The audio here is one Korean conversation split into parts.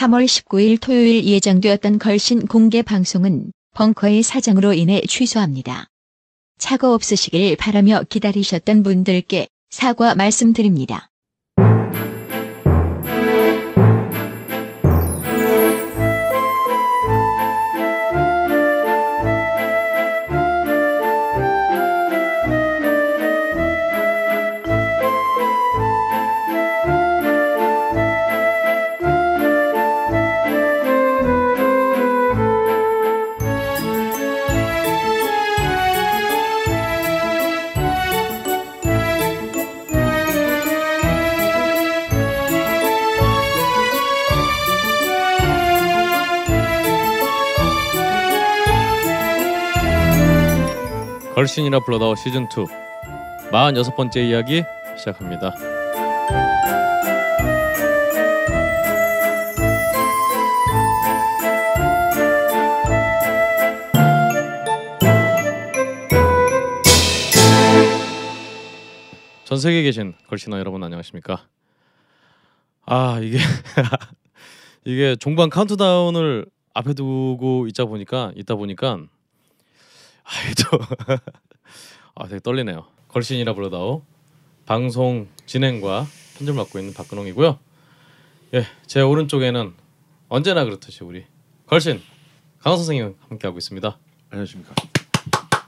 3월 19일 토요일 예정되었던 걸신 공개 방송은 벙커의 사정으로 인해 취소합니다. 착오 없으시길 바라며 기다리셨던 분들께 사과 말씀드립니다. 걸신이라 불러다오 시즌 2 46번째 이야기 시작합니다. 전 세계에 계신 걸신아 여러분 안녕하십니까? 아 이게 이게 종반 카운트다운을 앞에 두고 있자 보니까 있다 보니까 아이도 아 되게 떨리네요. 걸신이라 불러다오 방송 진행과 편집 맡고 있는 박근홍이고요. 예, 제 오른쪽에는 언제나 그렇듯이 우리 걸신 강원 선생님 함께 하고 있습니다. 안녕하십니까.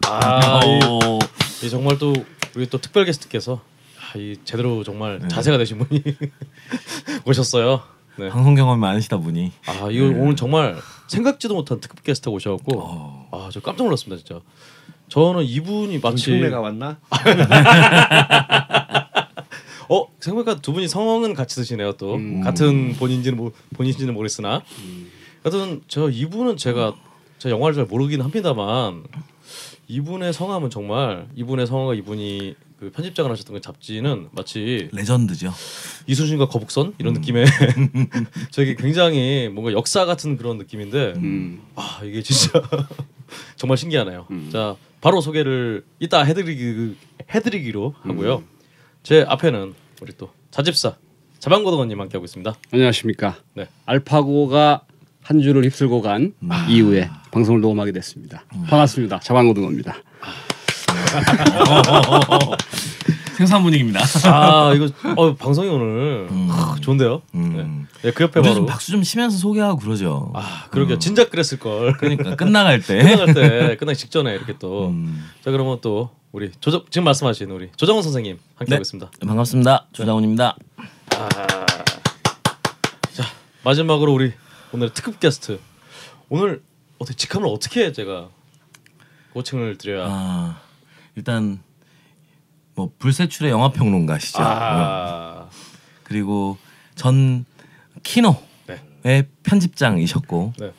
아, 이, 오, 이 정말 또 우리 또 특별 게스트께서 아, 이 제대로 정말 네. 자세가 되신 분이 오셨어요. 네. 방송 경험이 많으시다 보니 아 이거 오늘 정말 생각지도 못한 특급 게스트가 오셔갖고 어, 아저 깜짝 놀랐습니다 진짜. 저는 이분이 마치 정청래가 왔나? 어 생각보다 두 분이 성은 같이 드시네요 또 음. 같은 본인지는 모, 본인인지는 모르겠으나 하여튼 저 이분은 제가 저 영화를 잘 모르긴 합니다만 이분의 성함은 정말 이분의 성함과 이분이 그 편집장을 하셨던 그 잡지는 마치 레전드죠. 이순신과 거북선 이런 느낌의 저게 굉장히 뭔가 역사 같은 그런 느낌인데 음. 아 이게 진짜 정말 신기하네요. 음. 자 바로 소개를 이따 해드리기 해드리기로 하고요. 음. 제 앞에는 우리 또 자집사 자방고등원님 함께 하고 있습니다. 안녕하십니까. 네. 알파고가 한 줄을 휩쓸고 간 이후에 방송을 녹음하게 됐습니다. 반갑습니다. 자방고등어입니다. 생산 분위기입니다. 아 이거 어, 방송이 오늘 음. 하, 좋은데요. 음. 네. 네, 그 옆에 바로 좀 박수 좀 치면서 소개하고 그러죠. 아 그러게요. 진작 그랬을 걸. 그러니까 끝나갈 때. 끝나갈 때 끝나기 직전에 이렇게 또. 음. 자 그러면 또 우리 조정 지금 말씀하신 우리 조정원 선생님 함께 네. 하고 있습니다. 반갑습니다. 조장훈입니다. 아. 자 마지막으로 우리 오늘 특급 게스트 오늘 어떻게 직함을 어떻게 제가 호칭을 드려야 아, 일단 뭐 불세출의 영화 평론가시죠. 어. 아, 그리고 전 키노의 네. 편집장이셨고 네.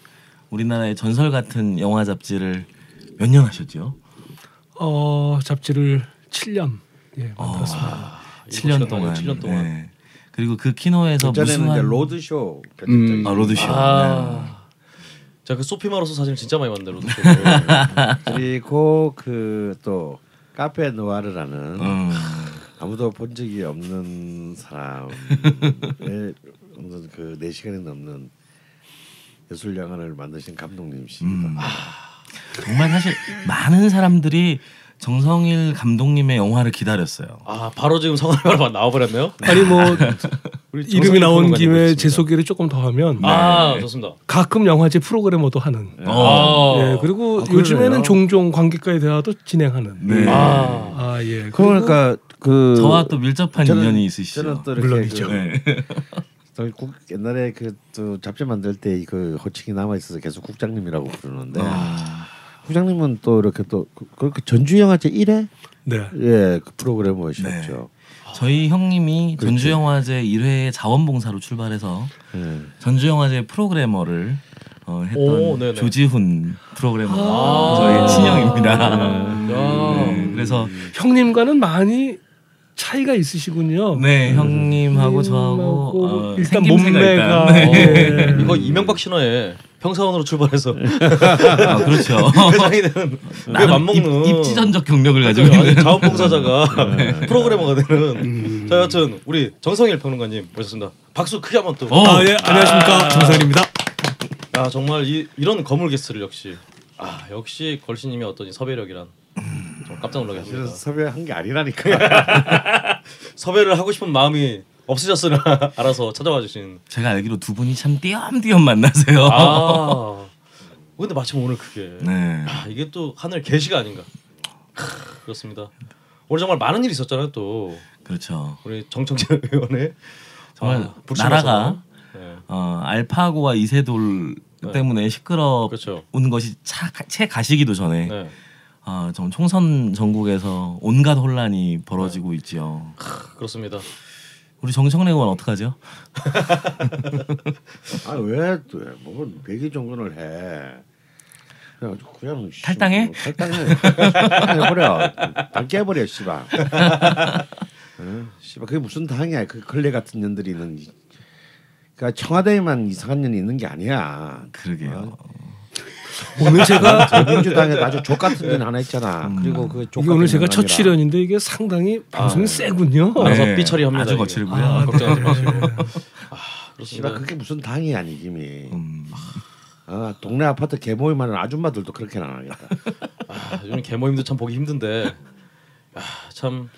우리나라의 전설 같은 영화 잡지를 몇 년 하셨죠? 어 잡지를 7년 예 만들었습니다. 아, 7년 동안. 7년 동안 네. 그리고 그 키노에서 무슨 이제 한- 로드쇼 음. 아 로드쇼. 네. 아. 자, 그 소피 마르소 사진 진짜 많이 로드 그리고 그 또 카페 느와르라는 음. 아무도 본 적이 없는 사람의 없는 그 네 시간이 넘는 예술 영화를 만드신 감독님이십니다. 음. 정말 사실 많은 사람들이 정성일 감독님의 영화를 기다렸어요. 아, 바로 지금 성함이 나와버렸네요. 아니 뭐 우리 이름이 나온 김에. 제 소개를 조금 더 하면 아, 좋습니다. 가끔 영화제 프로그래머도 하는 어. 예 그리고 아. 요즘에는 종종 관객과의 대화도 진행하는 네. 아, 아 예 그러니까 그 저와 또 밀접한 저는- 인연이 있으시죠. 저는 또 물론이죠. 그 네. 또 국, 옛날에 그 또 잡지 만들 때 그 호칭이 남아 있어서 계속 국장님이라고 부르는데 아. 국장님은 또 이렇게 또 그- 그렇게 전주 영화제 1회 네 예, 그 프로그래머셨죠. 저희 형님이 그렇지. 전주영화제 1회 자원봉사로 출발해서 예. 전주영화제 프로그래머를 어, 했던 오. 조지훈 프로그래머 아. 저희 친형입니다. 야. 네, 그래서 형님과는 많이 차이가 있으시군요. 네, 형님하고 저하고 하고 어, 일단 생김새가 몸매가 일단, 네. 예. 이거 이명박 신화에 평사원으로 출발해서 아, 그렇죠. 회장이 되는 맞먹는 입, 입지전적 경력을 가지고 아니, 있는 자원봉사자가 프로그래머가 되는 자 여튼 우리 정성일 평론가님 모셨습니다. 박수 크게 한번 또. 어. 아, 예, 안녕하십니까 정상입니다. 아 정말 이, 이런 거물 게스트를 역시 아 역시 걸신님의 어떤 이 섭외력이란 좀 깜짝 놀라게 합니다. 섭외한 게 아니라니까요. 섭외를 하고 싶은 마음이 없으셨으나 알아서 찾아와 주신. 제가 알기로 두 분이 참 띄엄띄엄 만나세요. 아 근데 마침 오늘 그게 네. 아 이게 또 하늘 계시가 아닌가. 크, 그렇습니다. 오늘 정말 많은 일이 있었잖아요 또 그렇죠. 우리 정청재 의원의 정말 아. 나라가 네. 어, 알파고와 이세돌 네. 때문에 시끄러운 그렇죠. 것이 차, 채 가시기도 전에 네. 어, 정 총선 전국에서 온갖 혼란이 벌어지고 있지요. 크, 그렇습니다. 우리 정청래 의원 어떡하죠? 아왜뭐 백일 정도를 해? 그냥 그냥 씨, 탈당해? 뭐 탈당해. 탈당해 버려. 당 깨버려 씨발. 어? 씨발 그게 무슨 당이야? 그 걸레 같은 년들이 있는. 이- 그러니까 청와대에만 이상한 년이 있는 게 아니야. 그러게요. 오늘 제가 민주당에 아주 족 같은 년 하나 있잖아. 그리고 그족 이게 오늘 제가 첫 출연인데 이게 상당히 방송이 세군요. 알아서 삐처리합니다, 아주 이게. 거칠고요. 아, 걱정하지 네. 마시고. 씨발 그렇습니다. 그게 무슨 당이야 니김이. 음, 아 동네 아파트 개모임하는 아줌마들도 그렇게는 안 하겠다. 아, 요즘 개모임도 참 보기 힘든데 아, 참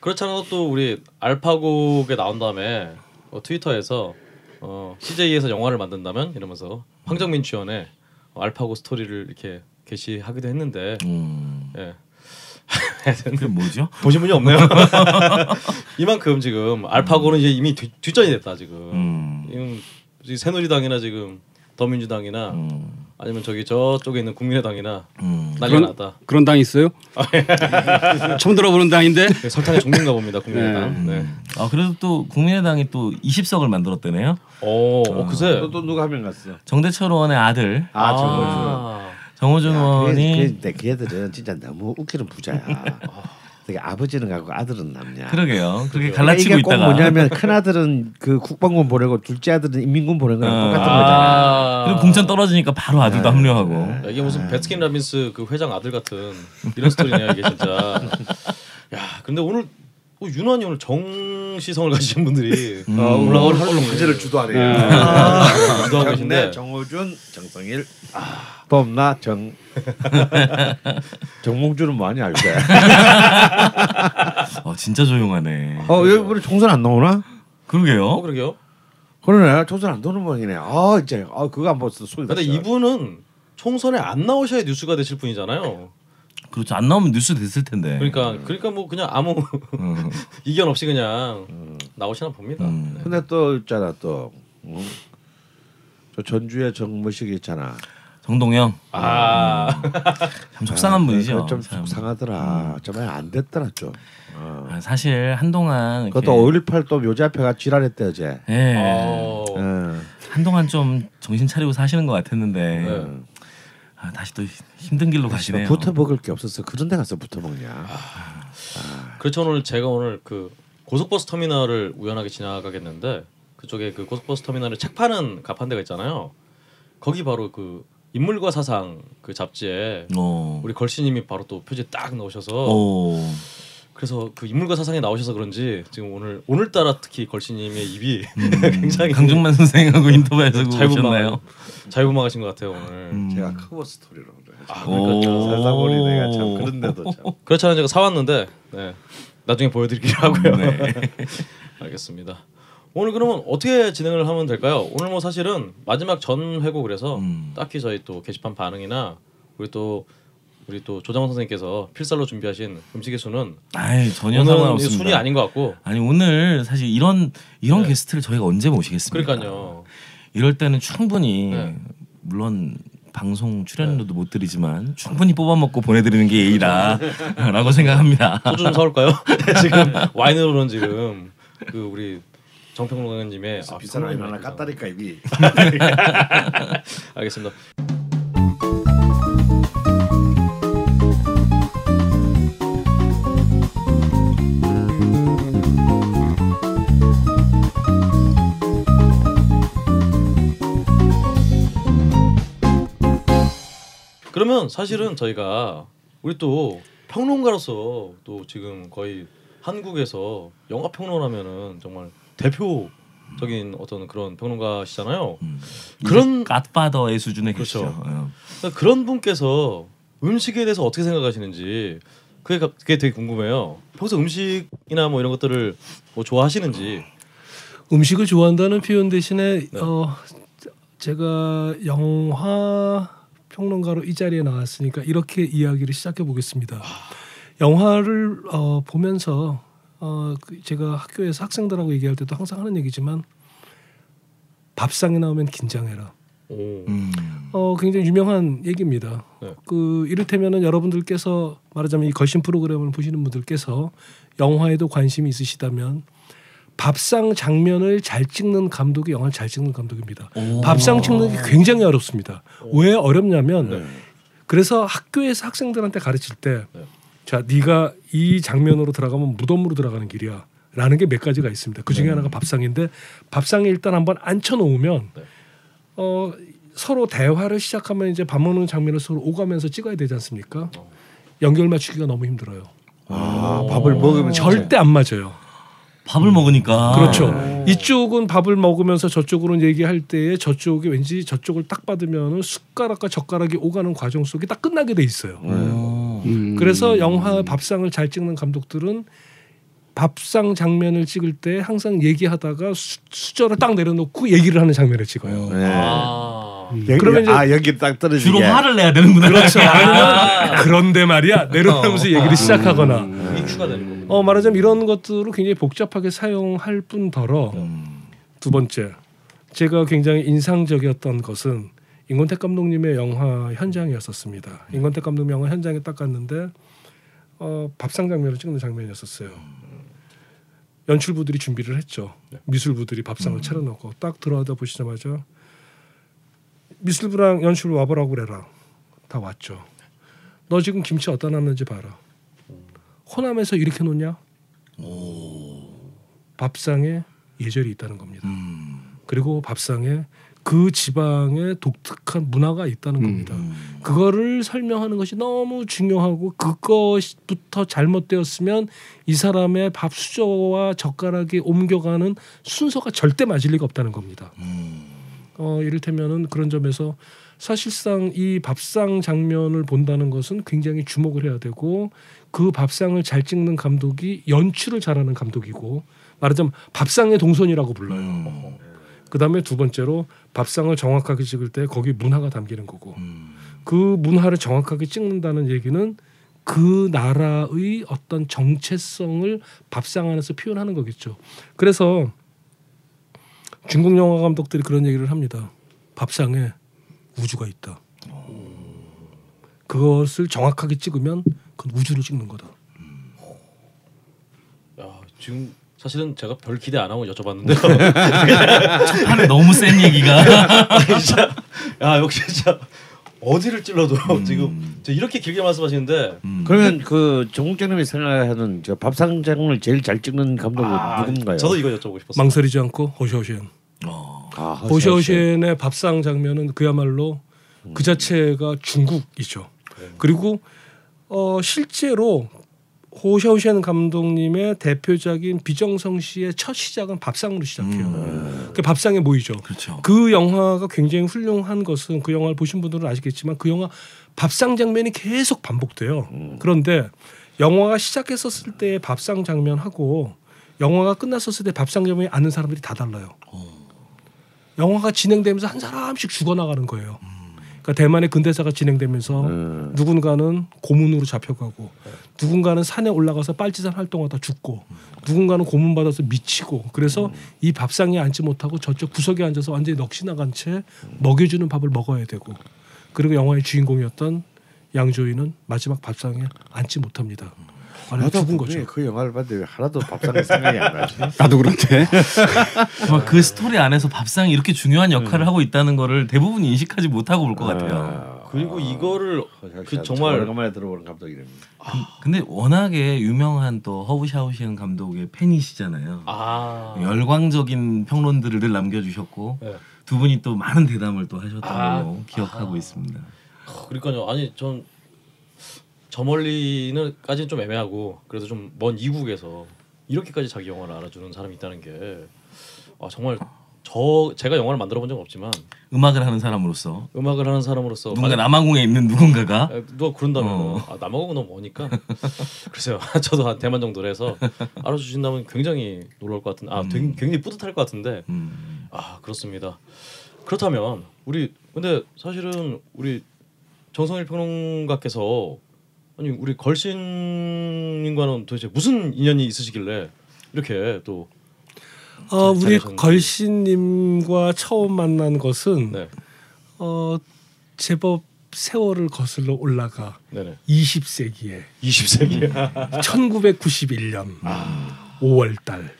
그렇지 않아도 또 우리 알파고에 나온 다음에 어, 트위터에서 어, CJ에서 영화를 만든다면 이러면서 황정민 주연의 어, 알파고 스토리를 이렇게 게시하기도 했는데 음. 예. 그게 뭐죠? 보신 분이 없네요. 이만큼 지금 알파고는 이제 이미 뒤, 뒷전이 됐다 지금. 음. 지금 지금 새누리당이나 지금 더민주당이나 음. 아니면 저기 저쪽에 있는 국민의당이나 음. 난리가 그런- 났다. 그런 당 있어요? 처음 들어보는 당인데. 네, 설탕의 종류인가 봅니다 국민의당. 네. 아 그래도 또 국민의당이 또 20석을 만들었대네요. 오, 어, 그새. 또, 또 누가 한 명 갔어? 정대철 의원의 아들 아 정호준. 아, 정호준 의원이 근데 그 애들은 진짜 너무 웃기는 부자야. 되게 아버지는 가고 아들은 남냐. 그러게요. 그렇게 그러니까 갈라치고 이게 꼭 있다가 뭐냐면 큰 아들은 그 국방군 보내고 둘째 아들은 인민군 보낸 거랑 어. 똑같은 거잖아. 아. 그리고 공천 떨어지니까 바로 아들도 합류하고. 야, 이게 무슨 베스킨 라빈스 그 회장 아들 같은 이런 스토리냐 이게 진짜. 야, 근데 오늘 어, 유난히 오늘 정시성을 가지신 분들이 음. 어, 오늘 올라올 하루 활동이 그제를 주도하네요. 아, 주도하고 정내, 계신데 정호준, 정성일, 봄나 정 정몽주는 뭐하냐 알고. 어, 진짜 조용하네. 어 여기 우리 총선 안 나오나? 어 그러게요. 그러게요. 그러네 총선 안 나오는 모양이네. 아 이제 아 그거 안 봤어 소리. 근데 났어. 이분은 총선에 안 나오셔야 뉴스가 되실 분이잖아요. 그렇죠. 안 나오면 뉴스 됐을 텐데. 그러니까 그러니까 뭐 그냥 아무 음. 이견 없이 그냥 나오시나 봅니다. 음. 네. 근데 또 있잖아 또. 응? 저 전주에 정무식 있잖아. 정동영 아, 참 속상한 분이죠. 그거 좀 참. 속상하더라. 정말 안 됐더라 좀. 어. 아, 사실 한동안 그것도 이렇게- 5.18또 묘지 앞에가 지랄했대 어제. 예. 어, 어. 한동안 좀 정신 차리고 사시는 것 같았는데 네. 아, 다시 또 힘든 길로 가시네요. 붙어 먹을 게 없었어. 그런 데 가서 붙어 먹냐. 아. 그렇죠 오늘 제가 오늘 그 고속버스 터미널을 우연하게 지나가겠는데 그쪽에 그 고속버스 터미널에 책 파는 가판대가 있잖아요. 거기 바로 그 인물과 사상 그 잡지에 어. 우리 걸신님이 바로 또 표지 딱 넣으셔서 어. 그래서 그 인물과 사상에 나오셔서 그런지 지금 오늘 오늘따라 특히 걸신님의 입이 음, 굉장히 강준만 선생하고 인터뷰에서 오셨나요? 자유분방하신 것 같아요 오늘. 음. 제가 커버 스토리로 그래. 아, 오. 그러니까요. 살다 보니 내가 참 그런데도 참. 그렇잖아요 제가 사왔는데 네. 나중에 보여드리기로 하고요. 네. 알겠습니다. 오늘 그러면 어떻게 진행을 하면 될까요? 오늘 뭐 사실은 마지막 전 회고 그래서 음. 딱히 저희 또 게시판 반응이나 우리 또 우리 또 조장원 선생님께서 필살로 준비하신 음식의 수는 아이 전혀 상관없습니다. 순위 아닌 것 같고 아니 오늘 사실 이런 이런 네. 게스트를 저희가 언제 모시겠습니까? 그러니까요. 이럴 때는 충분히 네. 물론 방송 출연료도 못 드리지만 충분히 뽑아먹고 보내드리는 게 예의다라고 생각합니다. 소주 좀 사올까요? 지금 와인으로는 지금 그 우리 정평론가님의 아, 비싼 와인 하나 깠다니까 이미. 알겠습니다. 그러면 사실은 저희가 우리 또 평론가로서 또 지금 거의 한국에서 영화 평론하면은 정말 대표적인 어떤 그런 평론가시잖아요. 음. 그런- 갓파더의 수준의 그렇죠. 계시죠. 어. 그러니까 그런 분께서 음식에 대해서 어떻게 생각하시는지 그게, 가- 그게 되게 궁금해요. 평소 음식이나 뭐 이런 것들을 뭐 좋아하시는지. 음식을 좋아한다는 표현 대신에 네. 어, 제가 영화 평론가로 이 자리에 나왔으니까 이렇게 이야기를 시작해 보겠습니다. 영화를 어, 보면서 어, 그 제가 학교에서 학생들하고 얘기할 때도 항상 하는 얘기지만 밥상에 나오면 긴장해라. 오. 음. 어, 굉장히 유명한 얘기입니다. 네. 그 이를테면은 여러분들께서 말하자면 이 걸신 프로그램을 보시는 분들께서 영화에도 관심이 있으시다면 밥상 장면을 잘 찍는 감독이 영화를 잘 찍는 감독입니다. 오. 밥상 찍는 게 굉장히 어렵습니다. 왜 어렵냐면 네. 그래서 학교에서 학생들한테 가르칠 때 네. 자, 네가 이 장면으로 들어가면 무덤으로 들어가는 길이야. 라는 게 몇 가지가 있습니다. 그 중에 하나가 밥상인데 밥상에 일단 한번 앉혀 놓으면 네. 어 서로 대화를 시작하면 이제 밥 먹는 장면을 서로 오가면서 찍어야 되지 않습니까? 연결 맞추기가 너무 힘들어요. 아, 밥을 먹으면 절대 안 맞아요. 밥을 먹으니까 그렇죠. 이쪽은 밥을 먹으면서 저쪽으로는 얘기할 때에 저쪽이 왠지 저쪽을 딱 받으면 숟가락과 젓가락이 오가는 과정 속에 딱 끝나게 돼 있어요. 오. 음. 그래서 영화 밥상을 잘 찍는 감독들은 밥상 장면을 찍을 때 항상 얘기하다가 수, 수저를 딱 내려놓고 얘기를 하는 장면을 찍어요. 네. 아. 여기, 그러면 이제- 아 여기 딱 떨어지게. 주로 화를 내야 되는구나. 그렇죠. 아니면 그런데 말이야 내려놓으면서 얘기를 시작하거나 이추가 되는 거군요. 어 말하자면 이런 것들을 굉장히 복잡하게 사용할 뿐더러 음. 두 번째 제가 굉장히 인상적이었던 것은 임권택 감독님의 영화 현장이었었습니다. 임권택 감독 영화 현장에 딱 갔는데 어, 밥상 장면을 찍는 장면이었었어요. 연출부들이 준비를 했죠. 미술부들이 밥상을 차려놓고 딱 들어가다 보시자마자 미술부랑 연출부 와보라고 그래라. 다 왔죠. 너 지금 김치 어디다 놨는지 봐라. 호남에서 이렇게 놓냐? 밥상에 예절이 있다는 겁니다. 음. 그리고 밥상에 그 지방의 독특한 문화가 있다는 겁니다. 음. 그거를 설명하는 것이 너무 중요하고 그것부터 잘못되었으면 이 사람의 밥 수저와 젓가락이 옮겨가는 순서가 절대 맞을 리가 없다는 겁니다. 음. 어, 이를테면은 그런 점에서 사실상 이 밥상 장면을 본다는 것은 굉장히 주목을 해야 되고 그 밥상을 잘 찍는 감독이 연출을 잘하는 감독이고 말하자면 밥상의 동선이라고 불러요. 음. 그 다음에 두 번째로 밥상을 정확하게 찍을 때 거기 문화가 담기는 거고 음. 그 문화를 정확하게 찍는다는 얘기는 그 나라의 어떤 정체성을 밥상 안에서 표현하는 거겠죠. 그래서 중국 영화 감독들이 그런 얘기를 합니다. 밥상에 우주가 있다. 그것을 정확하게 찍으면 그건 우주를 찍는 거다. 야, 지금 사실은 제가 별 기대 안 하고 여쭤봤는데 판에 너무 센 얘기가. 진짜 야 역시 진짜 어디를 찔러도 지금 저 이렇게 길게 말씀하시는데 음. 그러면 그 정국장님이 생각하는 저 밥상 장면을 제일 잘 찍는 감독은 아, 누군가요? 저도 이거 여쭤보고 싶었어요. 망설이지 않고 호시오시엔. 어. 아, 호시오시엔의 밥상 장면은 그야말로 그 자체가 중국이죠. 그리고 어 실제로 호샤오시엔 감독님의 대표작인 비정성 씨의 첫 시작은 밥상으로 시작해요. 그 밥상에 모이죠. 그렇죠. 그 영화가 굉장히 훌륭한 것은 그 영화를 보신 분들은 아시겠지만 그 영화 밥상 장면이 계속 반복돼요. 그런데 영화가 시작했었을 때의 밥상 장면하고 영화가 끝났었을 때 밥상 장면이 아는 사람들이 다 달라요. 영화가 진행되면서 한 사람씩 죽어나가는 거예요. 그러니까 대만의 근대사가 진행되면서 음. 누군가는 고문으로 잡혀가고 누군가는 산에 올라가서 빨치산 활동하다 죽고 누군가는 고문 받아서 미치고 그래서 이 밥상에 앉지 못하고 저쪽 구석에 앉아서 완전히 넋이 나간 채 먹여주는 밥을 먹어야 되고 그리고 영화의 주인공이었던 양조위는 마지막 밥상에 앉지 못합니다. 아니 나도 죽은 분명히 거죠. 그 영화를 봤는데 하나도 밥상에 생각이 안 나지. 나도 그런데. 정말 그 스토리 안에서 밥상이 이렇게 중요한 역할을 하고 있다는 거를 대부분 인식하지 못하고 볼 것 같아요. 그리고 이거를 그그 정말 오랜만에 들어보는 감독이랍니다. 근데 워낙에 유명한 또 허우 샤오시엔 감독의 팬이시잖아요. 아 열광적인 평론들을 늘 남겨주셨고 네. 두 분이 또 많은 대담을 또 하셨던 아. 걸로 기억하고 있습니다. 그러니까요. 아니 전 저 멀리는까지는 좀 애매하고 그래도 좀 먼 이국에서 이렇게까지 자기 영화를 알아주는 사람이 있다는 게 아, 정말 저 제가 영화를 만들어 본 적은 없지만 음악을 하는 사람으로서. 음악을 하는 사람으로서 누군가 만약- 남아공에 있는 누군가가? 아, 누가 그런다면 어. 아, 남아공은 너무 머니까. 글쎄요. 저도 한 대만 정도로 해서 알아주신다면 굉장히 놀랄 것 같은 아 되게 굉장히 뿌듯할 것 같은데. 음, 아 그렇습니다. 그렇다면 우리 근데 사실은 우리 정성일 평론가께서 아니 우리 걸신님과는 도대체 무슨 인연이 있으시길래 이렇게 또 어, 잘- 우리. 걸신님과 처음 만난 것은 네, 어, 제법 세월을 거슬러 올라가 네네. 20세기에. 20세기 1991년 5월 달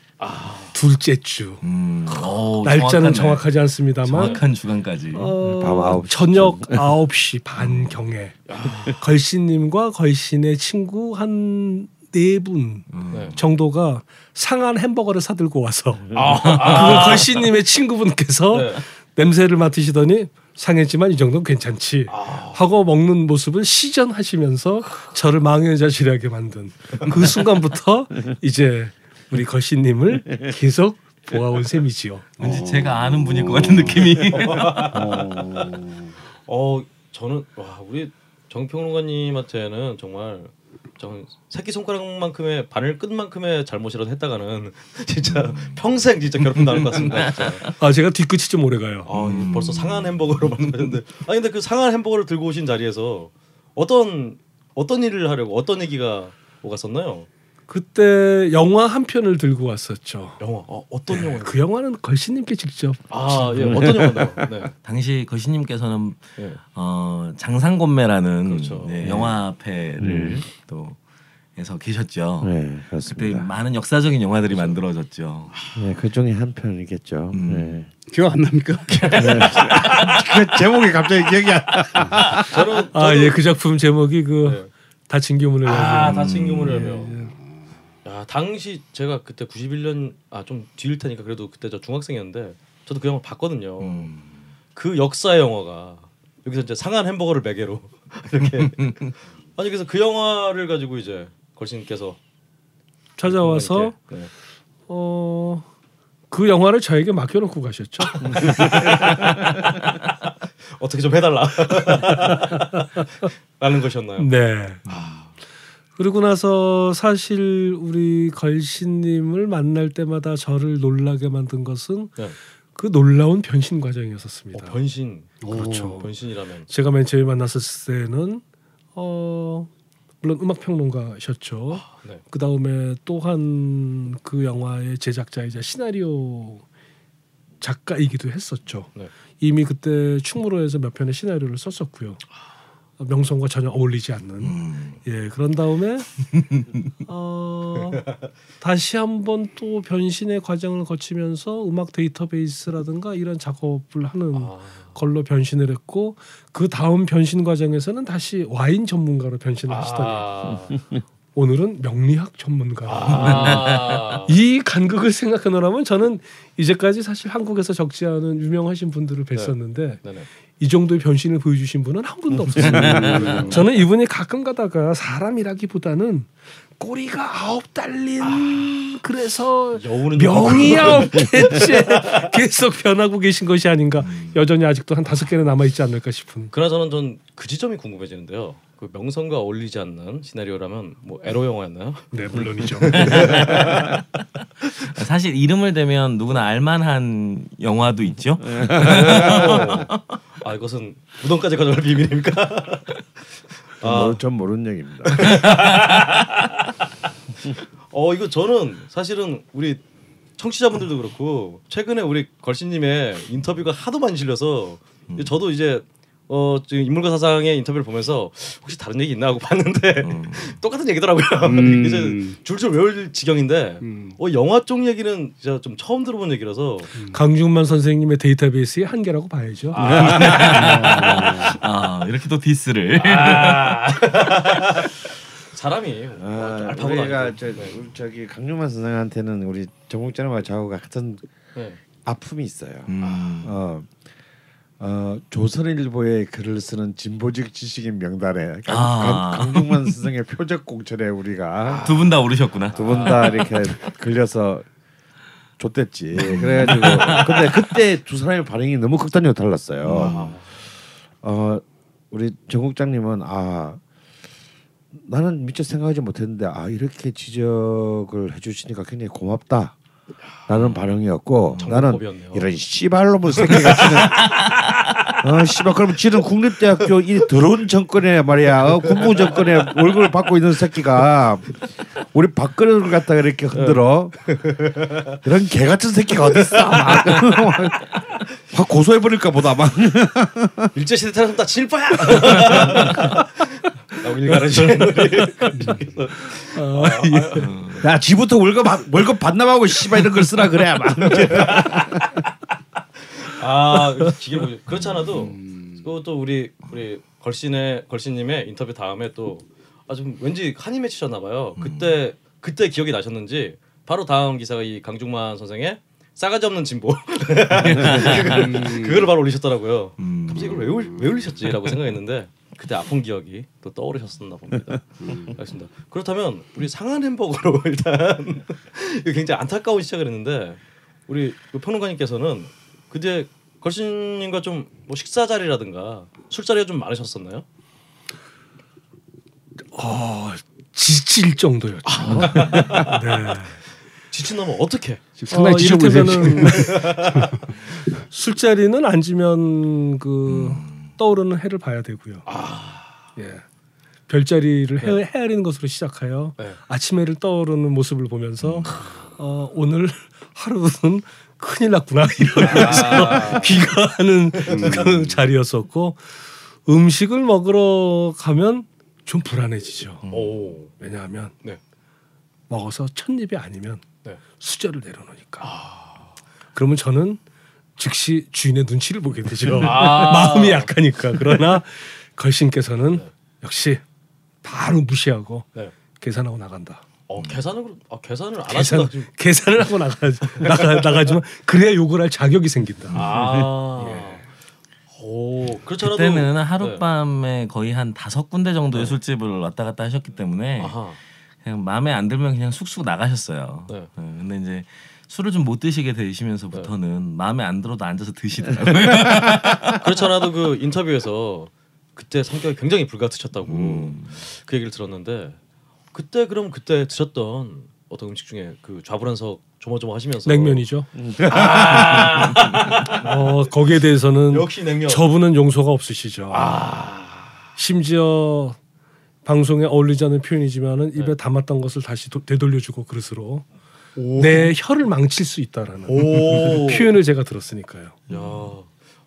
둘째 주. 음, 어, 날짜는 정확하네. 정확하지 않습니다만. 정확한 주간까지. 어, 밤 아홉 시. 저녁 9시 반 경에. 걸신님과 걸신의 친구 한 네 분 네. 정도가 상한 햄버거를 사들고 와서 아, 그걸 걸신님의 친구분께서 네. 냄새를 맡으시더니 상했지만 이 정도는 괜찮지 아. 하고 먹는 모습을 시전하시면서 저를 망연자실하게 만든 그 순간부터 이제 우리 걸신님을 계속 보아온 셈이지요. 왠지 제가 아는 분일 것 같은 느낌이 어 저는 와 우리 정평론가님한테는 정말 정 새끼 손가락만큼의 바늘 끝만큼의 잘못이라도 했다가는 진짜 평생 진짜 괴롭힘 나올 것 같습니다. 진짜. 아 제가 뒤끝이 좀 오래 가요. 아 이게 벌써 상한 햄버거로 말씀하셨는데 아 근데 그 상한 햄버거를 들고 오신 자리에서 어떤 어떤 일을 하려고 어떤 얘기가 오갔었나요? 그때 영화 한 편을 들고 왔었죠. 영화 어, 어떤 영화? 그 영화는 걸신님께 직접 아 예 어떤 영화인가요? 네. 당시 거시님께서는 예. 어, 장상곤매라는 그렇죠. 네, 영화패를 또 해서 계셨죠. 네 그때 그렇습니다. 많은 역사적인 영화들이 만들어졌죠. 네, 그 중에 한 편이겠죠. 음. 네. 기억 안 납니까? 그 제목이 갑자기 기억이 안 나. 저는 아 예 그 작품 제목이 그 네. 다친 교문을 아 다친 교문을 예, 열며. 야 당시 제가 그때 91년 아 좀 뒤일 테니까 그래도 그때 저 중학생이었는데 저도 그 영화 봤거든요. 음. 그 역사의 영화가 여기서 이제 상한 햄버거를 매개로 이렇게 아니 그래서 그 영화를 가지고 이제 걸신께서 찾아와서 네. 어. 그 영화를 저에게 맡겨놓고 가셨죠. 어떻게 좀 해달라 라는 것이었나요? 네. 그리고 나서 사실 우리 걸신님을 만날 때마다 저를 놀라게 만든 것은 네. 그 놀라운 변신 어, 과정이었습니다. 변신 그렇죠. 변신이라면 제가 맨 처음에 만났을 때는 어 물론 음악 평론가셨죠. 네. 그 다음에 또한 그 영화의 제작자이자 시나리오 작가이기도 했었죠. 네. 이미 그때 충무로에서 몇 편의 시나리오를 썼었고요. 어, 명성과 전혀 어울리지 않는. 음. 예, 그런 다음에 어, 다시 한번 또 변신의 과정을 거치면서 음악 데이터베이스라든가 이런 작업을 하는 아, 걸로 변신을 했고 그 다음 변신 과정에서는 다시 와인 전문가로 변신을 하시더니 아, 오늘은 명리학 전문가. 아, 이 간극을 생각하노라면 저는 이제까지 사실 한국에서 적지 않은 유명하신 분들을 뵀었는데 네네. 이 정도의 변신을 보여주신 분은 한 분도 없었어요. 저는 이분이 가끔 가다가 사람이라기보다는 꼬리가 아홉 달린 그래서 여우는 명이 아홉 개째 계속 변하고 계신 것이 아닌가 여전히 아직도 한 다섯 개는 남아 있지 않을까 싶은. 그러나 저는 전그 지점이 궁금해지는데요. 그 명성과 어울리지 않는 시나리오라면 뭐 에로 영화였나요? 네 물론이죠. 사실 이름을 대면 누구나 알만한 영화도 있죠. 아 이것은 무덤까지 가져갈 비밀입니까? 아, 아. 전 모르는 얘기입니다. 어 이거 저는 사실은 우리 청취자분들도 그렇고 최근에 우리 걸신님의 인터뷰가 하도 많이 실려서 음. 저도 이제 어 지금 인물과 사상의 인터뷰를 보면서 혹시 다른 얘기 있나 하고 봤는데 음. 똑같은 얘기더라고요. 음. 이제 줄줄 외울 지경인데 음. 어 영화 쪽 얘기는 진짜 좀 처음 들어본 얘기라서 강중만 선생님의 데이터베이스의 한계라고 봐야죠. 아 이렇게 또 디스를. 사람이 아, 뭐 알파고도 우리가. 저, 네. 우리 저기 강룡만 선생한테는 우리 정국장과 저하고 같은 네. 아픔이 있어요. 음. 어, 어, 조선일보에 글을 쓰는 진보직 지식인 명단에 강, 아. 강, 강중만 선생의 표적 공천에 우리가 두 분 다 오르셨구나. 두 분 다 이렇게 걸려서 좆됐지. 그래가지고 근데 그때 두 사람의 반응이 너무 극단적으로 달랐어요. 어 우리 정 국장님은 아 나는 미처 생각하지 못했는데 아 이렇게 지적을 해주시니까 굉장히 고맙다. 라는 반응이었고 나는. 이런 씨발놈의 새끼가 지는 어 씨발 그럼 지는 국립대학교 이 더러운 정권에 말이야 어, 군부 정권에 월급을 받고 있는 새끼가 우리 박근혜를 갖다가 이렇게 흔들어 이런 개 같은 새끼가 어디 있어 막, 확 고소해 버릴까 보다 막 일제 시대 태어났다 질바야. 라고 일가르치는 야, 지부터 월급 받- 월급 반납하고 씨발 이런 걸 쓰라 그래 막. 아 기계 보죠. 그렇지 않아도 그것도 우리 우리 걸신의 걸신님의 인터뷰 다음에 또 아 좀 왠지 한이 맺히셨나 봐요. 그때 그때 기억이 나셨는지 바로 다음 기사가 이 강중만 선생의 싸가지 없는 진보 그거를 바로 올리셨더라고요. 음. 갑자기 이걸 왜, 올- 왜 올리셨지라고 생각했는데 그때 아픈 기억이 또 떠오르셨었나 봅니다. 알겠습니다. 그렇다면 우리 상한 햄버거로 일단 이거 굉장히 안타까운 시작을 했는데 우리 그 평론가님께서는 그때 걸신님과 좀 뭐 식사 자리라든가 술 자리가 좀 많으셨었나요? 어, 지칠 정도였죠. 네. 지친다면 어떻게? 상당히 어, 지쳐 보이세요. 이를테면은 술자리는 앉으면 그 떠오르는 해를 봐야 되고요. 예. 별자리를 헤, 헤아리는 것으로 시작하여 네. 아침 해를 떠오르는 모습을 보면서 어, 오늘 하루는 큰일 났구나 이러면서 귀가하는 그 자리였었고 음식을 먹으러 가면 좀 불안해지죠. 오. 왜냐하면 네. 먹어서 첫 입이 아니면 네. 수저를 내려놓으니까. 그러면 저는 즉시 주인의 눈치를 보게 되죠. 아. 마음이 약하니까. 그러나 걸신께서는 역시 바로 무시하고 네. 계산하고 나간다. 어 계산을 아, 계산을 안 계산, 하신다. 지금. 계산을 하고 나가, 나가 나가지만 그래야 욕을 할 자격이 생긴다. 아. 오 그렇잖아도 그때는 네. 하룻밤에 거의 한 다섯 군데 정도의 술집을 왔다 갔다 하셨기 때문에 아하. 그냥 마음에 안 들면 그냥 쑥쑥 나가셨어요. 네. 네, 근데 이제 술을 좀 못 드시게 되시면서부터는 네. 마음에 안 들어도 앉아서 드시더라고요. 그렇잖아도 그 인터뷰에서 그때 성격이 굉장히 불같으셨다고 음. 그 얘기를 들었는데 그때 그럼 그때 드셨던 어떤 음식 중에 그 좌불안석 조마조마 하시면서 냉면이죠. 어, 거기에 대해서는 역시 냉면. 저분은 용서가 없으시죠. 심지어 방송에 어울리지 않는 표현이지만은 입에 담았던 것을 다시 도, 되돌려주고 그릇으로 내 혀를 망칠 수 있다라는 오. 표현을 제가 들었으니까요. 야.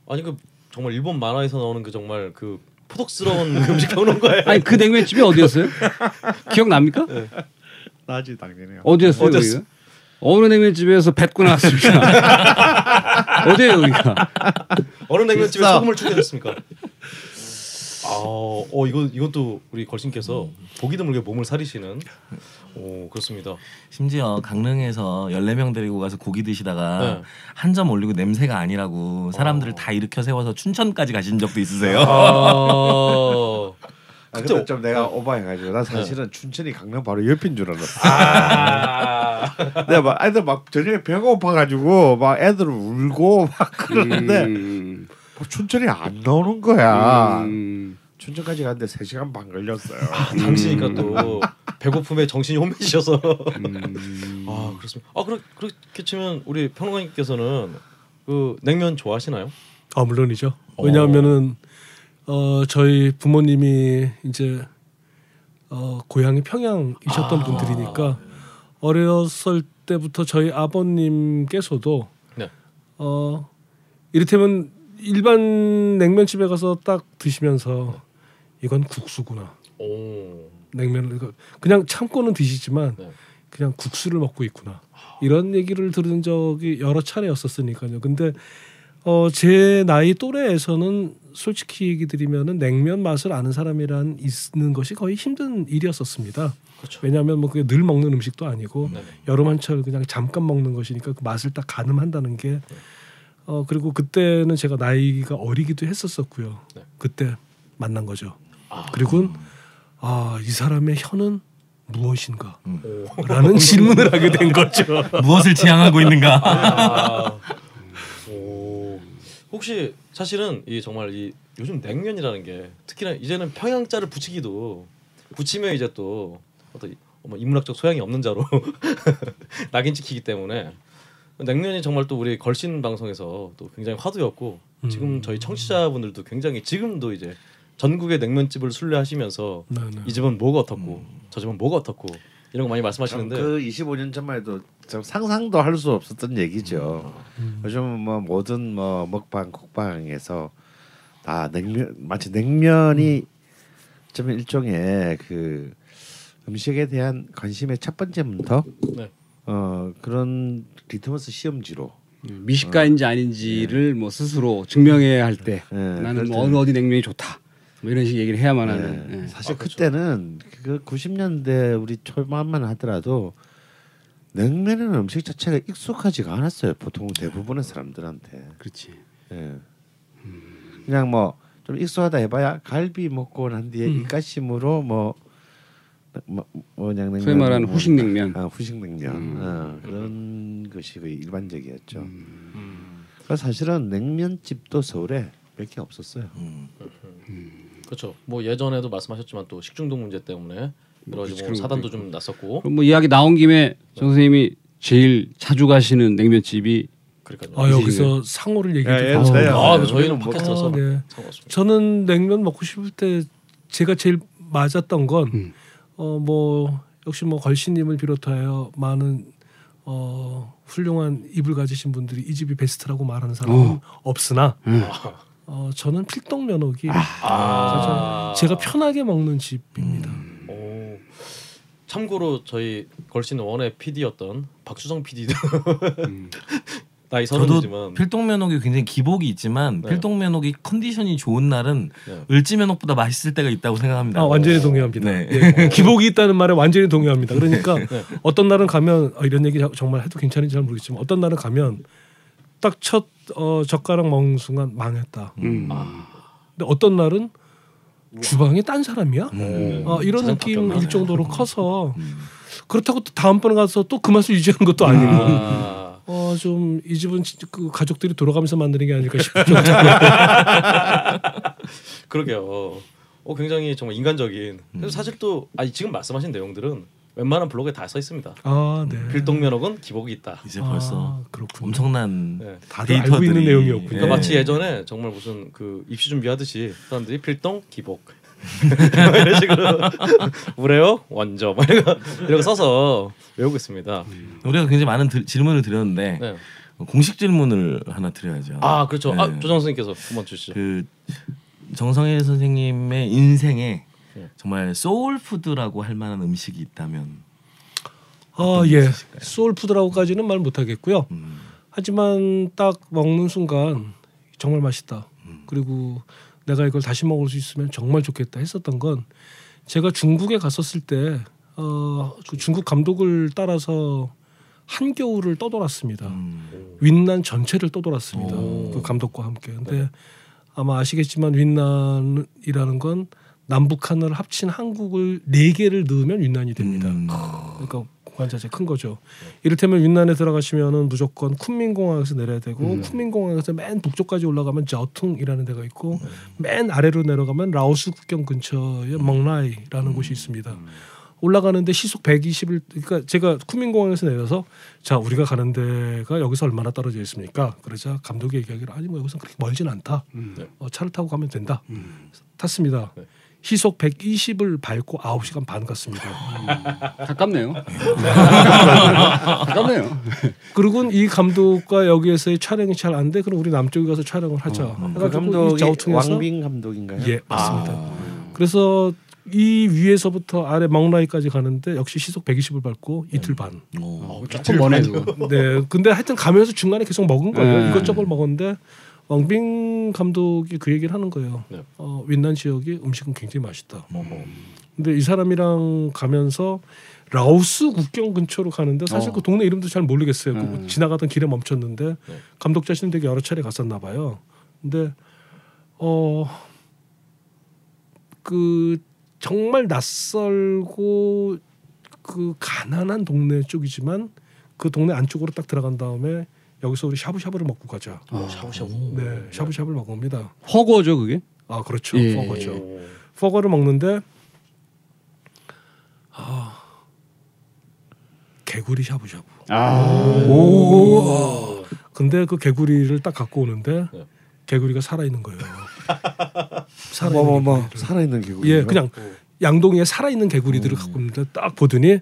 아니 그 정말 일본 만화에서 나오는 그 정말 그 포독스러운 그 음식 평론가예요. 아니 그 냉면집이 어디였어요? 기억납니까? 나지 당연해요. 어디였어요? 어디였어? 어느 냉면집에서 뱉고 나왔습니까? 어디예요 여기가? 어느 냉면집에. 소금을 추가했습니까? 아, 어 이거 이것도 우리 걸신께서 보기 드물게 몸을 사리시는. 오 그렇습니다. 심지어 강릉에서 14명 데리고 가서 고기 드시다가 네. 한 점 올리고 냄새가 아니라고 사람들을 다 일으켜 세워서 춘천까지 가신 적도 있으세요. 아, 아, 그때 근데 좀 내가 오바해가지고 나 사실은 춘천이 강릉 바로 옆인 줄 알았어. 아. 내가 막 애들 막 저녁에 배가 고파가지고 막 애들 울고 막 그러는데 음, 뭐 춘천이 안 나오는 거야. 음. 춘천까지 갔는데 3 시간 반 걸렸어요. 당시니까 또 배고픔에 정신이 혼미시셔서. 음. 아 그렇습니다. 아 그렇 그렇게 치면 우리 평론가님께서는 그 냉면 좋아하시나요? 아 물론이죠. 왜냐하면은 어 저희 부모님이 이제 어 고향이 평양이셨던 아. 분들이니까 어렸을 때부터 저희 아버님께서도 네. 어 이를테면 일반 냉면집에 가서 딱 드시면서 이건 국수구나 오. 냉면을 그냥 참고는 드시지만 네. 그냥 국수를 먹고 있구나 이런 얘기를 들은 적이 여러 차례였었으니까요. 근데 어 제 나이 또래에서는 솔직히 얘기 드리면은 냉면 맛을 아는 사람이란 있는 것이 거의 힘든 일이었었습니다. 그렇죠. 왜냐하면 뭐 그게 늘 먹는 음식도 아니고 네. 여름 한철 그냥 잠깐 먹는 것이니까 그 맛을 딱 가늠한다는 게 어 그리고 그때는 제가 나이가 어리기도 했었었고요. 네. 그때 만난 거죠. 아. 그리고 아이 사람의 혀는 무엇인가? 오. 라는 질문을 하게 된 거죠. 무엇을 지향하고 있는가? 아. 오. 혹시 사실은 이 정말 이 요즘 냉면이라는 게 특히나 이제는 평양자를 붙이기도 붙이면 이제 또 어떤 이- 뭐 인문학적 소양이 없는 자로 낙인 찍히기 때문에 냉면이 정말 또 우리 걸신 방송에서 또 굉장히 화두였고 지금 저희 청취자분들도 굉장히 지금도 이제 전국의 냉면집을 순례하시면서 네, 네. 이 집은 뭐가 어떻고 저 집은 뭐가 어떻고 이런 거 많이 말씀하시는데 그 25년 전만 해도 참 상상도 할 수 없었던 얘기죠. 음. 요즘 뭐 모든 뭐 먹방, 쿡방에서 다 냉면 마치 냉면이 좀 일종의 그 음식에 대한 관심의 첫 번째 문턱. 네. 어 그런 리트머스 시험지로. 미식가인지 아닌지를 뭐 스스로 증명해야 할때 예, 나는 뭐 때- 어느 어디 냉면이 좋다. 뭐 이런 식 얘기를 해야만 네. 하는. 예. 사실 아. 그때는 그 90년대 우리 초반만 하더라도 냉면이라는 음식 자체가 익숙하지가 않았어요. 보통 대부분의 사람들한테. 그렇지. 예. 그냥 뭐 좀 익숙하다 해봐야 갈비 먹고 난 뒤에 음. 이까심으로 뭐, 뭐 뭐냐 냉면 소위 말하는 뭐, 후식 냉면. 아, 후식 냉면 음. 어, 그런 것이 거의 일반적이었죠. 음. 그래서 사실은 냉면집도 서울에 몇 개 없었어요. 음. 그렇죠. 뭐 예전에도 말씀하셨지만 또 식중독 문제 때문에 여러 가지 뭐 사단도 것도 좀 났었고 그럼 뭐 이야기 나온 김에 정 선생님이 제일 자주 가시는 냉면집이 그러니까요. 아 여기서 상호를 얘기해 예, 예. 아, 네, 저희는 뭐- 팟캐스트라서 아, 네. 저는 냉면 먹고 싶을 때 제가 제일 맞았던 건 음. 어 뭐 역시 뭐 걸신님을 비롯하여 많은 어 훌륭한 입을 가지신 분들이 이 집이 베스트라고 말하는 사람은 어. 없으나 음. 어 저는 필동 면옥이 아. 제가 편하게 먹는 집입니다. 오. 참고로 저희 걸신 원의 PD였던 박수성 PD도 음. 나이 저도 서른이지만 필동 면옥이 굉장히 기복이 있지만 네. 필동 면옥이 컨디션이 좋은 날은 네. 을지 면옥보다 맛있을 때가 있다고 생각합니다. 아 완전히 동의합니다. 네. 예, 기복이 있다는 말에 완전히 동의합니다. 그러니까 네. 어떤 날은 가면 어, 이런 얘기 자- 정말 해도 괜찮은지 잘 모르겠지만 어떤 날은 가면 딱첫 어, 젓가락 먹는 순간 망했다. 음. 근데 어떤 날은 주방에 딴 사람이야? 음. 어, 이런 사장 느낌일? 정도로 커서 그렇다고 또 다음번에 가서 또 그 맛을 유지하는 것도 아니고 아. 어 좀 이 집은 진짜 그 가족들이 돌아가면서 만드는 게 아닐까 싶을 정도로 그러게요. 어 굉장히 정말 인간적인. 음. 그래서 사실 또 아니 지금 말씀하신 내용들은 웬만한 블로그에 다 써 있습니다. 아 네. 필동면옥은 기복이 있다. 이제 벌써 아, 그렇군요. 엄청난 네. 다들 알고 있는 데이터들이- 내용이었군요. 그러니까 예. 마치 예전에 정말 무슨 그 입시 준비하듯이 사람들이 필동 기복 이런 식으로 우레요 원조 뭐 이런 거 이런 거 써서 외우고 있습니다. 우리가 굉장히 많은 들- 질문을 드렸는데 네. 공식 질문을 하나 드려야죠. 아 그렇죠. 아, 네. 조정 선생님께서 한번 주시죠. 그 정성일 선생님의 인생에 네. 정말 소울 푸드라고 할 만한 음식이 있다면 아 예. 소울 푸드라고까지는 말 못하겠고요. 음, 하지만 딱 먹는 순간 정말 맛있다. 그리고 내가 이걸 다시 먹을 수 있으면 정말 좋겠다 했었던 건 제가 중국에 갔었을 때 어, 그 중국 감독을 따라서 한겨울을 떠돌았습니다. 음, 윈난 전체를 떠돌았습니다. 오. 그 감독과 함께. 근데 아마 아시겠지만 윈난이라는 건 남북한을 합친 한국을 네 개를 넣으면 윈난이 됩니다. 음. 그러니까 공간 자체 큰 거죠. 이를테면 윈난에 들어가시면은 무조건 쿤민공항에서 내려야 되고 음. 쿤민공항에서 맨 북쪽까지 올라가면 저퉁이라는 데가 있고 맨 아래로 내려가면 라오스 국경 근처에 멍라이라는 곳이 있습니다. 올라가는데 시속 120을 그러니까 제가 쿠민공항에서 내려서 자 우리가 가는 데가 여기서 얼마나 떨어져 있습니까? 그러자 감독이 얘기하기를 아니 뭐 여기서 그렇게 멀진 않다. 음. 어, 차를 타고 가면 된다. 음. 탔습니다. 네. 시속 120을 밟고 9시간 반 갔습니다. 가깝네요. 가깝네요. 그리고 이 감독과 여기에서의 촬영이 잘 안 돼. 그럼 우리 남쪽에 가서 촬영을 하자. 그 해가지고 이 감독이 왕빙 감독인가요? 예 맞습니다. 아. 그래서 이 위에서부터 아래 멍라이까지 가는데 역시 시속 120을 밟고 이틀 반. 오. 조금 머네. 네, 근데 하여튼 가면서 중간에 계속 먹은 거예요. 네. 이것저것 먹었는데 왕빙 감독이 그 얘기를 하는 거예요. 네. 어, 윈난 지역의 음식은 굉장히 맛있다. 어허. 근데 이 사람이랑 가면서 라오스 국경 근처로 가는데 사실 어. 그 동네 이름도 잘 모르겠어요. 그 음. 지나가던 길에 멈췄는데 네. 감독 자신은 되게 여러 차례 갔었나 봐요. 근데 어 그 정말 낯설고 그 가난한 동네 쪽이지만 그 동네 안쪽으로 딱 들어간 다음에 여기서 우리 샤브샤브를 먹고 가자. 어. 샤브샤브. 네, 샤브샤브를 먹습니다. 허거죠 그게? 아 그렇죠, 예. 퍼거죠. 퍼거를 먹는데 아 개구리 샤브샤브. 아. 오. 근데 그 개구리를 딱 갖고 오는데 네. 개구리가 살아 있는 거예요. 살아 뭐 있는 뭐뭐 개구리를. 살아있는 개구리. 예, 그냥 양동이에 살아 있는 개구리들을 갖고 있는데 딱 보더니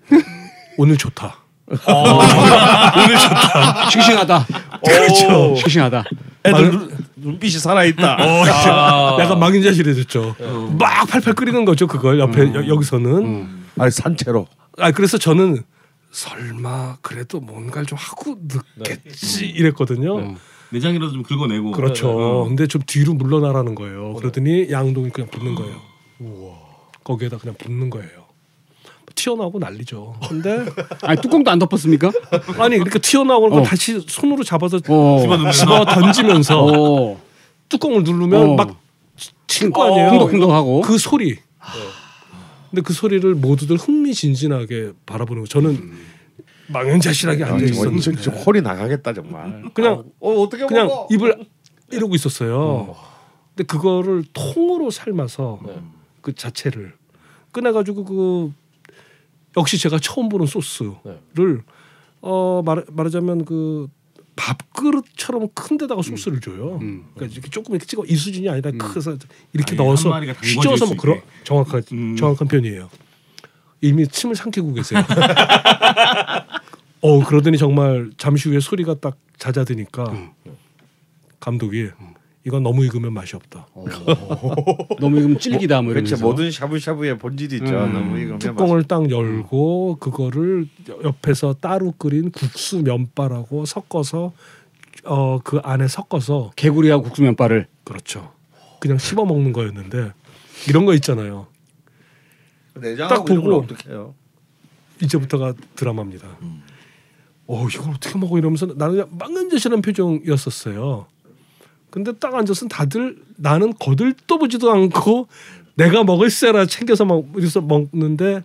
오늘 좋다. 싱싱하다. 그렇죠. 싱싱하다. 애들 눈, 눈빛이 살아있다. 약간 망인자실해졌죠. 막 팔팔 끓이는 거죠 그걸 옆에 여, 여기서는. 음. 아니 산채로. 아 그래서 저는 설마 그래도 뭔가를 좀 하고 늦겠지 이랬거든요. 음. 내장이라도 좀 긁어내고. 그렇죠. 어. 근데 좀 뒤로 물러나라는 거예요. 그러더니 양동이 그냥 붙는 거예요. 거기에다 그냥 붙는 거예요. 튀어나오고 난리죠. 근데 아니 뚜껑도 안 덮었습니까? 아니 이렇게 튀어나오는 걸 어. 다시 손으로 잡아서 어. 집어 던지면서 어. 뚜껑을 누르면 어. 막칠 거 아니에요. 쿵덕쿵덕하고. 그 소리. 근데 그 소리를 모두들 흥미진진하게 바라보는 거. 저는 망연자실하게 앉아 아, 정말 있었는데 저, 홀이 나가겠다 정말. 그냥 어 어떻게 그냥 먹어? 입을 이러고 있었어요. 근데 그거를 통으로 삶아서 네. 그 자체를 꺼내가지고 그 역시 제가 처음 보는 소스를 네. 어 말, 말하자면 그 밥그릇처럼 큰 데다가 소스를 줘요. 음. 그러니까 이렇게 조금 이렇게 찍어 이 수준이 아니라 음. 크서 이렇게 아예 넣어서 휘저어서 수뭐 그런. 정확한 음. 정확한 편이에요. 이미 침을 삼키고 계세요. 어 그러더니 정말 잠시 후에 소리가 딱 잦아드니까 음. 감독이 이건 너무 익으면 맛이 없다. 너무 이금 찔기다 뭐 그렇죠. 이러면서. 모든 샤브샤브의 본질이 있죠. 음. 너무 이거 뚜껑을 딱 열고 그거를 옆에서 따로 끓인 국수 면발하고 섞어서 어 그 안에 섞어서 개구리하고 국수 면발을. 그렇죠. 그냥 씹어 먹는 거였는데 이런 거 있잖아요. 딱 보고 이런? 이제부터가 드라마입니다. 어 이걸 어떻게 먹어 이러면서 나는 그냥 망연자실한 표정이었었어요. 근데 딱 앉아서 다들 나는 거들떠보지도 않고 내가 먹을 세라 챙겨서 막 그래서 먹는데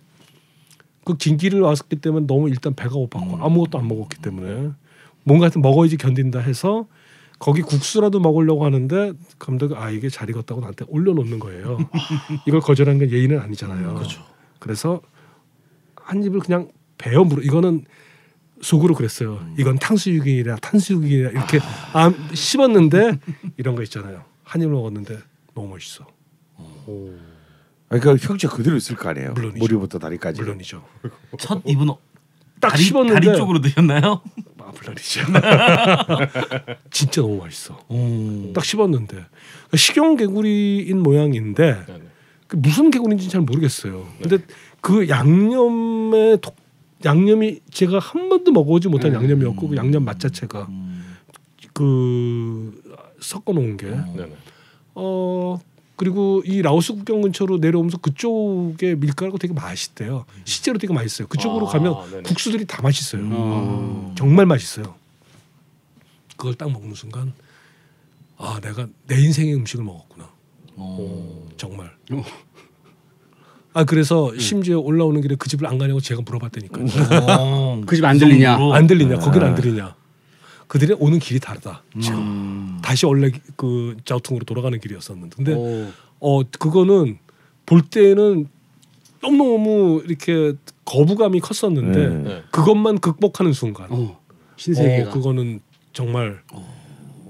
그 긴 길을 왔기 때문에 너무 일단 배가 고팠고 아무것도 안 먹었기 때문에 뭔가 하여튼 먹어야지 견딘다 해서 거기 국수라도 먹으려고 하는데 감독이 아 이게 잘 익었다고 나한테 올려놓는 거예요. 이걸 거절한 건 예의는 아니잖아요. 그래서 한 입을 그냥 베어 물어 이거는 속으로 그랬어요. 이건 탕수육이라 탕수육이라 이렇게 아, 씹었는데 이런 거 있잖아요. 한 입을 먹었는데 너무 멋있어. 아니, 그 형제 그대로 있을 거 아니에요. 물론이죠. 머리부터 다리까지. 물론이죠. 첫 입은 어- 딱 다리, 씹었는데 다리 쪽으로 드셨나요? 아, 물론이죠. 진짜 너무 맛있어. 오. 딱 씹었는데 식용 개구리인 모양인데 네, 네. 그 무슨 개구리인지 잘 모르겠어요. 근데 그 양념의 독, 양념이 제가 한 번도 먹어보지 못한 양념이었고 그 양념 맛 자체가 음. 그 섞어 놓은 게 네, 네. 어 그리고 이 라오스 국경 근처로 내려오면서 그쪽에 밀가루가 되게 맛있대요. 실제로 되게 맛있어요. 그쪽으로 아, 가면 네네. 국수들이 다 맛있어요. 어. 정말 맛있어요. 그걸 딱 먹는 순간 아 내가 내 인생의 음식을 먹었구나. 오. 정말. 어. 아 그래서 심지어 올라오는 길에 그 집을 안 가냐고 제가 물어봤다니까요. 오. 그집 안 들리냐? 정도로? 안 들리냐? 거기는 안 들리냐? 그들의 오는 길이 다르다. 음. 다시 원래 그 자우퉁으로 돌아가는 길이었었는데, 근데 오. 어 그거는 볼 때는 너무 너무 이렇게 거부감이 컸었는데 네. 네. 그것만 극복하는 순간, 어. 신세계가. 어, 그거는 정말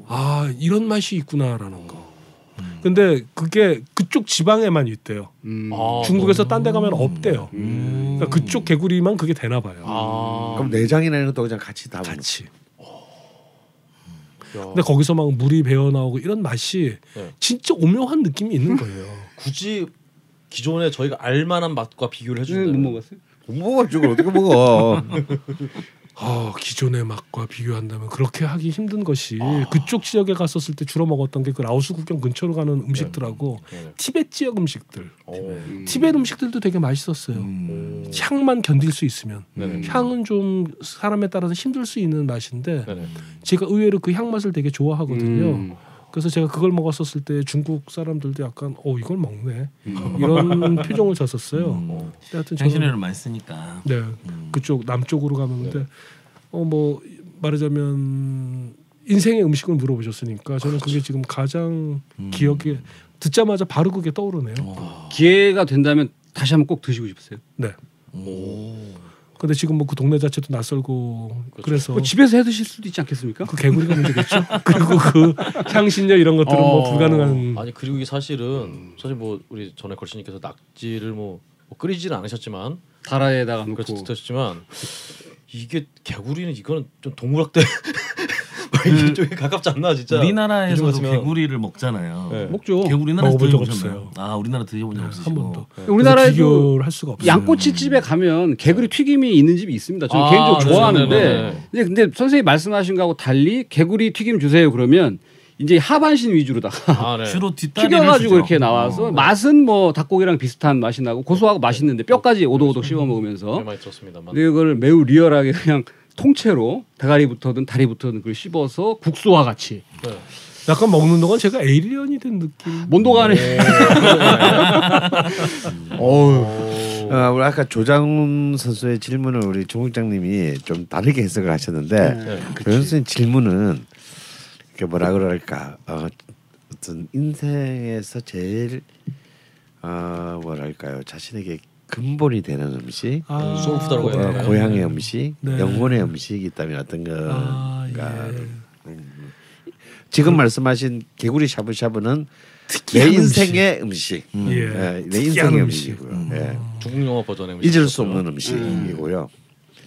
아 이런 맛이 있구나라는 거. 근데 그게 그쪽 지방에만 있대요. 음. 아, 중국에서 딴 데 가면 없대요. 음. 그러니까 그쪽 개구리만 그게 되나 봐요. 아. 그럼 내장이나 이런 것도 그냥 같이 다 같이. 야. 근데 거기서 막 물이 배어 나오고 이런 맛이 네. 진짜 오묘한 느낌이 있는 거예요. 굳이 기존에 저희가 알만한 맛과 비교를 네, 해준다. 못 먹었어요? 못 먹었죠. 어떻게 먹어? 어, 기존의 맛과 비교한다면 그렇게 하기 힘든 것이 아. 그쪽 지역에 갔었을 때 주로 먹었던 게 그 라오스 국경 근처로 가는 음식들하고 네. 티벳 지역 음식들, 오. 티벳 음식들도 되게 맛있었어요. 음. 향만 견딜 수 있으면 네네. 향은 좀 사람에 따라서 힘들 수 있는 맛인데 네네. 제가 의외로 그 향 맛을 되게 좋아하거든요. 음. 그래서 제가 그걸 먹었었을 때 중국 사람들도 약간 어 이걸 먹네 이런 표정을 졌었어요. 어. 근데 하여튼 향신료를 많이 쓰니까. 네 음. 그쪽 남쪽으로 가면 근데 어뭐 말하자면 인생의 음식을 물어보셨으니까 저는 그게 지금 가장 음. 기억에 듣자마자 바로 그게 떠오르네요. 어. 기회가 된다면 다시 한번 꼭 드시고 싶으세요. 네. 오. 근데 지금 뭐 그 동네 자체도 낯설고 그래서 뭐 집에서 해 드실 수도 있지 않겠습니까? 그 개구리가 문제겠죠. 그리고 그 향신료 이런 것들은 뭐 어. 불가능한. 아니 그리고 이게 사실은 사실 뭐 우리 전에 걸신님께서 낙지를 뭐, 뭐 끓이지는 않으셨지만 다라에다가 그렇지 드셨지만 이게 개구리는 이거는 좀 동물학대 뭐 이게 쪽에 가깝지 않나 진짜 우리나라에서도 같으면- 개구리를 먹잖아요. 네. 먹죠. 개구리 우리나라에서 먹어본 적? 없어요. 아 우리나라 드셔본 적 네, 없으시고. 한 번도. 네. 우리나라에도 비교를 할 수가 없어요. 양꼬치 집에 가면 개구리 튀김이 있는 집이 있습니다. 저는 아, 개인적으로 네, 좋아하는데 네, 네, 네. 근데, 근데 선생님 말씀하신 거하고 달리 개구리 튀김 주세요 그러면 이제 하반신 위주로다가 아, 네. 주로 튀겨가지고. 이렇게 나와서 어. 맛은 뭐 닭고기랑 비슷한 맛이 나고 고소하고 맛있는데 뼈까지 오독오독 씹어 먹으면서 네, 많이 들었습니다만 근데 이걸 매우 리얼하게 그냥 통째로 대가리부터든 다리부터든 그걸 씹어서 국수와 같이. 네. 약간 먹는 동안 제가 에이리언이 된 느낌. 몬도가 안에. 어우. 어, 우리 아까 조장훈 선수의 질문을 우리 조 국장님이 좀 다르게 해석을 하셨는데 네. 조 선수의 질문은 그 뭐라 그럴까? 어, 어떤 인생에서 제일 어, 뭐랄까요? 자신에게 근본이 되는 음식 아, 소울푸드라고 해야 어? 고향의 음식 네. 영혼의 음식이 있다면 어떤 건가 아, 예. 지금 말씀하신 개구리 샤브샤브는 내 특이한 인생의 음식, 예. 예, 내 특이한 인생의 음식. 음식이고요 예. 중국 영화 버전의 잊을 수. 없는 음식이고요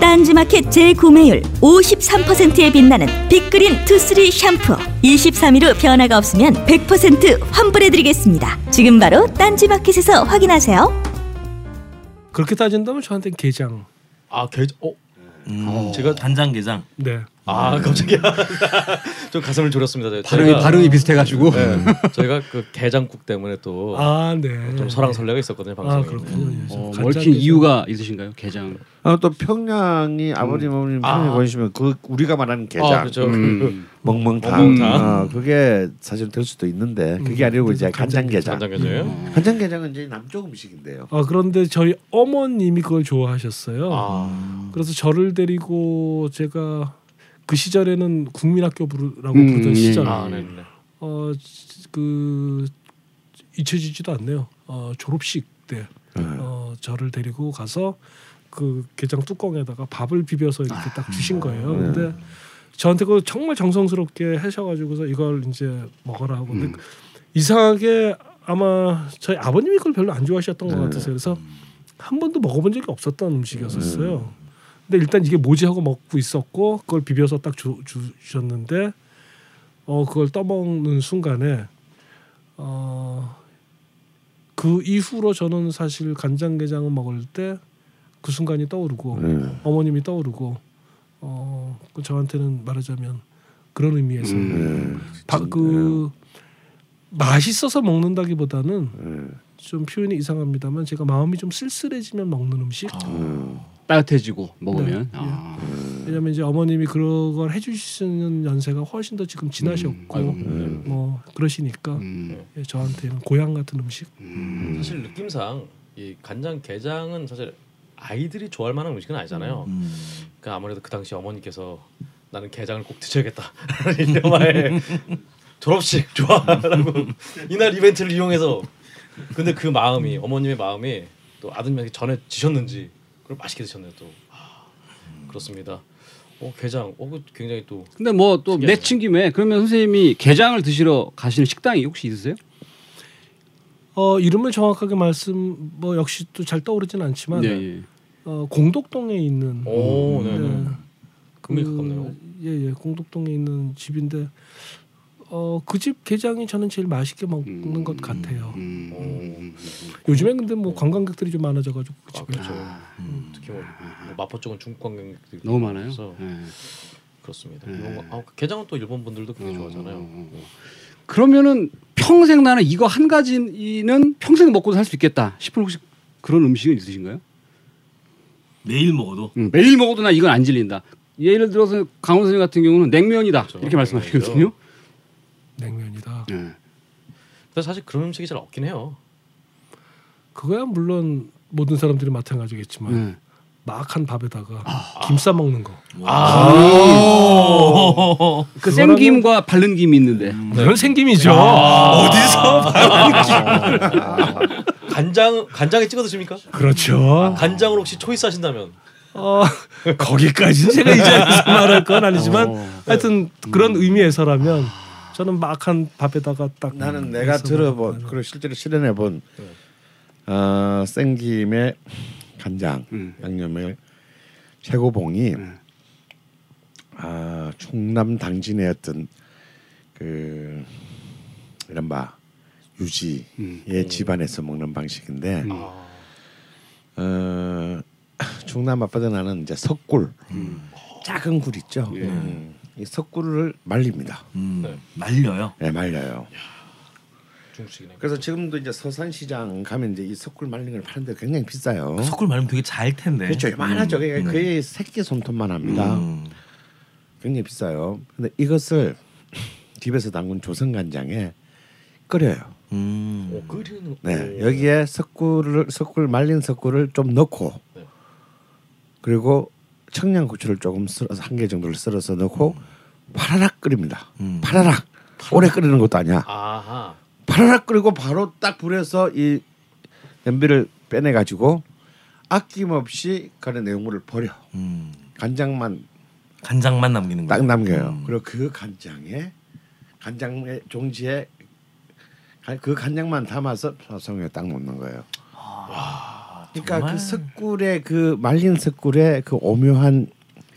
딴지마켓 재구매율 53%에 빛나는 빅그린 투쓰리 샴푸 23일 후 변화가 없으면 100% 환불해드리겠습니다. 지금 바로 딴지마켓에서 확인하세요. 그렇게 따진다면 저한테 게장. 아 개, 어, 음, 제가 간장게장. 네. 아 깜짝이야. 좀 가슴을 졸였습니다. 저- 발음이 저희가- 발음이 비슷해가지고 네, 저희가 그 게장국 때문에 또좀 아, 네. 설왕설래가 있었거든요 방송에. 아, 그렇군요. 예. 어, 게장. 이유가 있으신가요? 게장 어, 또 평양이 아버님 어머님 평양 아. 보시면 그 우리가 말하는 게장 아 그렇죠. 음. 멍멍탕, 멍멍탕. 어, 그게 사실 될 수도 있는데 그게 아니고 이제 간장게장 간장게장. 간장게장은 이제 남쪽 음식인데요 아, 그런데 저희 어머님이 그걸 좋아하셨어요. 아, 그래서 저를 데리고 제가 그 시절에는 국민학교 부르라고 음, 부르던 예. 시절 아, 네, 네. 어 그 잊혀지지도 않네요. 어 졸업식 때 네. 어, 저를 데리고 가서 그 게장 뚜껑에다가 밥을 비벼서 이렇게 딱 주신 거예요. 네. 근데 저한테 그 정말 정성스럽게 하셔가지고서 이걸 이제 먹어라 하고 근데 이상하게 아마 저희 아버님이 그걸 별로 안 좋아하셨던 것 같아서요. 그래서 한 번도 먹어본 적이 없었던 음식이었었어요. 근데 일단 이게 뭐지 하고 먹고 있었고 그걸 비벼서 딱 주, 주셨는데 어 그걸 떠먹는 순간에 어 그 이후로 저는 사실 간장게장을 먹을 때 그 순간이 떠오르고 네. 어머님이 떠오르고 어그 저한테는 말하자면 그런 의미에서 네. 바, 그 맛있어서 먹는다기보다는 네. 좀 표현이 이상합니다만 제가 마음이 좀 쓸쓸해지면 먹는 음식. 음. 따뜻해지고 먹으면 네. 아. 왜냐면 이제 어머님이 그런 걸 해주시는 연세가 훨씬 더 지금 지나셨고 음. 뭐 그러시니까 음. 예, 저한테는 고향 같은 음식. 사실 느낌상 이 간장 게장은 사실 아이들이 좋아할 만한 음식은 아니잖아요. 음. 그 아무래도 그 당시 어머니께서 나는 게장을 꼭 드셔야겠다. 이 영화에 졸업식 좋아라고 이날 이벤트를 이용해서 근데 그 마음이 어머님의 마음이 또 아드님에게 전해 지셨는지 그걸 맛있게 드셨네요 또 아, 그렇습니다. 어 게장. 어그 굉장히 또 근데 뭐 또. 내친 김에 그러면 선생님이 게장을 드시러 가시는 식당이 혹시 있으세요? 어 이름을 정확하게 말씀 뭐 역시 또 잘 떠오르진 않지만 네. 예. 어, 공덕동에 있는 오, 네. 네. 금이 그, 가깝네요. 예예 공덕동에 있는 집인데 어 그 집 게장이 저는 제일 맛있게 먹는 것 같아요. 음. 오. 요즘에 근데 뭐 관광객들이 좀 많아져가지고 그아 집에 그렇죠. 음, 특히 뭐, 뭐 마포 쪽은 중국 관광객들이 너무 많아요. 그래서 예. 그렇습니다. 네. 이런 거, 아, 게장은 또 일본 분들도 굉장히 어, 좋아하잖아요. 어, 어. 그러면은 평생 나는 이거 한 가지는 평생 먹고 살 수 있겠다 싶은 혹시 그런 음식은 있으신가요? 매일 먹어도 음, 매일 먹어도 나 이건 안 질린다. 예를 들어서 강원 선생 같은 경우는 냉면이다 그렇죠. 이렇게 말씀하시거든요. 냉면이다. 예. 근데 사실 그런 음식이 잘 없긴 해요. 그거야 물론 모든 사람들이 마찬가지겠지만 예. 막한 밥에다가 김싸 먹는 거. 그 생김과 바른 김이 있는데 그런 생김이죠. 어디서 간장 간장에 찍어 드십니까? 그렇죠. 간장으로 혹시 초이스 하신다면 어, 거기까지는 제가 이 자리에서 말할 건 아니지만 어. 하여튼 그런 의미에서라면 저는 막한 밥에다가 딱 나는 내가 들어본 그리고 실제로 실현해 본 어, 생김에 간장 음. 양념에 최고봉이 음. 아, 충남 당진의 어떤 그 이른바 유지의 음. 집안에서 먹는 방식인데 음. 아, 어, 충남 아빠들 나는 이제 석굴 작은 굴 있죠. 예. 음, 이 석굴을 말립니다. 음, 네. 말려요. 네, 말려요. 그래서 지금도 이제 서산시장 가면 이제 이 석굴 말린 걸 파는데 굉장히 비싸요. 석굴 말면 되게 잘 텐데. 그렇죠. 그게 음. 거의 새끼 손톱만 합니다. 음. 굉장히 비싸요. 근데 이것을 집에서 담근 조선 간장에 끓여요. 음. 오, 끓이는. 네, 오. 여기에 석굴을 석굴 말린 석굴을 좀 넣고 네. 그리고 청양고추를 조금 썰어서 한 개 정도를 썰어서 넣고 파라락 끓입니다. 음. 파라락. 오래 끓이는 것도 아니야. 아하. 파라락 끓이고 바로 딱 불에서 이 냄비를 빼내 가지고 아낌없이 그런 내용물을 버려. 음. 간장만 간장만 남기는 거. 딱 남겨요. 음. 그리고 그 간장에 간장의 종지에 가- 그 간장만 담아서 사성에 딱 놓는 거예요. 그러니까 정말? 그 석굴의 그 말린 석굴의 그 오묘한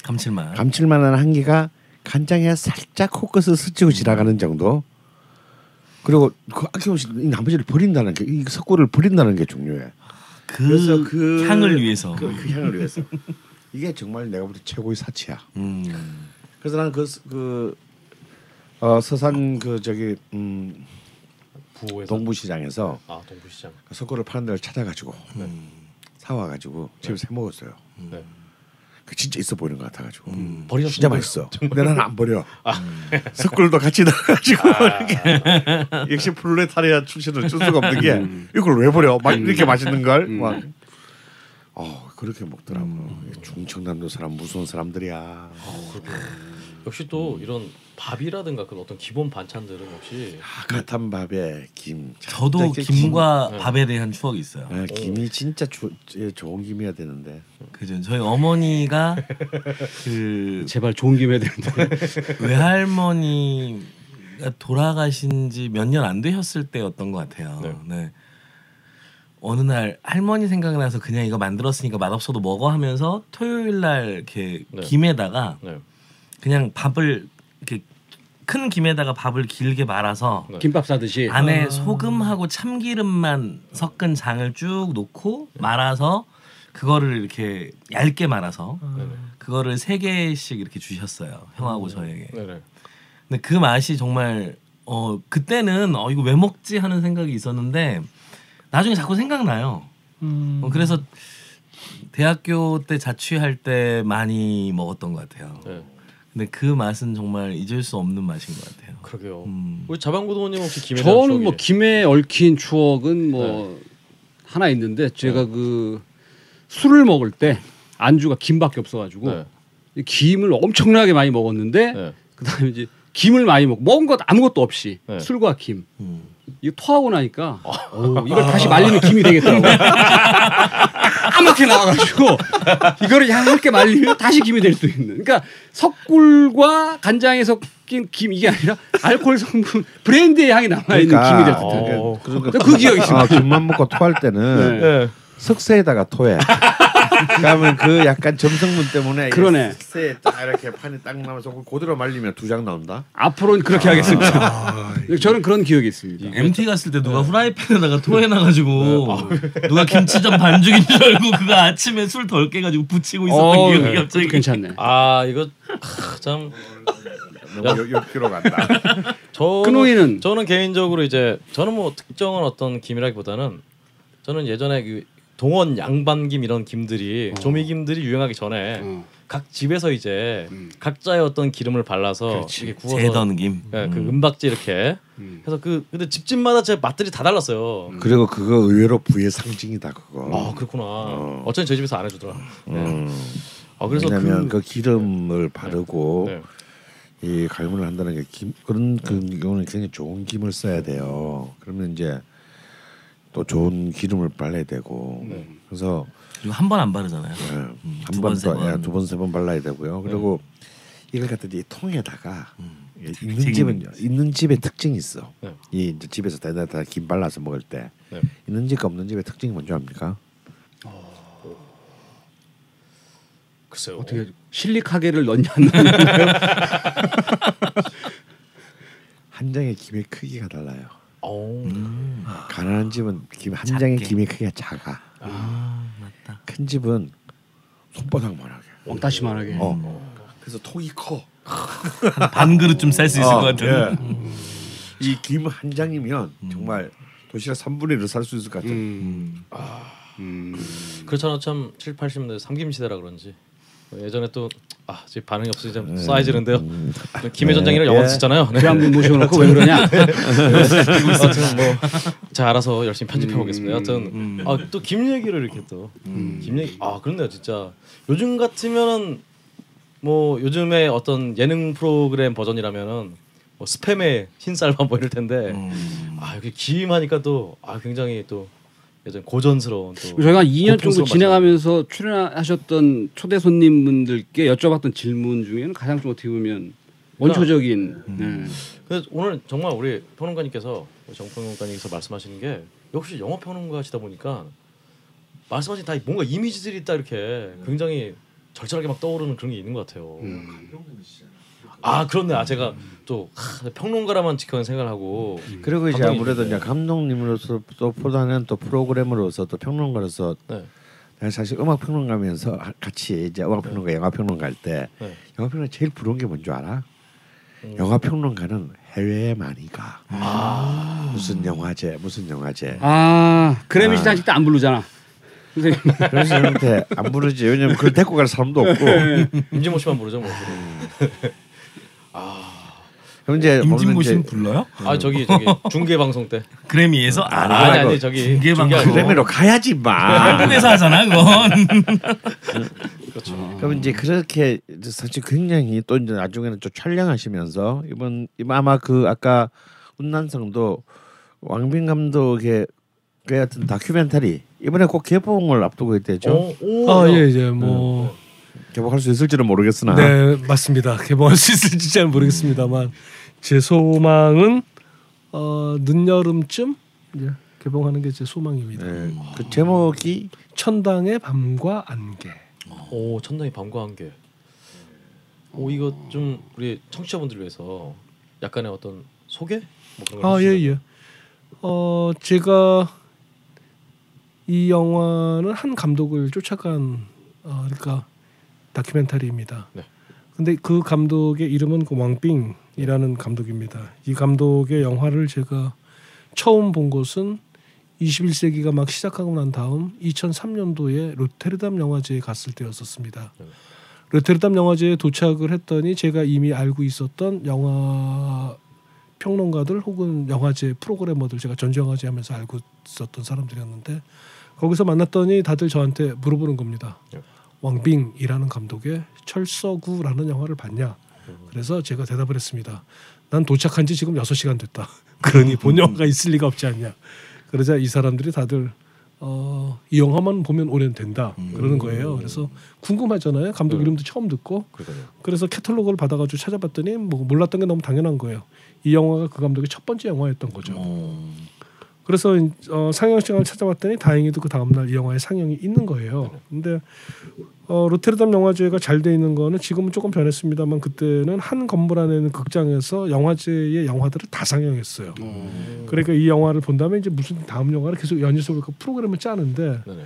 감칠맛. 감칠만한 향기가 간장에 살짝 코끝을 스치고 지나가는 정도. 그리고 그 아낌없이 이 나머지를 버린다는 게 이 석굴을 버린다는 게 중요해. 그, 그래서 그 향을 위해서. 그, 그 향을 위해서 이게 정말 내가 볼 때 최고의 사치야. 음. 그래서 나는 그, 그 어, 서산 그 저기 음, 부에서. 동부시장에서 아 동부시장. 그 석굴을 파는 데를 찾아가지고 음. 사와가지고 집에서 해 먹었어요. 네. 그 진짜 있어 보이는 것 같아가지고 음. 버리셨 진짜 맛있어. 근데 나는 안 버려. 석굴도 같이 넣어가지고 이렇게 역시 플레타리아 출신은 줄 수가 없는 게 이걸 왜 버려? 막 이렇게 맛있는 걸 막. 어 그렇게 먹더라고. 중청남도 사람 무서운 사람들이야. 역시 또 이런 밥이라든가 그런 어떤 기본 반찬들은 역시 아, 갓한 밥에 김. 저도 진짜 김과 네. 밥에 대한 추억이 있어요. 김. 아, 김이 진짜 주, 제- 좋은 김이어야 되는데. 그죠. 저희 어머니가 그 제발 좋은 김 해야 되는데. 외할머니가 돌아가신 지 몇 년 안 되셨을 때였던 것 같아요. 네. 네. 어느 날 할머니 생각나서 그냥 이거 만들었으니까 맛없어도 먹어 하면서 토요일 날 이렇게 네. 김에다가 네. 그냥 밥을 이렇게 큰 김에다가 밥을 길게 말아서 네. 김밥 싸듯이. 안에 소금하고 참기름만 섞은 장을 쭉 놓고 말아서 그거를 이렇게 얇게 말아서 네네. 그거를 세 개씩 이렇게 주셨어요 형하고 저에게. 네네. 근데 그 맛이 정말 어 그때는 어 이거 왜 먹지 하는 생각이 있었는데 나중에 자꾸 생각나요. 음, 어, 그래서 대학교 때 자취할 때 많이 먹었던 것 같아요. 네. 근데 그 맛은 정말 잊을 수 없는 맛인 것 같아요. 그러게요. 음. 우리 자방고등원님 혹시 김에 저는 추억이 뭐 김에 얽힌 추억은 뭐 하나 있는데 제가 네. 그 술을 먹을 때 안주가 김밖에 없어가지고 네. 이 김을 엄청나게 많이 먹었는데 네. 그다음에 이제 김을 많이 먹 먹은 것 아무것도 없이 네. 술과 김 음. 이거 토하고 나니까 어, 이걸 다시 말리는 김이 되겠더라고요. 까맣게 나와가지고 이거를 얇게 말리면 다시 김이 될 수 있는. 그러니까 석굴과 간장에 섞인 김 이게 아니라 알코올 성분 브랜드의 향이 남아 있는 그러니까, 김이 될수 있다. 어. 그러니까 그 기억이 있습니다. 아, 김만 먹고 토할 때는 네. 석쇠에다가 토해. 그러면 그 약간 점성분 때문에 그러네. 석쇠에 딱 이렇게 판이 딱 나면서 그대로 말리면 두 장 나온다. 앞으로는 그렇게 하겠습니다. 저는 그런 기억이 있습니다. MT 갔을 때 누가 후라이팬에다가 토해놔가지고 누가 김치전 반죽인 줄 알고 그거 아침에 술 덜 깨가지고 붙이고 있었던 어, 기억이 네. 갑자기 괜찮네. 아 이거 아, 참 너무 옆기로 간다. 저는? 저는 개인적으로 이제 저는 뭐 특정한 어떤 김이라기보다는 저는 예전에 그 동원 양반김 이런 김들이 조미김들이 유행하기 전에 어. 각 집에서 이제 음. 각자의 어떤 기름을 발라서 이게 구워서 재던 김. 예, 그 은박지 이렇게 음. 해서 그 근데 집집마다 제 맛들이 다 달랐어요. 그리고 그거 의외로 부의 상징이다 그거. 아 그렇구나. 어. 어. 쩐 저희 집에서 안 해주더라. 네. 음. 아 그래서 왜냐하면 그, 그, 기름을 바르고 네. 이 갈문을 한다는 게 김, 그런 그 경우는 굉장히 좋은 김을 써야 돼요. 그러면 이제 또 좋은 기름을 발라야 되고 네. 그래서 그리고 한 번 안 바르잖아요. 한두 번, 세 번. 번, 두 번, 세 번 발라야 되고요. 그리고 이걸 갖다 이 통에다가 이게 있는 집은 있는 집의 특징이 있어. 네. 이 이제 집에서 다다 김 발라서 먹을 때 네. 있는 집과 없는 집의 특징이 뭔지 압니까? 글쎄요. 어떻게 실리카게를 넣냐 안 넣냐. 한 장의 김의 크기가 달라요. 어. 가난한 집은 김한 장의 작게. 김의 크기가 작아. 아 맞다. 큰 집은 손바닥만하게. 왕따시만하게. 어. 그래서 통이 커. 반 그릇 좀 쌀 수 있을 어, 것 같은. 예. 이김 한 장이면 정말 도시락 3분의 1을 살 수 있을 것 같은. 음. 음. 그렇잖아 참 7, 80년대 삼김 시대라 그런지 예전에 또 아 지금 반응이 없으니 좀. 김해 전쟁이라 네. 영화 예. 썼잖아요. 네. 그한분 모셔놓고 왜 그러냐? 하여튼 뭐자 알아서 열심히 편집해 보겠습니다. 여하튼 음. 아, 또김 얘기를 이렇게 또김 얘기 아 그렇네요 진짜 요즘 같으면은 뭐 요즘에 어떤 예능 프로그램 버전이라면은 뭐 스팸의 흰쌀밥 뭐 이럴 텐데 음. 아 여기 김하니까 또 아 굉장히 또 예전 고전스러운 또 저희가 2년 정도 진행하면서 출연하셨던 초대 손님분들께 여쭤봤던 질문 중에는 가장 좀 어떻게 보면 원초적인 네. 그래서 오늘 정말 우리 평론가님께서 정평론가님께서 말씀하시는 게 역시 영화 평론가시다 보니까 말씀하신 다 뭔가 이미지들이 있다 이렇게 굉장히 절절하게 막 떠오르는 그런 게 있는 것 같아요. 아 그렇네. 아 제가 또 하, 평론가라만 지켜는 생각을 하고 그리고 이제. 아무래도 이제 감독님으로서 또 보다는 또 프로그래머로서 또 평론가로서 네. 사실 음악 평론가면서 하- 같이 이제 음악 평론가, 영화 평론가 할때 네. 영화 평론가 제일 부러운 게 뭔지 알아? 음. 영화 평론가는 해외에 많이 가. 아. 무슨 영화제, 무슨 영화제. 아 그래미 아. 시상식 때 안 부르잖아. 그래서 저한테 안 부르지. 왜냐면 그걸 데리고 갈 사람도 없고. 임진모 씨만 부르죠 뭐. 그럼 이제 임진모 씨는 이제 불러요? 아 저기 저기 중계 방송 때 그래미에서 아, 아니, 아니 아니 저기 중계 방송. 그래미로 가야지 마. 한국에서 하잖아 그건. 그럼 이제 그렇게 이제 사실 굉장히 또 이제 나중에는 좀 촬영하시면서 이번 아마 그 아까 운난성도 왕빈 감독의 그 같은 다큐멘터리 이번에 꼭 개봉을 앞두고 있대죠. 어, 오, 아 야. 예 이제 뭐 개봉할 수 있을지는 모르겠으나 네 맞습니다. 개봉할 수 있을지 잘 모르겠습니다만 제 소망은 어, 늦여름쯤 이제 개봉하는 게 제 소망입니다. 네, 그 제목이 천당의 밤과 안개. 오 천당의 밤과 한개. 오 이거 좀 우리 청취자분들을 위해서 약간의 어떤 소개? 뭐 그런 걸아 해주시나요? 예 예. 어 제가 이 영화는 한 감독을 쫓아간 어, 그러니까 다큐멘터리입니다. 네. 근데 그 감독의 이름은 그 왕빙 이라는 감독입니다. 이 감독의 영화를 제가 처음 본 것은 21세기가 막 시작하고 난 다음 2003년도에 로테르담 영화제에 갔을 때였었습니다. 네. 로테르담 영화제에 도착을 했더니 제가 이미 알고 있었던 영화 평론가들 혹은 영화제 프로그래머들 제가 전주영화제 하면서 알고 있었던 사람들이었는데 거기서 만났더니 다들 저한테 물어보는 겁니다. 네. 왕빙이라는 감독의 철서구라는 영화를 봤냐? 그래서 제가 대답을 했습니다. 난 도착한 지 지금 6시간 됐다. 그러니 본 영화가 있을 리가 없지 않냐. 그러자 이 사람들이 다들 어, 이 영화만 보면 올해는 된다 음. 그러는 거예요. 그래서 궁금하잖아요. 감독 네. 이름도 처음 듣고 그러니까요. 그래서 캐탈로그를 받아가지고 찾아봤더니 뭐 몰랐던 게 너무 당연한 거예요. 이 영화가 그 감독의 첫 번째 영화였던 거죠. 어. 그래서 어, 상영 시간을 찾아봤더니 다행히도 그 다음 날 이 영화의 상영이 있는 거예요. 근데 어, 로테르담 영화제가 잘 돼 있는 거는 지금은 조금 변했습니다만 그때는 한 건물 안에 있는 극장에서 영화제의 영화들을 다 상영했어요. 그러니까 이 영화를 본 다음에 이제 무슨 다음 영화를 계속 연이어서 그 프로그램을 짜는데 네네.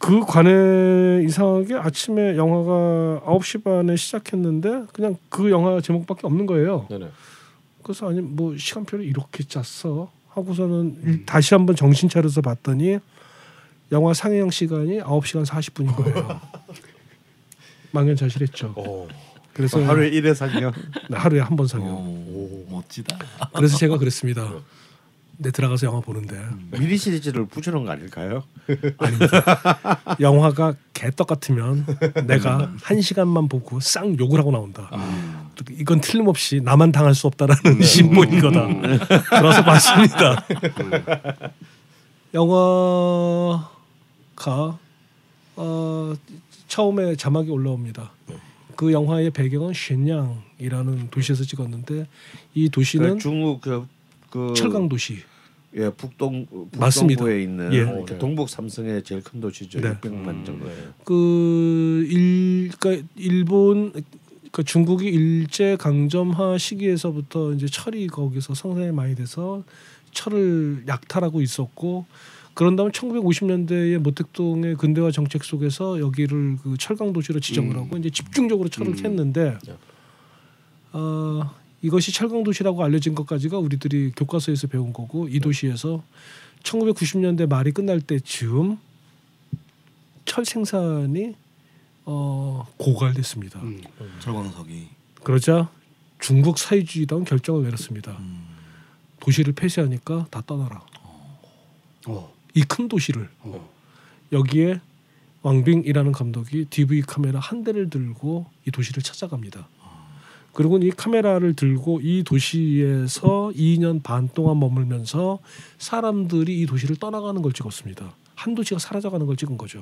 그 관에 이상하게 아침에 영화가 9시 반에 시작했는데 그냥 그 영화 제목밖에 없는 거예요. 네네. 그래서 아니 뭐 시간표를 이렇게 짰어 하고서는 일- 다시 한번 정신 차려서 봤더니 영화 상영 시간이 9시간 40분인 거예요. 망연자실했죠. 어. 그래서 하루에 1회 상영. 네, 하루에 한 번 상영. 오, 멋지다. 그래서 제가 그랬습니다. 내 들어가서 영화 보는데 미니 시리즈를 붙여놓은 거 아닐까요? 아닙니다. 영화가 개떡 같으면 내가 한 시간만 보고 쌍 욕을 하고 나온다. 이건 틀림없이 나만 당할 수 없다라는 신보인 거다. 그래서 봤습니다. 영화가 어, 처음에 자막이 올라옵니다. 그 영화의 배경은 쉔양이라는 도시에서 찍었는데 이 도시는 그 중국 그, 그 철강 도시. 예 북동 맞습니다. 북동부에 있는 예. 이렇게 동북 삼성의 제일 큰 도시죠. 네. 600만 정도. 그일 그러니까 일본 그 중국이 일제 강점화 시기에서부터 이제 철이 거기서 성장이 많이 돼서 철을 약탈하고 있었고 그런 다음에 1950년대에 모택동의 근대화 정책 속에서 여기를 그 철강 도시로 지정을 하고 이제 집중적으로 철을 캤는데 네. 어, 이것이 철강 도시라고 알려진 것까지가 우리들이 교과서에서 배운 거고 이 도시에서 1990년대 말이 끝날 때쯤 철 생산이 어, 고갈됐습니다. 철광석이. 그러자 중국 사회주의당은 결정을 내렸습니다. 음. 도시를 폐쇄하니까 다 떠나라. 어. 이 큰 도시를 여기에 왕빙이라는 감독이 DV 카메라 한 대를 들고 이 도시를 찾아갑니다. 그리고 이 카메라를 들고 이 도시에서 2년 반 동안 머물면서 사람들이 이 도시를 떠나가는 걸 찍었습니다. 한 도시가 사라져가는 걸 찍은 거죠.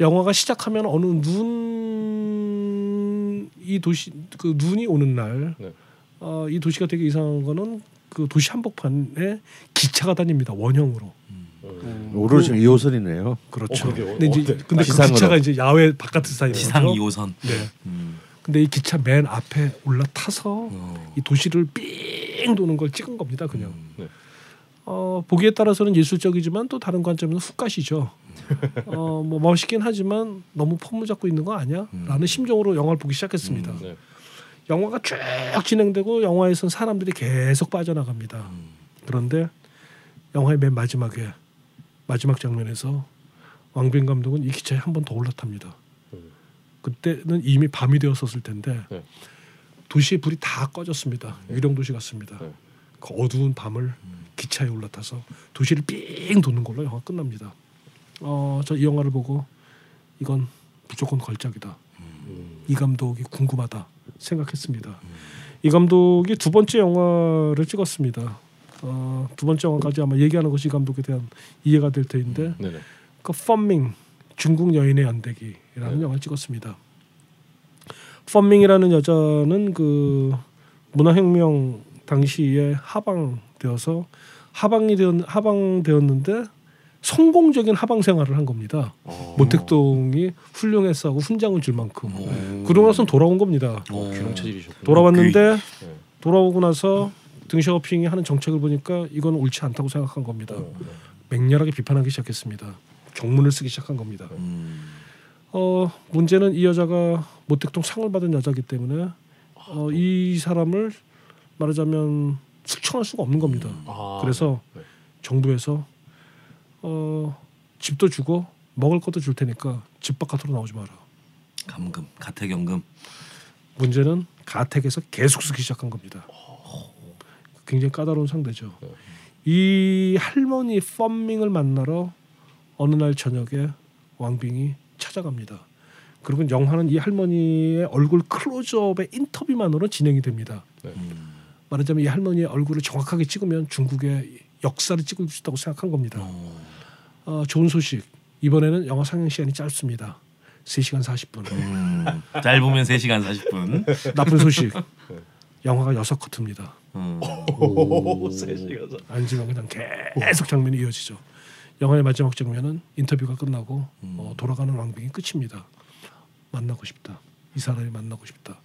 영화가 시작하면 어느 눈 이 도시 그 눈이 오는 날, 네. 어, 이 도시가 되게 이상한 거는 그 도시 한복판에 기차가 다닙니다 원형으로. 오로지 2호선이네요. 그렇죠. 어. 근데 이제 어, 네. 근데 그. 기차가 이제 야외 바깥에서 다니는 지상 거죠. 2호선. 네. 음. 근데 이 기차 맨 앞에 올라타서 어. 이 도시를 삥 도는 걸 찍은 겁니다. 그냥. 네. 어, 보기에 따라서는 예술적이지만 또 다른 관점에서 훅가시죠. 어, 뭐 멋있긴 하지만 너무 폼을 잡고 있는 거 아니야? 라는 심정으로 영화를 보기 시작했습니다. 네. 영화가 쭉 진행되고 영화에선 사람들이 계속 빠져나갑니다. 그런데 영화의 맨 마지막에 마지막 장면에서 왕빈 감독은 이 기차에 한 번 더 올라탑니다. 그때는 이미 밤이 되었었을 텐데 네. 도시의 불이 다 꺼졌습니다. 유령 도시 같습니다. 네. 그 어두운 밤을 기차에 올라타서 도시를 삥 도는 걸로 영화 끝납니다. 어, 저 이 영화를 보고 이건 무조건 걸작이다. 이 감독이 궁금하다 생각했습니다. 이 감독이 두 번째 영화를 찍었습니다. 어, 두 번째 영화까지 아마 얘기하는 것이 이 감독에 대한 이해가 될 터인데 네네. 그 펀밍 중국 여인의 연대기라는 네. 영화를 찍었습니다. 펀밍이라는 여자는 그 문화혁명 당시에 하방되어서 하방이 되었 하방되었는데 성공적인 하방 생활을 한 겁니다. 어. 모택동이 훌륭했어 하고 훈장을 줄 만큼. 그러고 나서 돌아온 겁니다. 어. 귀농 체질이셨군요. 돌아왔는데 네. 돌아오고 나서 등샤오핑이 하는 정책을 보니까 이건 옳지 않다고 생각한 겁니다. 맹렬하게 비판하기 시작했습니다. 경문을 쓰기 시작한 겁니다. 음. 어, 문제는 이 여자가 모택동 상을 받은 여자기 때문에 어, 이 사람을 말하자면 숙청할 수가 없는 겁니다. 아, 그래서 네. 정부에서 어, 집도 주고 먹을 것도 줄 테니까 집 바깥으로 나오지 마라. 감금, 가택연금. 문제는 가택에서 계속 쓰기 시작한 겁니다. 굉장히 까다로운 상대죠. 이 할머니 펀밍을 만나러 어느 날 저녁에 왕빙이 찾아갑니다. 그리고 영화는 이 할머니의 얼굴 클로즈업의 인터뷰만으로 진행이 됩니다. 음. 말하자면 이 할머니의 얼굴을 정확하게 찍으면 중국의 역사를 찍을 수 있다고 생각한 겁니다. 어, 좋은 소식. 이번에는 영화 상영 시간이 짧습니다. 3시간 40분. 음, 짧으면 3시간 40분. 나쁜 소식. 영화가 여섯 커트입니다. 음. 오, 세 시간. 아니지만 그냥 계속 장면이 이어지죠. 영화의 마지막 장면은 인터뷰가 끝나고 어, 돌아가는 왕빙이 끝입니다. 만나고 싶다. 이 사람이 만나고 싶다.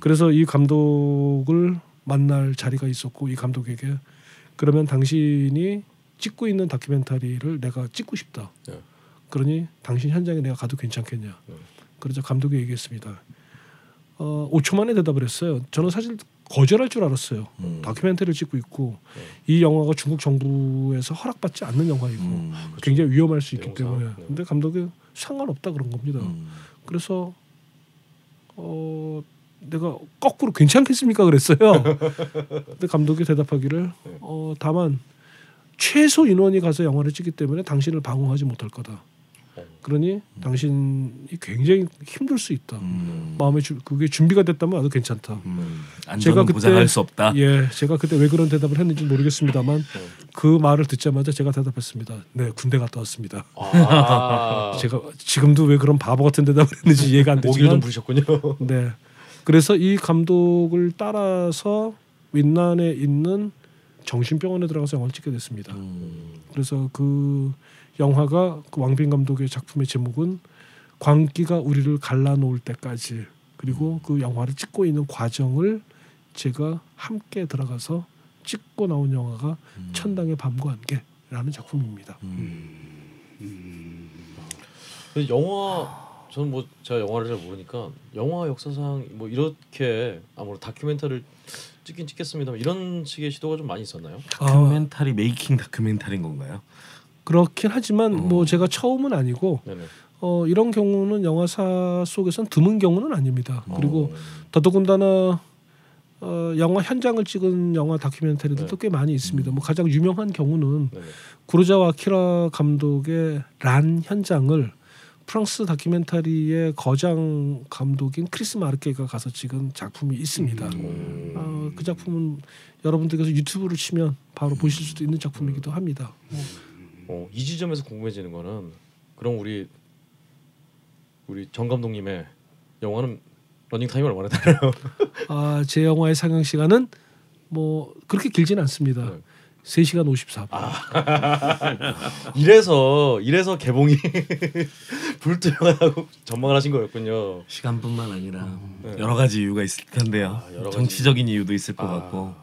그래서 이 감독을 만날 자리가 있었고 이 감독에게 그러면 당신이 찍고 있는 다큐멘터리를 내가 찍고 싶다. 네. 그러니 당신 현장에 내가 가도 괜찮겠냐. 그러자 감독이 얘기했습니다. 어, 5초 만에 대답을 했어요. 저는 사실 거절할 줄 알았어요. 음. 다큐멘터리를 찍고 있고 이 영화가 중국 정부에서 허락받지 않는 영화이고 음. 굉장히 위험할 수 있기 내용상, 때문에 네. 근데 감독이 상관없다 그런 겁니다. 음. 그래서 어 내가 거꾸로 괜찮겠습니까 그랬어요. 근데 감독이 대답하기를 어 다만 최소 인원이 가서 영화를 찍기 때문에 당신을 방어하지 못할 거다. 그러니 당신이 굉장히 힘들 수 있다. 음. 마음에 주, 그게 준비가 됐다면 아주 괜찮다. 음. 제가 안전은 그때- 보장할 수 없다. 예, 제가 그때 왜 그런 대답을 했는지 모르겠습니다만 그 말을 듣자마자 제가 대답했습니다. 네, 군대 갔다 왔습니다. 아, 제가 지금도 왜 그런 바보 같은 대답을 했는지 이해가 안 모기를 좀 되지만 부르셨군요. 네. 그래서 이 감독을 따라서 윈난에 있는 정신병원에 들어가서 영화를 찍게 됐습니다. 음. 그래서 그 영화가 그 왕빈 감독의 작품의 제목은 광기가 우리를 갈라놓을 때까지 그리고 그 영화를 찍고 있는 과정을 제가 함께 들어가서 찍고 나온 영화가 천당의 밤과 안개라는 작품입니다. 근데 영화 저는 뭐 제가 영화를 잘 모르니까 영화 역사상 뭐 이렇게 아무래도 다큐멘터리를 찍긴 찍겠습니다만 이런 식의 시도가 좀 많이 있었나요? 아, 다큐멘터리 메이킹 다큐멘터리인 건가요? 그렇긴 하지만 어. 뭐 제가 처음은 아니고 네네. 어, 이런 경우는 영화사 속에선 드문 경우는 아닙니다. 그리고 어, 더더군다나 어, 영화 현장을 찍은 영화 다큐멘터리들도 꽤 많이 있습니다. 뭐 가장 유명한 경우는 네네. 구로자와 아키라 감독의 란 현장을 프랑스 다큐멘터리의 거장 감독인 크리스 마르케가 가서 찍은 작품이 있습니다. 어, 그 작품은 여러분들께서 유튜브를 치면 바로 보실 수도 있는 작품이기도 합니다. 어, 이 지점에서 궁금해지는 거는 그럼 우리 우리 정 감독님의 영화는 러닝 타임이 얼마나 되나요? 아, 제 영화의 상영 시간은 뭐 그렇게 길지는 않습니다. 네. 3시간 54분. 이래서 이래서 개봉이 불투명하다고 전망을 하신 거였군요. 시간뿐만 아니라 네. 여러 가지 이유가 있을 텐데요. 아. 정치적인 이유도 있을 것 아. 같고.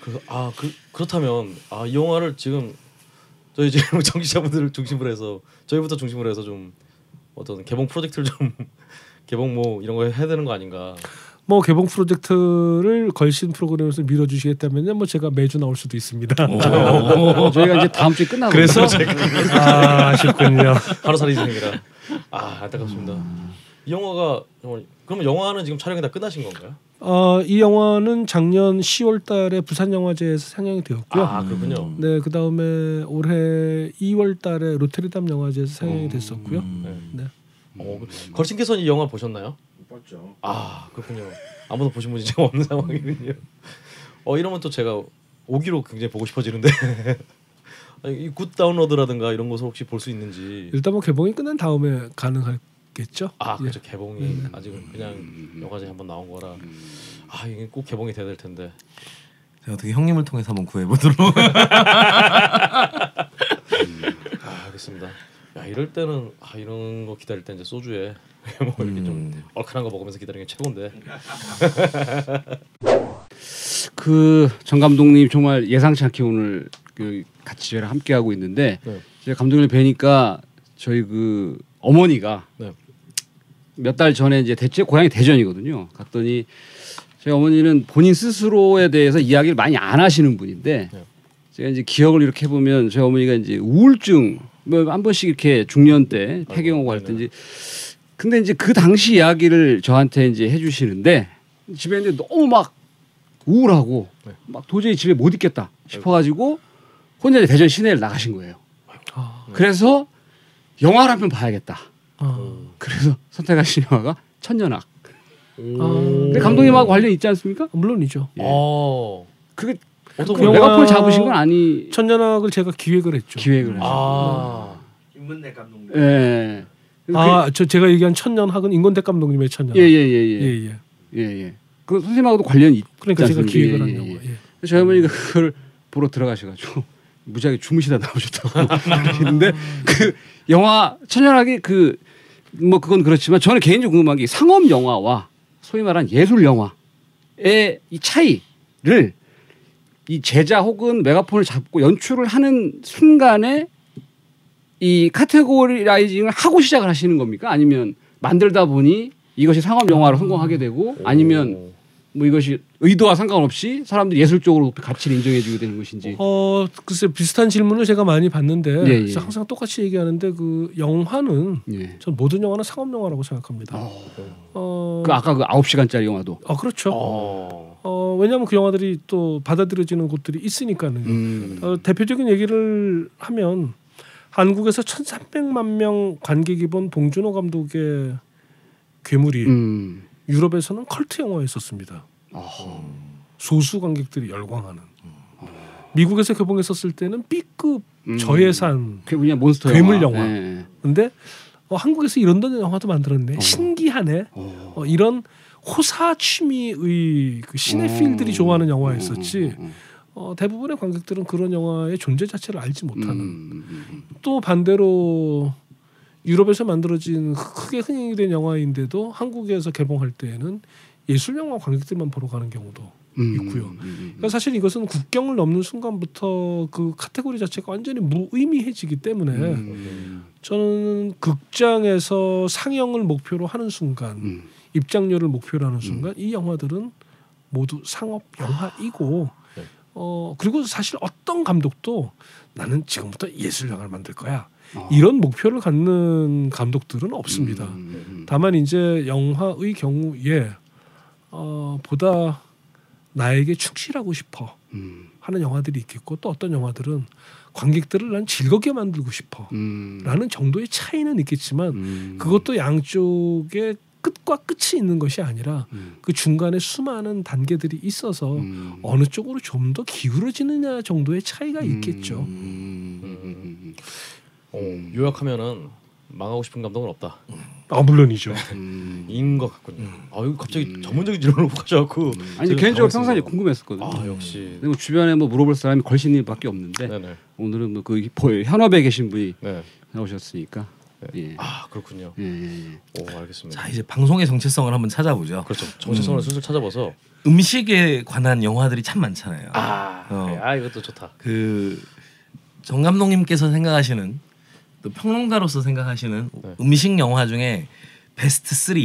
그, 아, 그, 그렇다면 아, 이 영화를 지금 저희 지금 정치자분들을 중심으로 해서 저희부터 중심으로 해서 좀 어떤 개봉 프로젝트를 좀 개봉 뭐 이런 거 해야 되는 거 아닌가? 뭐 개봉 프로젝트를 걸신 프로그램에서 밀어주시겠다면요, 뭐 제가 매주 나올 수도 있습니다. 어, 저희가 이제 다음 주에 끝나고 그래서 아, 아쉽군요. 바로 살이 진행이라 아 안타깝습니다. 이 영화가 그러면 영화는 지금 촬영이 다 끝나신 건가요? 어, 이 영화는 작년 10월달에 부산 영화제에서 상영이 되었고요. 아 그렇군요. 네, 그 다음에 올해 2월달에 로테르담 영화제에서 상영이 됐었고요. 음. 네. 어, 그- 걸신께서는 이 영화 보셨나요? 봤죠. 아 그렇군요. 아무도 보신 분이 지금 없는 상황이군요. 어 이러면 또 제가 오기로 굉장히 보고 싶어지는데 이굿 다운로드라든가 이런 것을 혹시 볼 수 있는지 일단 뭐 개봉이 끝난 다음에 가능 하겠죠. 아 예. 그렇죠 개봉이 아직은 그냥 영화제에 한번 나온 거라 아 이게 꼭 개봉이 돼야 될 텐데 제가 어떻게 형님을 통해서 한번 구해보도록. 아 알겠습니다. 야 이럴 때는 아 이런 거 기다릴 때 이제 소주에 뭐 이렇게 좀 음. 얼큰한 거 먹으면서 기다리는 게 최고인데 그정 감독님 정말 예상치 않게 오늘 그 같이 저희랑 함께 하고 있는데 네. 제가 감독님을 뵈니까 저희 그 어머니가 네. 몇 달 전에 이제 대체 고향이 대전이거든요. 갔더니 저희 어머니는 본인 스스로에 대해서 이야기를 많이 안 하시는 분인데 네. 제가 이제 기억을 이렇게 해보면 저희 어머니가 이제 우울증 뭐 한 번씩 이렇게 중년 때 폐경하고 할때 네네. 이제 근데 이제 그 당시 이야기를 저한테 이제 해주시는데 집에 있는데 너무 막 우울하고 네. 막 도저히 집에 못 있겠다 싶어가지고 혼자 이제 대전 시내를 나가신 거예요. 아, 그래서 영화를 한 편 봐야겠다. 아, 그래서 선택하신 영화가 천년악. 아, 근데 감독님하고 관련 있지 않습니까? 물론이죠. 예. 어 그게 어떤 그? 영화- 메가폴 잡으신 건 아니 천년학을 제가 기획을 했죠. 기획을 했어요. 아. 김문래 감독님. 예. 아, 저 제가 얘기한 천년학은 인권대 감독님의 천년. 예예예 예. 예, 예. 예, 예. 그 선생님하고도 관련이 있 그러니까 제가 않습니까? 기획을 예, 한 예, 영화. 예. 예. 저희 어머니가 그걸 보러 들어가셔가지고 무지하게 주무시다 나오셨다고 그러시는데 그 영화 천연하게 그 뭐 그건 그렇지만 저는 개인적으로 궁금한 게 상업 영화와 소위 말한 예술 영화의 이 차이를 이 제자 혹은 메가폰을 잡고 연출을 하는 순간에 이 카테고리라이징을 하고 시작을 하시는 겁니까? 아니면 만들다 보니 이것이 상업 영화로 성공하게 되고 아니면 뭐 이것이 의도와 상관없이 사람들이 예술적으로 가치를 인정해주게 되는 것인지. 어, 글쎄 비슷한 질문을 제가 많이 받는데 예, 예. 항상 똑같이 얘기하는데 그 영화는 예. 전 모든 영화는 상업 영화라고 생각합니다. 어, 그 아까 그 아홉 시간짜리 영화도. 아, 그렇죠. 어. 어, 왜냐하면 그 영화들이 또 받아들여지는 곳들이 있으니까는. 음. 어, 대표적인 얘기를 하면 한국에서 1,300만 명 관객이 본 봉준호 감독의 괴물이 음. 유럽에서는 컬트 영화였었습니다. 소수 관객들이 열광하는. 미국에서 개봉했었을 때는 B급 음. 저예산. 그 그냥 몬스터 괴물 영화. 영화. 예. 근데 어, 한국에서 이런 영화도 만들었네. 신기하네. 어. 어, 이런 호사 취미의 그 시네필들이 어. 좋아하는 영화였었지. 음, 어, 대부분의 관객들은 그런 영화의 존재 자체를 알지 음, 못하는. 음, 음. 또 반대로 유럽에서 만들어진 크게 흥행이 된 영화인데도 한국에서 개봉할 때에는 예술 영화 관객들만 보러 가는 경우도 음, 있고요. 음, 음, 그러니까 사실 이것은 국경을 넘는 순간부터 그 카테고리 자체가 완전히 무의미해지기 때문에 음, 저는 극장에서 상영을 목표로 하는 순간 음. 입장료를 목표로 하는 순간 이 영화들은 모두 상업 영화이고 네. 어 그리고 사실 어떤 감독도 나는 지금부터 예술 영화를 만들 거야 어. 이런 목표를 갖는 감독들은 없습니다. 음, 음, 다만 이제 영화의 경우에 어 보다 나에게 충실하고 싶어 음, 하는 영화들이 있겠고 또 어떤 영화들은 관객들을 난 즐겁게 만들고 싶어 음, 라는 정도의 차이는 있겠지만 음, 그것도 양쪽의 끝과 끝이 있는 것이 아니라 음, 그 중간에 수많은 단계들이 있어서 음, 어느 쪽으로 좀 더 기울어지느냐 정도의 차이가 있겠죠. 음, 음, 음, 어, 요약하면은 망하고 싶은 감독은 없다. 아 물론이죠. 음. 인것 같군요. 아유 갑자기 전문적인 질문을 가져갖고 아니 제가 개인적으로. 평상시에 궁금했었거든요. 아 역시. 근데 뭐 주변에 뭐 물어볼 사람이 걸신님밖에 없는데 네네. 오늘은 뭐그 현업에 계신 분이 네. 나오셨으니까 예. 아 그렇군요. 예, 예, 예. 오 알겠습니다. 자 이제 방송의 정체성을 한번 찾아보죠. 그렇죠. 정체성을 슬슬 찾아봐서 음식에 관한 영화들이 참 많잖아요. 아, 어. 아 이것도 좋다. 그 정 감독님께서 생각하시는 또 평론가로서 생각하시는 네. 음식 영화 중에 베스트 3.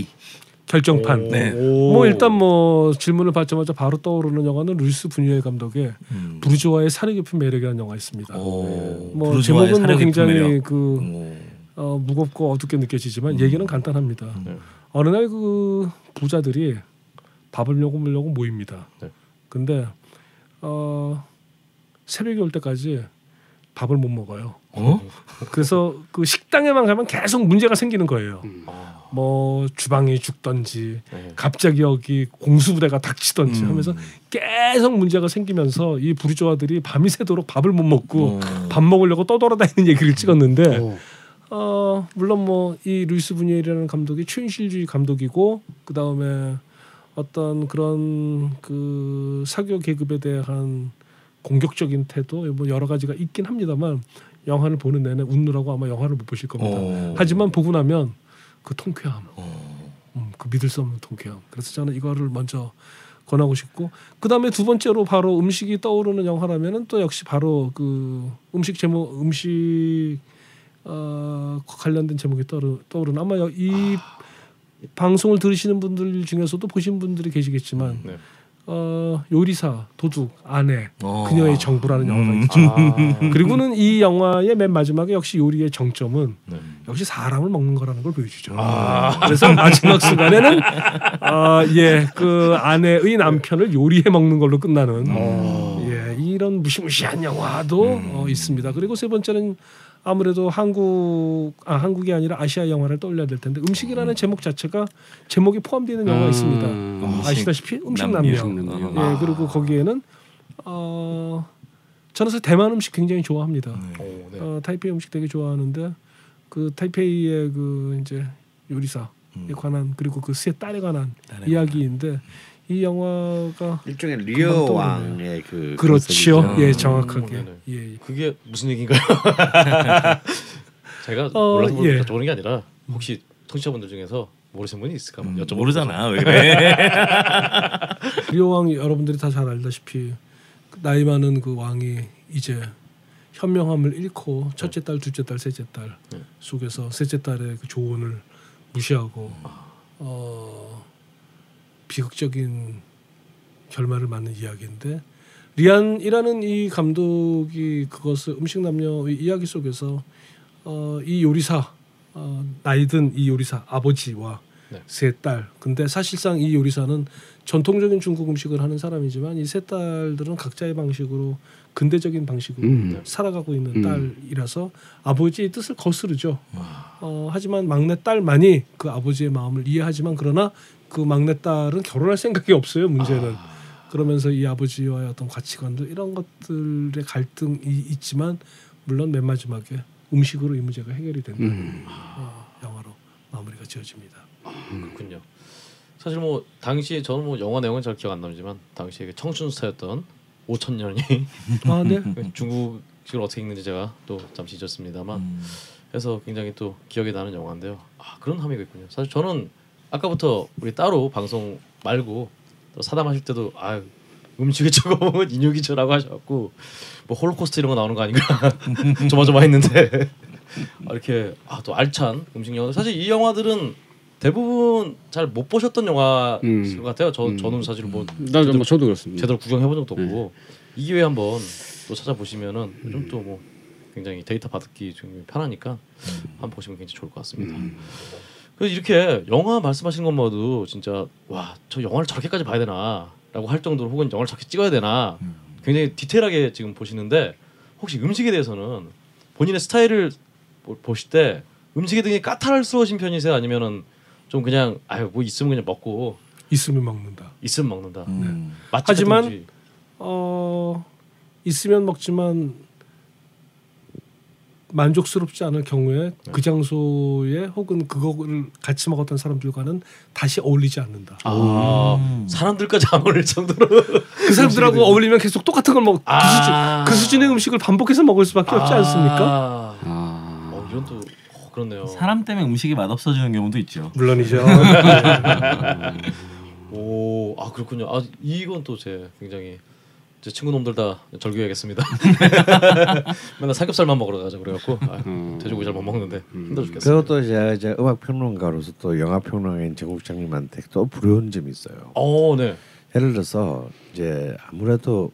결정판. 네. 뭐 일단 뭐 질문을 받자마자 바로 떠오르는 영화는 루이스 부뉴에 감독의 음. 부르주아의 사려 깊은 매력이라는 영화가 있습니다. 오, 뭐 부르주아의 제목은 뭐 굉장히 매력. 그 오. 어, 무겁고 어둡게 느껴지지만 얘기는 간단합니다. 네. 어느 날 그 부자들이 밥을 먹으려고 모입니다. 네. 근데 어, 새벽이 올 때까지 밥을 못 먹어요. 어? 그래서 그 식당에만 가면 계속 문제가 생기는 거예요. 아, 뭐 주방이 죽던지 네. 갑자기 여기 공수부대가 닥치던지 음. 하면서 계속 문제가 생기면서 이 부르주아들이 밤이 새도록 밥을 못 먹고 어. 밥 먹으려고 떠돌아다니는 얘기를 찍었는데 어. 어 물론 뭐 이 루이스 부니엘이라는 감독이 최인실주의 감독이고 그 다음에 어떤 그런 그 사교 계급에 대한 공격적인 태도 뭐 여러 가지가 있긴 합니다만 영화를 보는 내내 웃느라고 아마 영화를 못 보실 겁니다. 어. 하지만 보고 나면 그 통쾌함, 어. 음, 그 믿을 수 없는 통쾌함. 그래서 저는 이거를 먼저 권하고 싶고 그 다음에 두 번째로 바로 음식이 떠오르는 영화라면은 또 역시 바로 그 음식 제목 음식 어, 관련된 제목이 떠오르, 떠오르는 아마 여- 이 방송을 들으시는 분들 중에서도 보신 분들이 계시겠지만 네. 어, 요리사 도둑 아내 어. 그녀의 정부라는 영화가 음. 있죠. 아, 그리고는 이 영화의 맨 마지막에 역시 요리의 정점은 네. 역시 사람을 먹는 거라는 걸 보여주죠. 아. 그래서 마지막 순간에는 아, 예, 그 아내의 남편을 요리해 먹는 걸로 끝나는 어. 예, 이런 무시무시한 영화도 어, 있습니다. 그리고 세 번째는 아무래도 한국 아 한국이 아니라 아시아 영화를 떠올려야 될 텐데 음식이라는 제목 자체가 제목이 포함되어 있는 영화가 아. 있습니다. 음. 아시다시피 음식 남녀. 예, 그리고 거기에는 어 저는 사실 대만 음식 굉장히 좋아합니다. 오, 네. 어, 타이페이 음식 되게 좋아하는데 그 타이페이의 그 이제 요리사에 관한 그리고 그세 딸에 관한 이야기인데 이 영화가 일종의 떠오르네요. 왕의 그 그렇죠. 컨셉이죠. 예, 음, 정확하게. 네네. 예. 예. 그게 무슨 얘기인가요? 제가 어, 몰라서 예. 여쭤보는 게 아니라 혹시 청취자분들 중에서 모르시는 분이 있을까 봐 음, 여쭤보는 모르잖아 왜 그래? 리오왕 여러분들이 다 잘 알다시피 그 나이 많은 그 왕이 이제 현명함을 잃고 첫째 딸, 둘째 딸, 셋째 딸 네. 속에서 셋째 딸의 그 조언을 무시하고 어, 비극적인 결말을 맞는 이야기인데 리안이라는 이 감독이 그것을 음식 남녀 의 이야기 속에서 어, 이 요리사 어, 나이든 이 요리사 아버지와 네. 세 딸. 근데 사실상 이 요리사는 전통적인 중국 음식을 하는 사람이지만 이 세 딸들은 각자의 방식으로 근대적인 방식으로 음. 살아가고 있는 음. 딸이라서 아버지의 뜻을 거스르죠. 어, 하지만 막내 딸만이 그 아버지의 마음을 이해하지만 그러나 그 막내 딸은 결혼할 생각이 없어요. 문제는. 그러면서 이 아버지와의 어떤 가치관들 이런 것들의 갈등이 있지만 물론 맨 마지막에 음식으로 이 문제가 해결이 된다. 음. 어, 영화로 마무리가 지어집니다. 그렇군요. 사실 뭐 당시에 저는 뭐 영화 내용은 잘 기억 안 남지만 당시에 그 청춘 스타였던 5천 년이 아, 네. 중국식을 어떻게 읽는지 제가 또 잠시 잊었습니다만 음. 해서 굉장히 또 기억에 나는 영화인데요. 아 그런 함의가 있군요. 사실 저는 아까부터 우리 따로 방송 말고 또 사담하실 때도 아 저거 먹으면 인육이죠라고 하셔갖고 뭐 홀로코스트 이런 거 나오는 거 아닌가 조마조마했는데 아, 이렇게 아, 또 알찬 음식 영화 사실 이 영화들은 대부분 잘 못 보셨던 영화 음. 같아요. 저 음. 저는 사실 뭐나뭐 저도 그렇습니다. 제대로 구경해본 적도 없고 이 기회에 한번 또 찾아보시면은 좀또뭐 굉장히 데이터 받기 좀 편하니까 한번 보시면 굉장히 좋을 것 같습니다. 그래서 이렇게 영화 말씀하신 것만도 진짜 와 저 영화를 저렇게까지 봐야 되나라고 할 정도로 혹은 영화를 저렇게 찍어야 되나 굉장히 디테일하게 지금 보시는데 혹시 음식에 대해서는 본인의 스타일을 보- 보실 때 음식이 되게 까탈스러우신 편이세요? 아니면은 좀 그냥 아유 뭐 있으면 그냥 먹고 있으면 먹는다. 있으면 먹는다. 음. 맛집 하지만. 어 있으면 먹지만 만족스럽지 않을 경우에 네. 그 장소에 혹은 그거를 같이 먹었던 사람들과는 다시 어울리지 않는다. 아 음. 사람들까지 안 어울릴 정도로 그 사람들하고 어울리면 계속 똑같은 걸 먹. 아. 그, 수준, 그 수준의 음식을 반복해서 먹을 수밖에 없지 않습니까? 아, 아. 또 어, 그렇네요. 사람 때문에 음식이 맛없어지는 경우도 있죠. 물론이죠. 오, 아 그렇군요. 아 이건 또 제 굉장히 제 친구 놈들 다 절교해야겠습니다. 맨날 삼겹살만 먹으러 가자 그래갖고 아, 음. 돼지고기 잘 못 먹는데 힘들어 죽겠어요. 그것도 제가 이제 음악 평론가로서 또 영화 평론가인 정 감독님한테 또 부러운 점이 있어요. 어, 네. 예를 들어서 이제 아무래도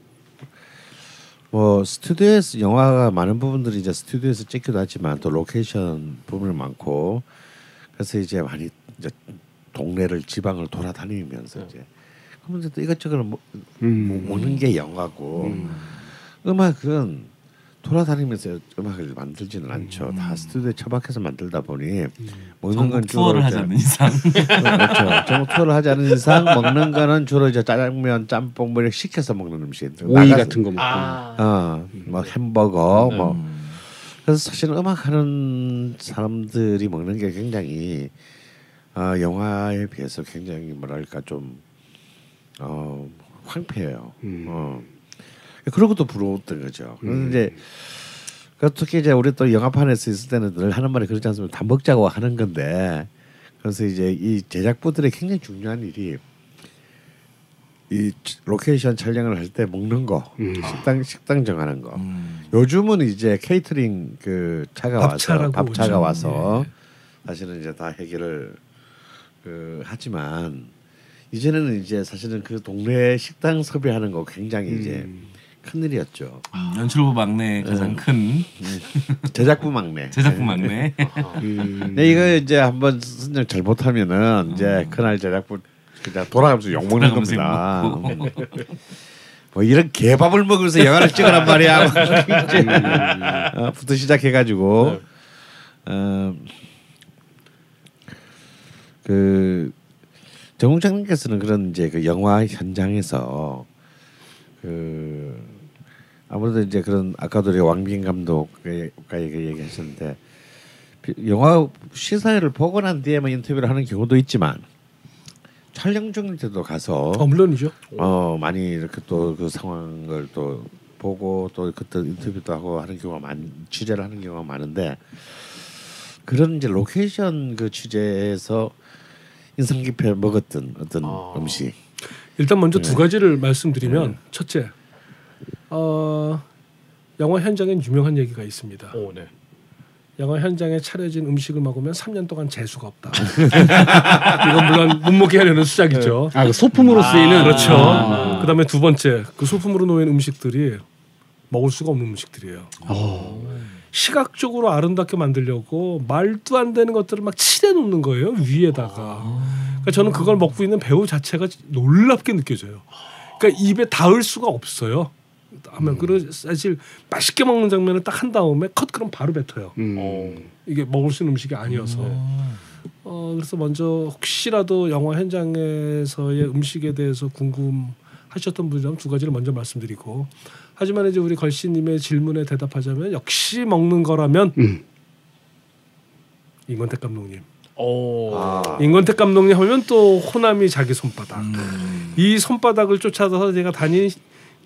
뭐 스튜디오에서 영화가 많은 부분들이 이제 스튜디오에서 찍기도 하지만 또 로케이션 부분이 많고 그래서 이제 많이 이제 동네를 지방을 돌아다니면서 네. 이제 그러면 또 이것저것 뭐, 음. 뭐 먹는 게 영화고 음. 악은 돌아다니면서 음악을 만들지는 않죠. 다 스튜디오에 처박혀서 만들다 보니 먹는 건 주로 투어를 하지 않는 이상 그렇죠. 전국 투어를 하지 않는 이상 먹는 거는 주로 이제 짜장면, 짬뽕 뭐 이렇게 시켜서 먹는 음식인데 오이 같은 거 먹고. 아, 어, 뭐 햄버거 네. 뭐 그래서 사실은 음악 하는 사람들이 먹는 게 굉장히 어, 영화에 비해서 굉장히 뭐랄까 좀 어, 황폐해요. 음. 어. 그런 것도 부러웠던 거죠. 그런데 이제 그 특히 이제 우리 또 영화판에서 있을 때는 늘 하는 말이 그렇지 않습니까? 다 먹자고 하는 건데 그래서 이제 이 제작부들의 굉장히 중요한 일이 이 로케이션 촬영을 할 때 먹는 거 음. 식당 식당 정하는 거 음. 요즘은 이제 케이터링 그 차가 와서 밥차가 오죠. 와서 예. 사실은 이제 다 해결을 그 하지만 이제는 이제 사실은 그 동네 식당 섭외하는 거 굉장히 이제 음. 큰 일이었죠. 연출부 막내 가장 큰 제작부 막내. 제작부 막내. 네, 이거 이제 한번 선정 잘못하면은 이제 그날 제작부 그냥 돌아가면서 욕 먹는 겁니다. 욕 먹고. 뭐 이런 개밥을 먹으면서 영화를 찍으란 말이야. 이제 어, 부터 시작해가지고 어, 그 정웅장님께서는 그런 이제 그 영화 현장에서 그그 아무래도 이제 그런 아까도 우리가 왕빈 감독과 얘기하셨는데 비- 영화 시사회를 보고 난 뒤에만 인터뷰를 하는 경우도 있지만 촬영 중일 때도 가서 어, 물론이죠. 어 많이 이렇게 또 그 상황을 또 보고 또 그때 인터뷰도 하고 하는 경우가 많 취재를 하는 경우가 많은데 그런 이제 로케이션 그 취재에서 인상 깊게 먹었던 어떤 음식 일단 먼저 네. 두 가지를 말씀드리면 첫째, 어, 영화 현장엔 유명한 얘기가 있습니다. 오, 네. 영화 현장에 차려진 음식을 먹으면 3년 동안 재수가 없다. 이건 물론 못 먹게 하려는 수작이죠. 아, 그 소품으로 쓰이는 그렇죠. 아. 그다음에 두 번째 그 소품으로 놓인 음식들이 먹을 수가 없는 음식들이에요. 시각적으로 아름답게 만들려고 말도 안 되는 것들을 막 칠해 놓는 거예요 위에다가. 그러니까 저는 그걸 먹고 있는 배우 자체가 놀랍게 느껴져요. 그러니까 입에 닿을 수가 없어요. 하면 그 사실 맛있게 먹는 장면을 딱한 다음에 컷 그럼 바로 뱉어요. 음. 이게 먹을 수 있는 음식이 아니어서. 어 그래서 먼저 혹시라도 영화 현장에서의 음식에 대해서 궁금하셨던 분이라면 두 가지를 먼저 말씀드리고 하지만 이제 우리 걸씨님의 질문에 대답하자면 역시 먹는 거라면 음. 임권택 감독님. 오. 아, 임권택 감독님 하면 또 호남이 자기 손바닥. 이 손바닥을 쫓아서 제가 다닌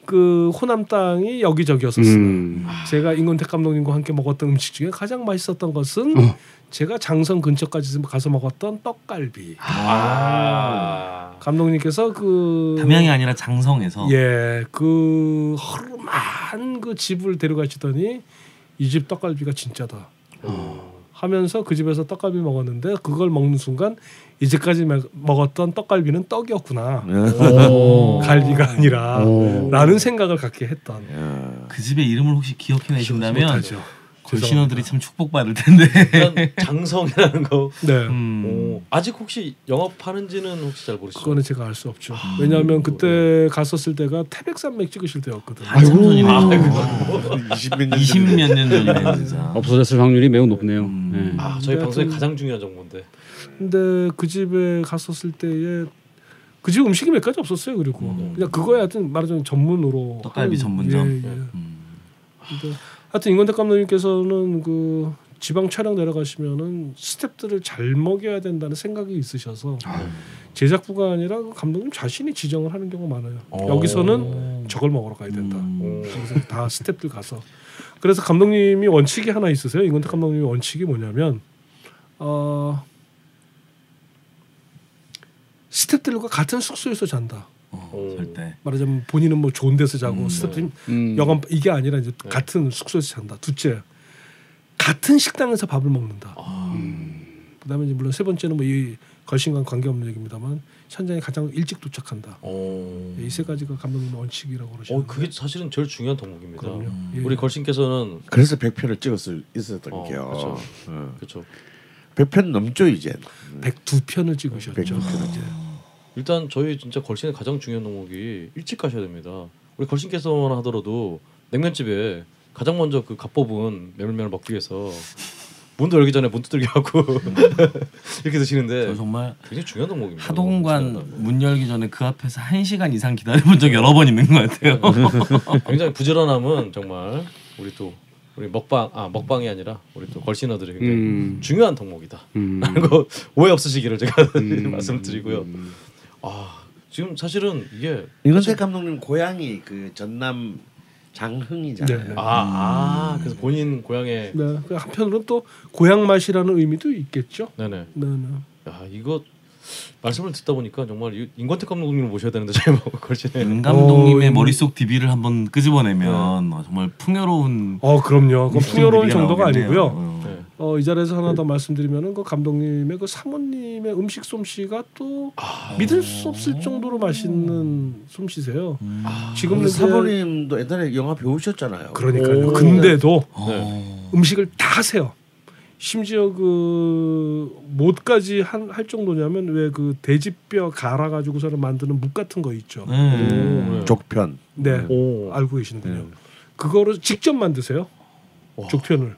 그 호남 땅이 여기저기였었어요. 음. 제가 임권택 감독님과 함께 먹었던 음식 중에 가장 맛있었던 것은 어. 제가 장성 근처까지 가서 먹었던 떡갈비. 아. 감독님께서 그 담양이 아니라 장성에서 예, 그 허름한 그 집을 데려가시더니 이 집 떡갈비가 진짜다. 하면서 그 집에서 떡갈비 먹었는데 그걸 먹는 순간 이제까지 먹- 먹었던 떡갈비는 떡이었구나. 오. 갈비가 아니라 오. 라는 생각을 갖게 했던. 그 집의 이름을 혹시 기억해내신다면 못하죠. 걸신어들이 참 축복받을 텐데. 일단 장성이라는 거. 네. 음. 오, 아직 혹시 영업하는지는 혹시 잘 모르시죠? 그거는 제가 알 수 없죠. 왜냐하면 그때 갔었을 때가 태백산맥 찍으실 때였거든요. 한참 전이네. 아, 요 20몇 년 20몇 년 전이네 진짜. 없어졌을 확률이 매우 높네요. 음. 네. 아, 저희 방송에 가장 중요한 정보인데. 근데 그 집에 갔었을 때에 그 집 음식이 몇 가지 없었어요. 그리고 음. 그냥 그거에 하여튼 말하자면 전문으로 떡갈비 전문점? 예, 예. 음. 하여튼 임권택 감독님께서는 그 지방 촬영 내려가시면은 스탭들을 잘 먹여야 된다는 생각이 있으셔서 제작부가 아니라 그 감독님 자신이 지정을 하는 경우가 많아요. 여기서는 저걸 먹으러 가야 된다. 음. 그래서 다 스탭들 가서 그래서 감독님이 원칙이 하나 있으세요. 임권택 감독님이 원칙이 뭐냐면 어 스탭들과 같은 숙소에서 잔다. 어, 절대. 말하자면 본인은 뭐 좋은 데서 자고 음, 음. 여간 이게 아니라 이제 같은 숙소에서 잔다. 둘째 같은 식당에서 밥을 먹는다. 그다음에 이제 물론 세 번째는 뭐 이 걸신과 관계없는 얘기입니다만 현장에 가장 일찍 도착한다. 어. 이세 가지가 감독님 원칙이라고 그러시는 어, 그게 사실은 제일 중요한 덕목입니다. 그럼요. 음. 예. 우리 걸신께서는 그래서 100편을 찍었을 있었던 어, 게요. 그렇죠. 어. 그렇죠. 100편 넘죠 이제. 102편을 찍으셨죠. 100편 이제. 일단 저희 진짜 걸신의 가장 중요한 덕목이 일찍 가셔야 됩니다. 우리 걸신께서만 하더라도 냉면집에 가장 먼저 그 갓법은 메밀면을 먹기 위해서 문도 열기 전에 문 두들겨 하고 이렇게 드시는데 저 정말 굉장히 중요한 덕목입니다. 하동관 문 열기 전에 그 앞에서 한 시간 이상 기다려본 적 여러 번 있는 것 같아요. 굉장히 부지런함은 정말 우리 또 우리 먹방 아 먹방이 아니라 우리 또 걸신어들이 굉장히 음. 중요한 덕목이다. 음. 라는 거 오해 없으시기를 제가 음. 말씀을 드리고요. 아 지금 사실은 이게 이건택 감독님 고향이 그 전남 장흥이잖아요. 네. 아, 아 그래서 본인 고향에 네. 그 한편으로는 또 고향 맛이라는 의미도 있겠죠. 네네. 네, 네. 야 이거 말씀을 듣다 보니까 정말 이- 임권택 감독님을 모셔야 되는데 제가 뭐 걸치네. 임 감독님의 어, 머릿속 DB를 한번 끄집어내면 어, 정말 풍요로운 어 그럼요. 풍요로운 정도가 나오겠네요. 아니고요. 어. 네. 어, 이 자리에서 하나 더 말씀드리면은 그 감독님의 그 사모님의 음식 솜씨가 또 믿을 수 없을 정도로 맛있는 솜씨세요. 음. 지금 근데 이제 사모님도 옛날에 영화 배우셨잖아요. 그러니까요. 오. 근데도 네. 음식을 다 하세요. 심지어 그 못까지 한, 할 정도냐면 왜 그 돼지뼈 갈아 가지고서는 만드는 묵 같은 거 있죠. 네. 네. 족편. 네, 오. 알고 계시는군요. 네. 그거를 직접 만드세요. 족편을.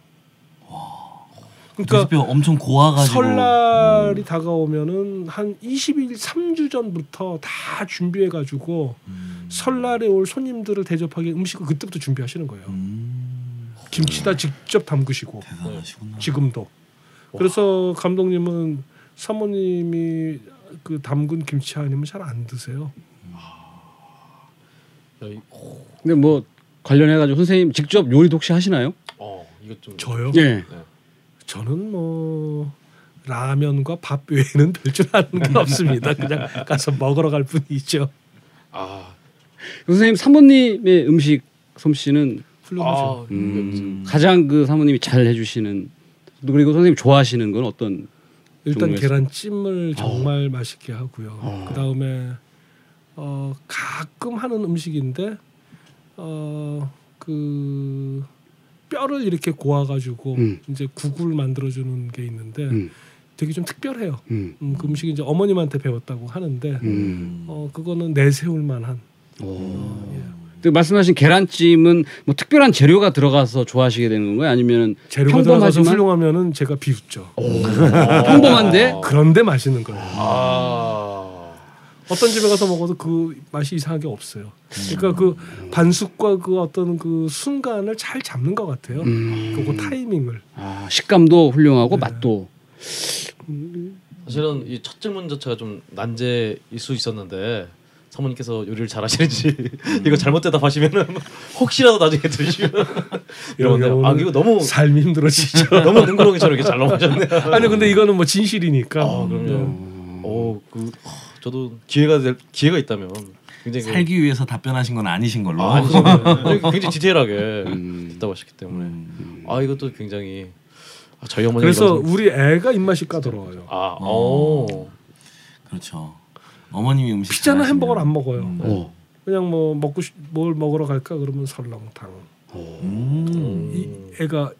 그러니까 돼지뼈 엄청 고와가지고 설날이 다가오면은 한 20일 3주 전부터 다 준비해 가지고 음. 설날에 올 손님들을 대접하기 음식을 그때부터 준비하시는 거예요. 음. 김치다 직접 담그시고 대단하시구나. 지금도. 그래서 감독님은 사모님이 그 담근 김치 아니면 잘 안 드세요. 오, 근데 뭐 관련해 가지고 선생님 직접 요리도 혹시 하시나요? 어, 이거 좀 저요? 예. 저는 뭐 라면과 밥 외에는 별 줄 아는 게 없습니다. 그냥 가서 먹으러 갈 뿐이죠. 아, 선생님 사모님의 음식 솜씨는 훌륭하죠. 아, 음, 가장 그 사모님이 잘 해주시는 그리고 선생님 좋아하시는 건 어떤 일단? 계란찜을 정말 맛있게 하고요. 그 다음에 어, 가끔 하는 음식인데 어, 그 뼈를 이렇게 고아가지고 음. 이제 국을 만들어주는 게 있는데 음. 되게 좀 특별해요. 음. 음, 그 음식이 이제 어머님한테 배웠다고 하는데 음. 어, 그거는 내세울 만한. 그 말씀하신 계란찜은 뭐 특별한 재료가 들어가서 좋아하시게 되는 건가요? 아니면 재료가 평범하지만 훌륭하면은 제가 비웃죠. 평범한데 그런데 맛있는 거예요. 아, 어떤 집에 가서 먹어도 그 맛이 이상하게 없어요. 그러니까 그 반숙과 그 어떤 그 순간을 잘 잡는 것 같아요. 음. 그거 타이밍을. 아, 식감도 훌륭하고 네. 맛도 사실은 이 첫 질문 자체가 좀 난제일 수 있었는데 사모님께서 요리를 잘하시는지 이거 잘못 대답하시면은 혹시라도 나중에 드시면 이러는데 아 이거 너무 삶이 힘들어지죠. 너무 능구렁이처럼 이렇게 잘 넘어가셨네요. 아니 근데 이거는 뭐 진실이니까. 아 그럼요. 어그 저도 기회가 될 기회가 있다면 굉장히 그- 살기 위해서 답변하신 건 아니신 걸로. 아, 아니죠. 굉장히 디테일하게 음. 했다고 하셨기 때문에 음. 아 이것도 굉장히 아, 저희 어머니 그래서 우리 애가 입맛이 까다로워요. 아 어. 그렇죠. 어머님이 음식 피자나 잘하시면- 햄버거를 안 먹어요. 음. 어. 그냥 뭐 먹고 싶, 뭘 먹으러 갈까 그러면 설렁탕. 음. 이 애가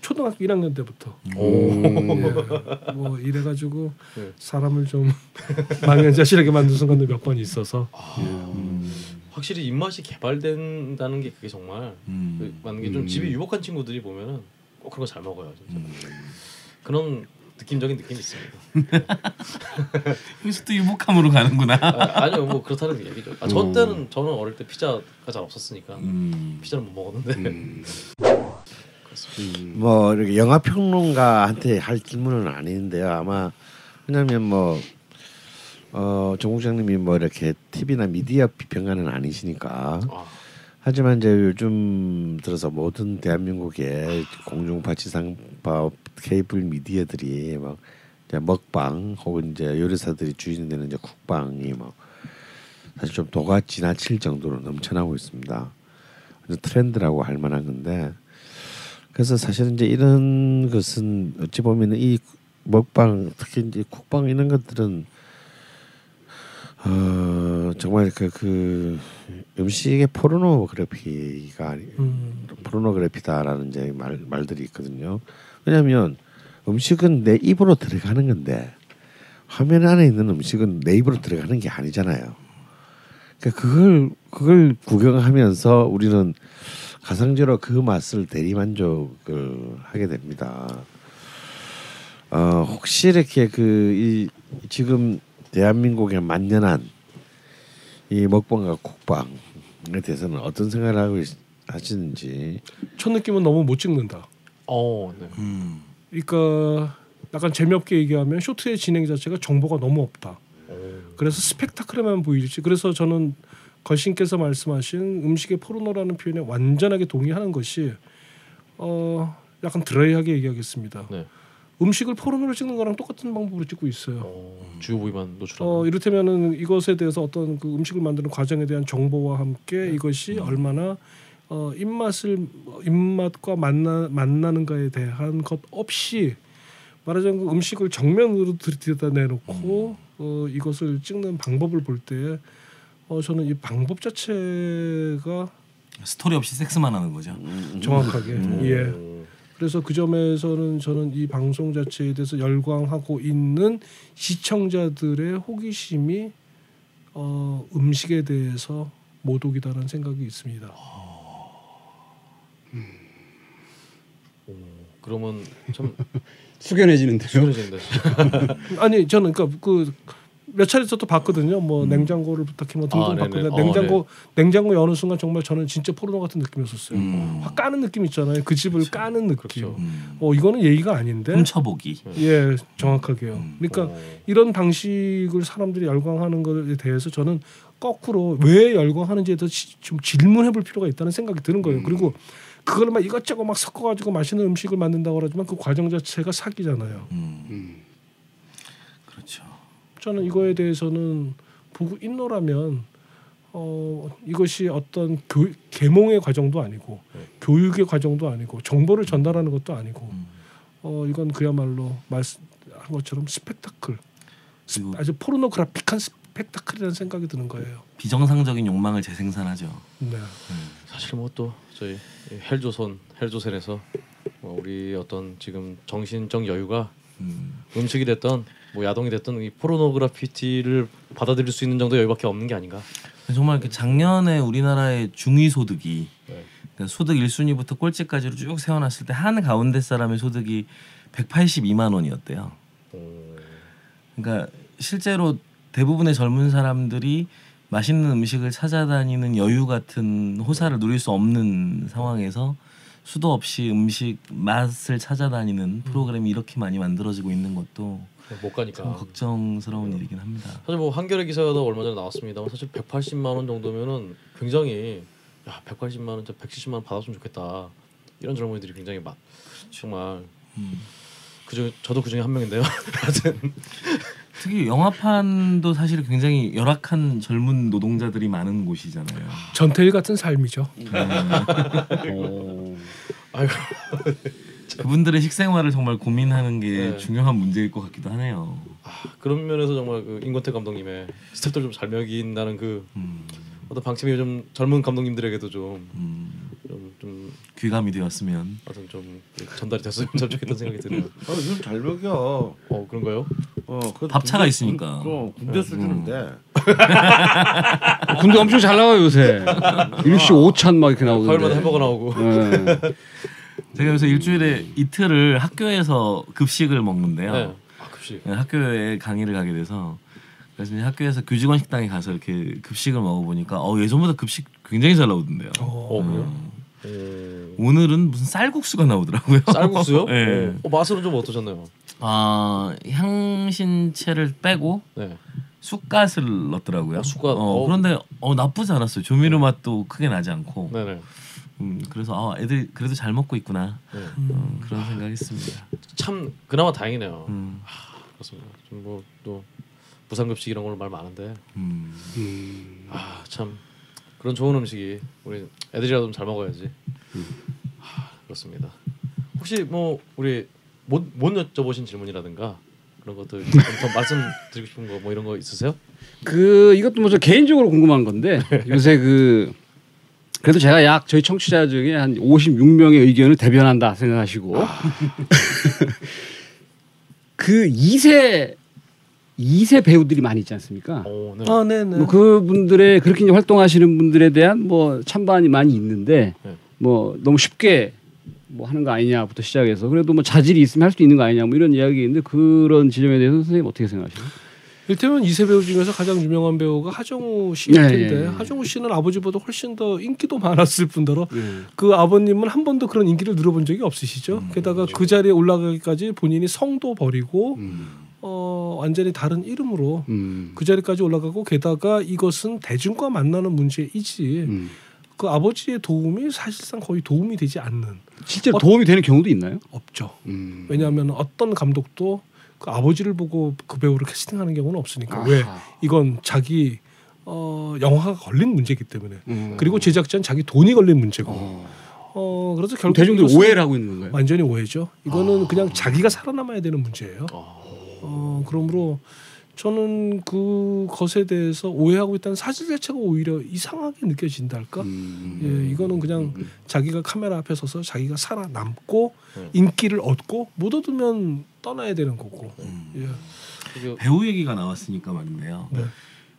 초등학교 1학년 때부터 오. 예, 뭐 이래가지고 네. 사람을 좀 망연자실하게 만든 순간도 몇 번 있어서 확실히 입맛이 개발된다는 게 그게 정말 음. 그 맞는 게좀 집이 유복한 친구들이 보면은 꼭 그런 거 잘 먹어요 진짜 음. 그런 느낌적인 느낌이 있습니다. 여기서 또 유복함으로 가는구나. 아, 아니요 뭐 그렇다는 얘기죠. 아, 저 때는 저는 어릴 때 피자가 잘 없었으니까 음. 피자를 못 먹었는데 뭐 이렇게 영화 평론가한테 할 질문은 아닌데요. 아마 왜냐하면 뭐 어, 정 국장님이 뭐 이렇게 TV나 미디어 비평가는 아니시니까. 아, 하지만 이제 요즘 들어서 모든 대한민국의 공중파 지상파 케이블 미디어들이 막 먹방 혹은 이제 요리사들이 주인이 되는 이제 국방이 뭐 사실 좀 도가 지나칠 정도로 넘쳐나고 있습니다. 트렌드라고 할 만한 건데 그래서 사실은 이제 이런 것은 어찌 보면 이 먹방 특히 이제 국방 이런 것들은 어 정말 그, 그 음식의 포르노그래피가 아니 음, 포르노그래피다라는 이제 말 말들이 있거든요. 왜냐하면 음식은 내 입으로 들어가는 건데 화면 안에 있는 음식은 내 입으로 들어가는 게 아니잖아요. 그러니까 그걸 그걸 구경하면서 우리는 가상적으로 그 맛을 대리 만족을 하게 됩니다. 어 혹시 이렇게 그 이 지금 대한민국의 만연한 이 먹방과 국방에 대해서는 어떤 생각을 하고 있- 하시는지 첫 느낌은 너무 못 찍는다. 어, 네. 음. 그러니까 약간 재미없게 얘기하면 쇼트의 진행 자체가 정보가 너무 없다. 그래서 스펙타클에만 보이지. 그래서 저는 걸신께서 말씀하신 음식의 포르노라는 표현에 완전하게 동의하는 것이 어 약간 드라이하게 얘기하겠습니다. 네. 음식을 포르노로 찍는 거랑 똑같은 방법으로 찍고 있어요. 어, 주요 부위만 노출하는. 어 이를테면은 이것에 대해서 어떤 그 음식을 만드는 과정에 대한 정보와 함께 이것이 얼마나 어 입맛을 입맛과 만나 만나는가에 대한 것 없이 말하자면 그 음식을 정면으로 들이다 내놓고 어 이것을 찍는 방법을 볼 때 어 저는 이 방법 자체가 스토리 없이 섹스만 하는 거죠. 정확하게 예. 음. 그래서 그 점에서는 저는 이 방송 자체에 대해서 열광하고 있는 시청자들의 호기심이 어, 음식에 대해서 모독이다라는 생각이 있습니다. 그러면 참 숙연해지는데요. 진짜. 아니 저는 그러니까 그 몇 차례 또 봤거든요. 뭐 냉장고를 부탁해 뭐 등등 아. 봤거든요. 어, 냉장고 냉장고 여는 순간 정말 저는 진짜 포르노 같은 느낌이었었어요. 음. 확 까는 느낌 있잖아요. 그 집을 까는 느낌. 그렇죠. 음. 어 이거는 예의가 아닌데. 훔쳐보기. 예, 정확하게요. 그러니까 어. 이런 방식을 사람들이 열광하는 것에 대해서 저는 거꾸로 왜 열광하는지에 대해서 지- 좀 질문해 볼 필요가 있다는 생각이 드는 거예요. 그리고 그걸 막 이것저것 막 섞어 가지고 맛있는 음식을 만든다고 그러지만 그 과정 자체가 사기잖아요. 음. 저는 이거에 대해서는 보고 있노라면 어 이것이 어떤 교 계몽의 과정도 아니고 네. 교육의 과정도 아니고 정보를 전달하는 것도 아니고 음. 어 이건 그야말로 말씀한 것처럼 스펙타클 스- 그리고 아주 pornographic한 스펙타클이라는 생각이 드는 거예요. 비정상적인 욕망을 재생산하죠. 네. 사실 뭐 또 저희 이 헬조선 헬조선에서 뭐 우리 어떤 지금 정신적 여유가 음. 음식이 됐던 뭐 야동이 됐던 이 포르노그래피를 받아들일 수 있는 정도 의 여유밖에 없는 게 아닌가. 정말 그 작년에 우리나라의 중위 소득이 네. 그러니까 소득 1순위부터 꼴찌까지로 쭉 세워놨을 때 한 가운데 사람의 소득이 182만 원이었대요. 어, 그러니까 실제로 대부분의 젊은 사람들이 맛있는 음식을 찾아다니는 여유 같은 호사를 누릴 수 없는 상황에서 수도 없이 음식 맛을 찾아다니는 프로그램이 이렇게 많이 만들어지고 있는 것도 못 가니까. 참 걱정스러운 일이긴 합니다. 사실 뭐 한겨레 기사도 얼마 전에 나왔습니다만 사실 180만 원 정도면은 굉장히 야 180만 원, 170만 원 받았으면 좋겠다 이런 젊은이들이 굉장히 많. 정말 음. 그중 저도 그중에 한 명인데요. 하여튼 특히 영화판도 사실 굉장히 열악한 젊은 노동자들이 많은 곳이잖아요. 전태일 같은 삶이죠. 어. 아이고 그분들의 식생활을 정말 고민하는 게 네. 중요한 문제일 것 같기도 하네요. 아, 그런 면에서 정말 그 임권태 감독님의 스태프들 좀잘 먹인다는 그 음, 어떤 방침이 좀 젊은 감독님들에게도 좀 음, 좀, 좀 귀감이 되었으면 어떤 좀 전달이 됐으면 참 좋겠다는 생각이 드네요. 어, 이건 잘 먹여. 어 그런가요? 어, 그 밥차가 군대- 있으니까. 군- 그 군대 수준인데. 군대 엄청 잘 나와요 요새. 일시 5찬 막 이렇게 나오던데. 화요일마다 햄버거 나오고. 네. 제가 그래서 일주일에 이틀을 학교에서 급식을 먹는데요. 네. 아 급식. 네, 학교에 강의를 가게 돼서 그래서 이제 학교에서 교직원 식당에 가서 이렇게 급식을 먹어보니까 어, 예전보다 급식 굉장히 잘 나오던데요. 어 그래요? 음, 오. 오늘은 무슨 쌀국수가 나오더라고요. 쌀국수요? 네. 어, 맛은 좀 어떠셨나요? 아 향신채를 빼고 네. 쑥갓을 넣더라고요. 어, 쑥갓. 어, 어. 그런데 어, 나쁘지 않았어요. 조미료 맛도 크게 나지 않고. 네네. 음, 그래서 아, 애들 그래도 잘 먹고 있구나 네. 어, 그런 생각했습니다. 참 그나마 다행이네요. 음, 그렇습니다. 좀 뭐 또 부산급식 이런 걸로 말 많은데 음. 아참 그런 좋은 음식이 우리 애들이라도 좀 잘 먹어야지. 아, 그렇습니다. 혹시 뭐 우리 못, 못 여쭤보신 질문이라든가 그런 것들 좀더 말씀드리고 싶은 거 뭐 이런 거 있으세요? 그 이것도 뭐 저 개인적으로 궁금한 건데 요새 그 그래도 제가 약 저희 청취자 중에 한 56명의 의견을 대변한다 생각하시고 그 2세 2세 배우들이 많이 있지 않습니까? 어, 네. 아, 네, 네. 뭐 그분들의 그렇게 이제 활동하시는 분들에 대한 뭐 찬반이 많이 있는데 네. 뭐 너무 쉽게 뭐 하는 거 아니냐부터 시작해서 그래도 뭐 자질이 있으면 할 수 있는 거 아니냐 뭐 이런 이야기 있는데 그런 지점에 대해서 선생님 어떻게 생각하세요? 일테면 이세 배우 중에서 가장 유명한 배우가 하정우 씨일 네, 텐데 예, 예. 하정우 씨는 아버지보다 훨씬 더 인기도 많았을 뿐더러 네. 그 아버님은 한 번도 그런 인기를 누려본 적이 없으시죠. 음, 게다가 그렇죠. 그 자리에 올라가기까지 본인이 성도 버리고 음. 어, 완전히 다른 이름으로 음. 그 자리까지 올라가고 게다가 이것은 대중과 만나는 문제이지 음. 그 아버지의 도움이 사실상 거의 도움이 되지 않는 실제로 어- 도움이 되는 경우도 있나요? 없죠. 음. 왜냐하면 어떤 감독도 그 아버지를 보고 그 배우를 캐스팅하는 경우는 없으니까 왜 아하. 이건 자기 어, 영화가 걸린 문제이기 때문에 음. 그리고 제작자는 자기 돈이 걸린 문제고 어. 어 그래서 결국 대중들이 오해를 하고 있는 건가요? 완전히 오해죠. 이거는 아. 그냥 자기가 살아남아야 되는 문제예요. 어 그러므로 저는 그것에 대해서 오해하고 있다는 사실 자체가 오히려 이상하게 느껴진달까. 음. 예, 이거는 그냥 자기가 카메라 앞에 서서 자기가 살아남고 음. 인기를 얻고 못 얻으면 떠나야 되는 거고. 예. 그리고 배우 얘기가 나왔으니까 말인데요. 네.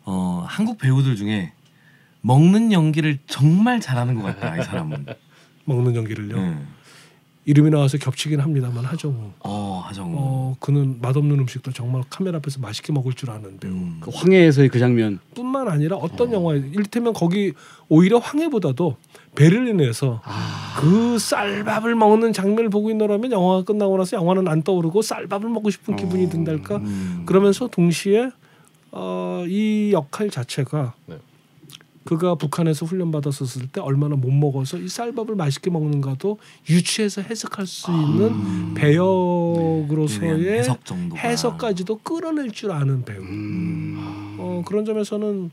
어, 한국 배우들 중에 먹는 연기를 정말 잘하는 것 같다 이 사람은. 먹는 연기를요. 네. 이름이 나와서 겹치긴 합니다만 하정우. 어 하정우. 어 그는 맛없는 음식도 정말 카메라 앞에서 맛있게 먹을 줄 아는 배우. 음. 그 황해에서의 그 장면. 뿐만 아니라 어떤 영화에 이를테면 거기 오히려 황해보다도 베를린에서 그 쌀밥을 먹는 장면을 보고 있노라면 영화가 끝나고 나서 영화는 안 떠오르고 쌀밥을 먹고 싶은 기분이 든달까 음. 그러면서 동시에 어, 이 역할 자체가 네. 그가 북한에서 훈련 받았었을 때 얼마나 못 먹어서 이 쌀밥을 맛있게 먹는가도 유추해서 해석할 수 있는 배역으로서의 음. 해석 정도가. 해석 까지도 끌어낼 줄 아는 배우. 음. 어, 그런 점에서는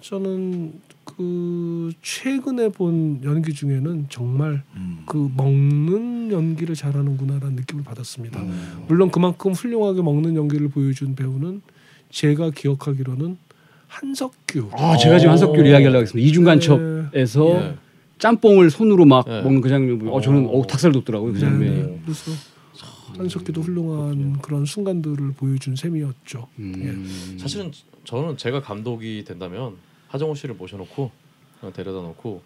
저는 그 최근에 본 연기 중에는 정말 음. 그 먹는 연기를 잘하는구나라는 느낌을 받았습니다. 음. 물론 그만큼 훌륭하게 먹는 연기를 보여준 배우는 제가 기억하기로는 한석규. 아 제가 지금 한석규를 이야기하려고 했습니다. 이중간첩에서 예. 짬뽕을 손으로 막 네. 먹는 그 장면 어 저는 어 닭살 돋더라고요 그 네, 장면이. 네. 그래서 한석규도 훌륭한 그런 순간들을 보여준 셈이었죠. 음. 사실은 저는 제가 감독이 된다면 하정우 씨를 모셔놓고 그냥 데려다 놓고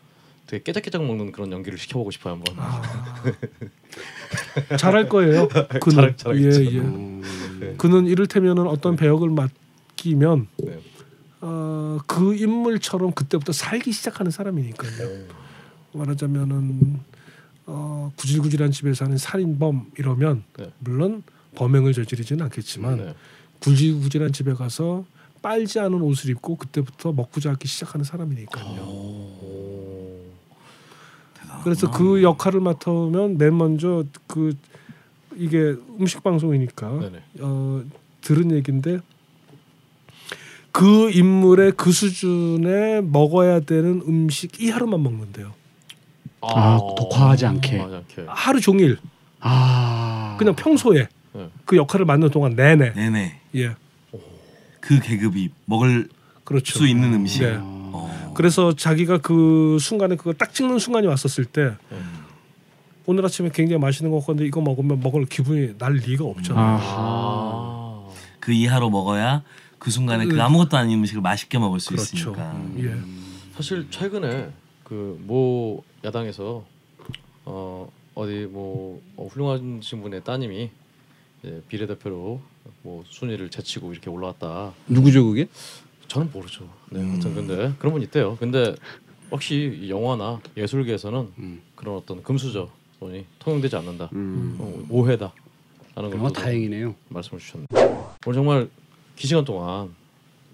되게 깨작깨작 먹는 그런 연기를 시켜보고 싶어요 한번. 아, 잘할 거예요. 그는 잘-. 예, 예. 음. 그는 이를테면은 어떤 배역을 맡기면 네. 어, 그 인물처럼 그때부터 살기 시작하는 사람이니까요. 말하자면은 어, 구질구질한 집에 사는 살인범 이러면 네. 물론 범행을 저지르지는 않겠지만 네. 구질구질한 집에 가서 빨지 않은 옷을 입고 그때부터 먹고 자기 시작하는 사람이니까요. 오. 그래서 그 역할을 맡아오면 맨 먼저 그 이게 음식 방송이니까 네네. 어, 들은 얘긴데 그 인물의 그 수준에 먹어야 되는 음식 이하루만 먹는데요. 아, 더 과하지 않게. 하루 종일 아 그냥 평소에 네. 그 역할을 맡는 동안 내내 네네. 예 그 계급이 먹을 그렇죠. 수 있는 음식. 네. 어. 그래서 자기가 그 순간에 그걸 딱 찍는 순간이 왔었을 때 음. 오늘 아침에 굉장히 맛있는 거 먹었는데 이거 먹으면 먹을 기분이 날 리가 없잖아요. 아하. 아. 그 이하로 먹어야 그 순간에 그 음. 아무것도 아닌 음식을 맛있게 먹을 수 그렇죠. 있으니까. 예. 사실 최근에 그 모 야당에서 어 어디 뭐 어, 훌륭하신 분의 따님이 이제 비례대표로 뭐 순위를 제치고 이렇게 올라왔다. 누구죠 그게? 저는 모르죠. 네, 음. 아무튼 근데 그런 분 있대요. 근데 혹시 이 영화나 예술계에서는 음. 그런 어떤 금수저론이 통용되지 않는다. 음. 어, 오해다. 라는 걸 어, 또 다행이네요. 말씀을 주셨네요. 오늘 정말 긴 시간 동안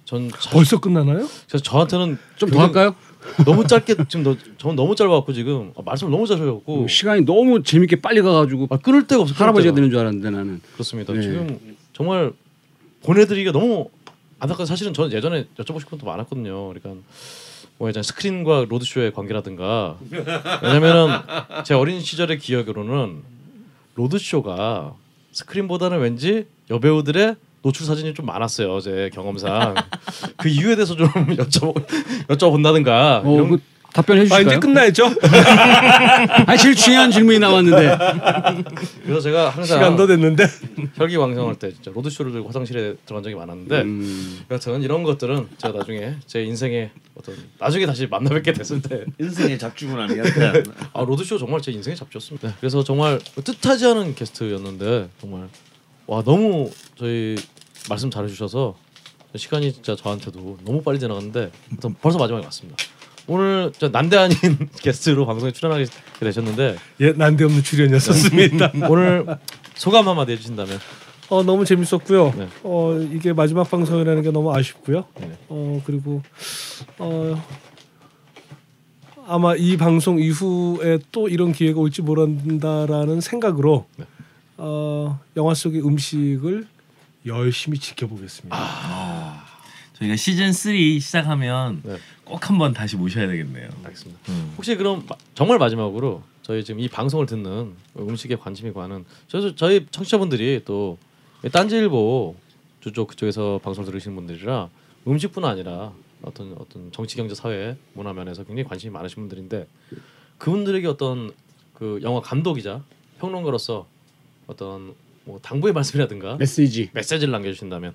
전 자- 벌써 끝나나요? 그래서 저한테는 좀 더 할까요? 너무 짧게 지금 너, 저는 너무 짧아갖고 지금 아, 말씀을 너무 잘하셨고 음, 시간이 너무 재밌게 빨리 가가지고 아, 끊을 데가 없어. 할아버지가. 되는 줄 알았는데 나는. 그렇습니다. 네. 지금 정말 보내드리기가 너무 안타까. 사실은 저는 예전에 여쭤보고 싶은 것도 많았거든요. 그러니까 뭐 예전 스크린과 로드쇼의 관계라든가 왜냐면은 제 어린 시절의 기억으로는 로드쇼가 스크린보다는 왠지 여배우들의 노출 사진이 좀 많았어요. 제 경험상 그 이유에 대해서 좀 여쭤 여쭤본다든가 어, 이런 그 답변해 아 주실까요? 이제 끝나야죠. 아니 제일 중요한 질문이 나왔는데. 그래서 제가 항상 시간도 됐는데. 혈기왕성할 때 진짜 로드쇼를 들고 화장실에 들어간 적이 많았는데 음, 여튼 이런 것들은 제가 나중에 제 인생의 어떤 나중에 다시 만나 뵙게 됐을 때 인생의 잡주군 아니었대. 아, 로드쇼 정말 제 인생의 잡지였습니다. 네, 그래서 정말 뜻하지 않은 게스트였는데 정말 와 너무 저희 말씀 잘해주셔서 시간이 진짜 저한테도 너무 빨리 지나갔는데 벌써 마지막에 왔습니다. 오늘 저 난데 아닌 게스트로 방송에 출연하게 되셨는데 예, 난데없는 출연이었습니다. 오늘 소감 한마디 해주신다면 어 너무 재밌었고요. 네. 어 이게 마지막 방송이라는 게 너무 아쉽고요. 네. 어 그리고 어 아마 이 방송 이후에 또 이런 기회가 올지 모른다라는 생각으로 네. 어 영화 속의 음식을 열심히 지켜보겠습니다. 저희가 시즌 3 시작하면 네. 꼭 한번 다시 모셔야 되겠네요. 알겠습니다. 음. 혹시 그럼 마- 정말 마지막으로 저희 지금 이 방송을 듣는 음식에 관심이 많은 저희 저희 청취자분들이 또 딴지일보 저쪽 그쪽에서 방송 들으시는 분들이라 음식뿐 아니라 어떤 어떤 정치 경제 사회 문화 면에서 굉장히 관심이 많으신 분들인데 그분들에게 어떤 그 영화 감독이자 평론가로서 어떤 뭐 당부의 말씀이라든가 메시지. 메시지를 남겨주신다면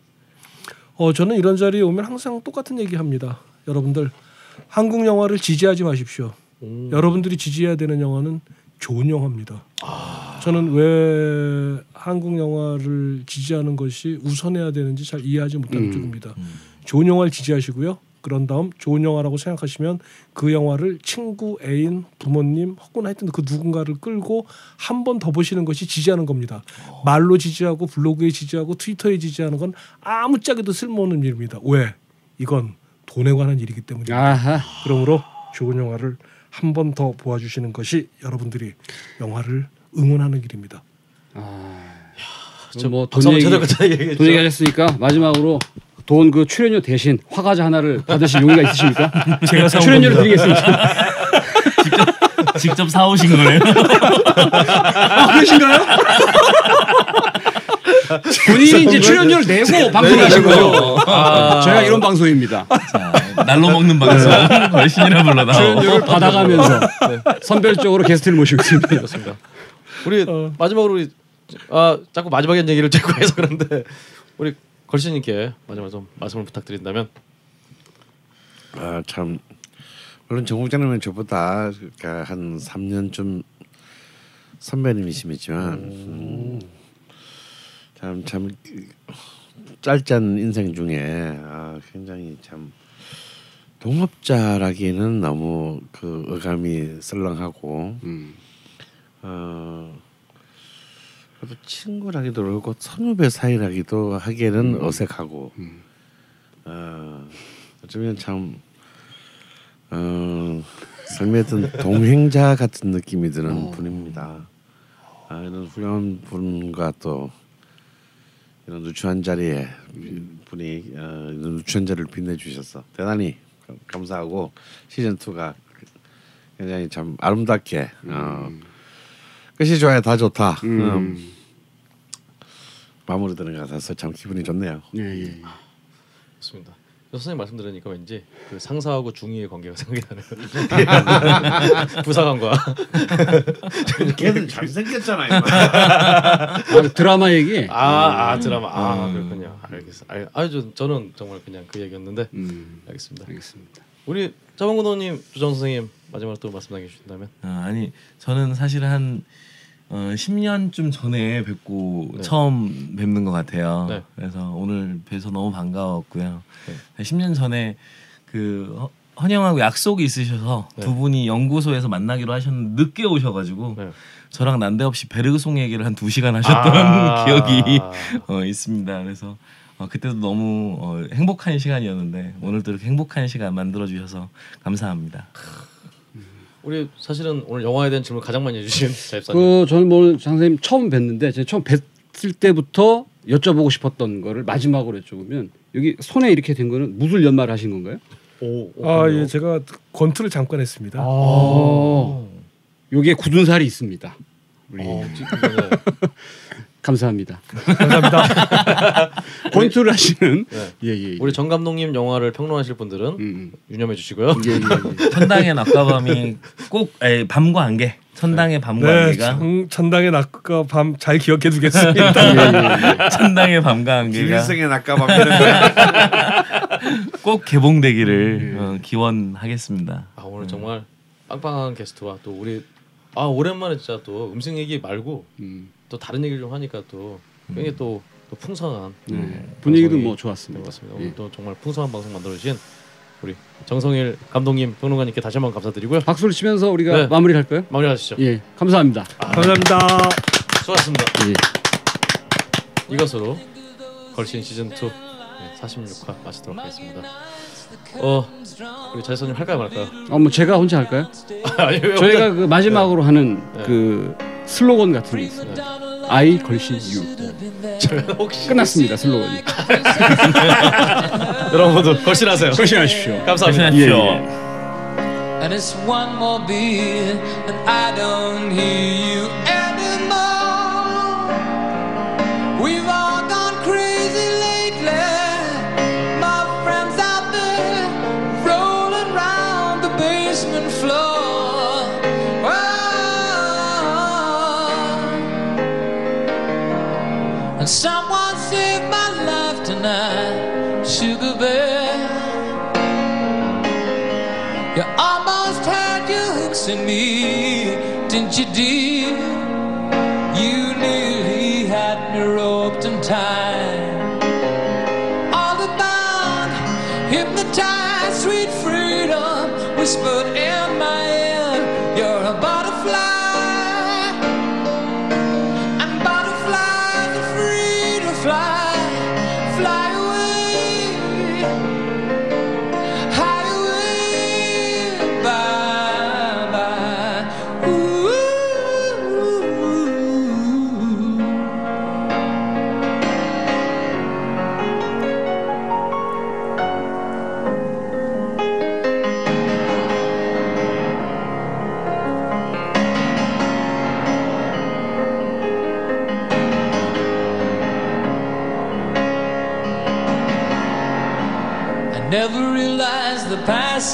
어 저는 이런 자리에 오면 항상 똑같은 얘기합니다. 여러분들 한국 영화를 지지하지 마십시오. 오. 여러분들이 지지해야 되는 영화는 좋은 영화입니다. 저는 왜 한국 영화를 지지하는 것이 우선해야 되는지 잘 이해하지 못하는 음. 쪽입니다. 좋은 영화를 지지하시고요. 그런 다음 좋은 영화라고 생각하시면 그 영화를 친구, 애인, 부모님 혹은 하여튼 그 누군가를 끌고 한 번 더 보시는 것이 지지하는 겁니다. 말로 지지하고 블로그에 지지하고 트위터에 지지하는 건 아무짝에도 쓸모없는 일입니다. 왜? 이건 돈에 관한 일이기 때문입니다. 아하. 그러므로 좋은 영화를 한 번 더 보아주시는 것이 여러분들이 영화를 응원하는 길입니다. 저 뭐돈 박수 한번 얘기. 돈 얘기하셨으니까 마지막으로 돈 그 출연료 대신 화과자 하나를 받으실 용의가 있으십니까? 제가 출연료를. 드리겠습니다. 직접 사오신 거예요? 아, 그러신가요? 본인이 이제 출연료를 내고 방송하신 거죠. 아, 저희가 이런 방송입니다. 자, 날로 먹는 방송 걸신이라 불러다. 출연료를 받아가면서 선별적으로 게스트를 모시고 있습니다. 그렇습니다. 우리 어. 마지막으로 우리 아 자꾸 마지막에 한 얘기를 자꾸 해서 그런데 우리 걸신님께 마지막 좀 말씀을 부탁드린다면 아, 참 물론 정 국장님은 저보다 그러니까 한 3년쯤 선배님이시지만 음, 참 참 짧지 않은 인생 중에 아, 굉장히 참 동업자라기에는 너무 그 어감이 썰렁하고 음. 어 그래도 친구라기도 그렇고 선후배 사이라기도 하기에는 어색하고 어 어쩌면 참 어, 어떤 동행자 같은 느낌이 드는 분입니다. 아, 이런 훌륭한 분과 또 이런 누추한 자리에 분이 어, 이런 누추한 자리를 빛내주셔서 대단히 감사하고 시즌 2가 굉장히 참 아름답게 어, 끝이 좋아야 다 좋다. 음. 마무리 되는 것 같아서 참 기분이 좋네요. 예, 예, 예. 좋습니다. 선생님 말씀 들으니까 왠지 그 상사하고 중위의 관계가 생각이 나네요. 부사관과 걔는 잘생겼잖아요. 아, 드라마 얘기. 아, 아 드라마 아 그렇군요. 알겠어. 알, 아주 저는 정말 그냥 그 얘기였는데 음, 알겠습니다. 알겠습니다. 우리 자방구도님 주정 선생님 마지막으로 또 말씀 남겨주신다면 아, 아니 저는 사실 한 어, 10년쯤 전에 뵙고 네. 처음 뵙는 것 같아요. 네. 그래서 오늘 뵈서 너무 반가웠고요. 네. 10년 전에 그 허- 헌영하고 약속이 있으셔서 네. 두 분이 연구소에서 만나기로 하셨는데 늦게 오셔가지고 네. 저랑 난데없이 베르그송 얘기를 한 두 시간 하셨던 아. 기억이 어, 있습니다. 그래서 어, 그때도 너무 어, 행복한 시간이었는데 오늘도 이렇게 행복한 시간 만들어 주셔서 감사합니다. 우리 사실은 오늘 영화에 대한 질문 가장 많이 해주신 자입사님. 그 저는 뭐 장선생님 처음 뵀는데 제가 처음 뵀을 때부터 여쭤보고 싶었던 거를 마지막으로 여쭤보면 여기 손에 이렇게 된 거는 무술 연말 하신 건가요? 오, 오, 아? 예, 제가 권투를 잠깐 했습니다. 어. 여기에 굳은 살이 있습니다. 우리 어. 감사합니다. 감사합니다. 권투를 하시는 네. 예 예. 예, 우리 정 감독님 영화를 평론하실 분들은 음, 유념해 주시고요. 예, 예, 예. 천당의 낮과밤이 꼭 에, 밤과 안개. 천당의 밤과 네, 안개가 천, 천당의 낮과 밤 잘 기억해 두겠습니다. 예, 예. 천당의 밤과 안개가 낙가밤 이런 거야. 꼭 개봉되기를 어, 기원하겠습니다. 아 오늘 정말 빵빵한 게스트와 또 우리 아 오랜만에 진짜 또 음식 얘기 말고 음, 또 다른 얘기를 좀 하니까 또 굉장히 또, 또 풍성한 네. 음, 분위기도 뭐된 좋았습니다. 것 같습니다. 예. 오늘 또 정말 풍성한 방송 만들어 주신 우리 정성일 감독님 평론가님께 다시 한번 감사드리고요. 박수를 치면서 우리가 네. 마무리를 할까요? 마무리하시죠. 예, 감사합니다. 감사합니다. 수고하셨습니다. 예. 이것으로 걸신 시즌 2 46화 마치도록 하겠습니다. 어 우리 자이선님 할까요 말까요? 어, 뭐 제가 혼자 할까요? 아니, 왜 저희가 그 마지막으로 하는 네. 그 슬로건 같은 게 있어요. I 걸신 you. 혼자- 혹시 끝났습니다 슬로건이. 여러분 모두 걸신하세요. 조심하십시오. 감사합니다. 예, 예. And it's one more beat, and I don't hear you you did. You nearly had me roped and tied. All the bound, hypnotized, sweet freedom whispered.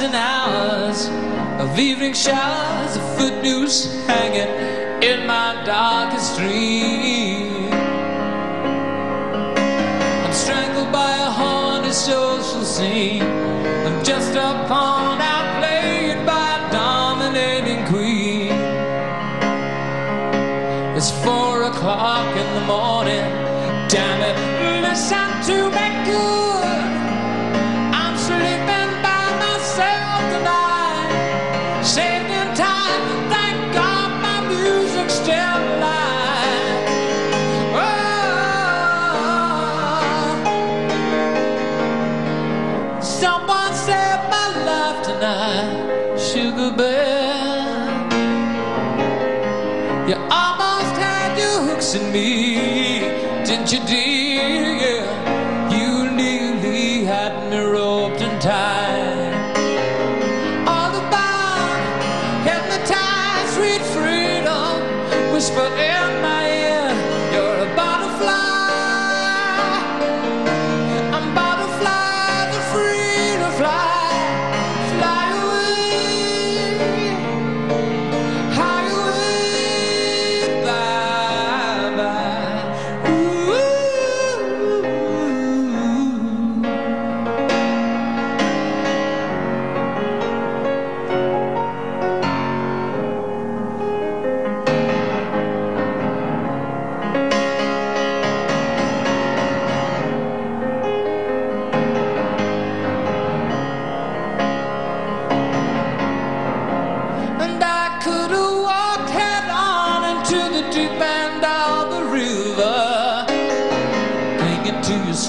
and hours of evening showers of footnotes hanging in my darkest dreams.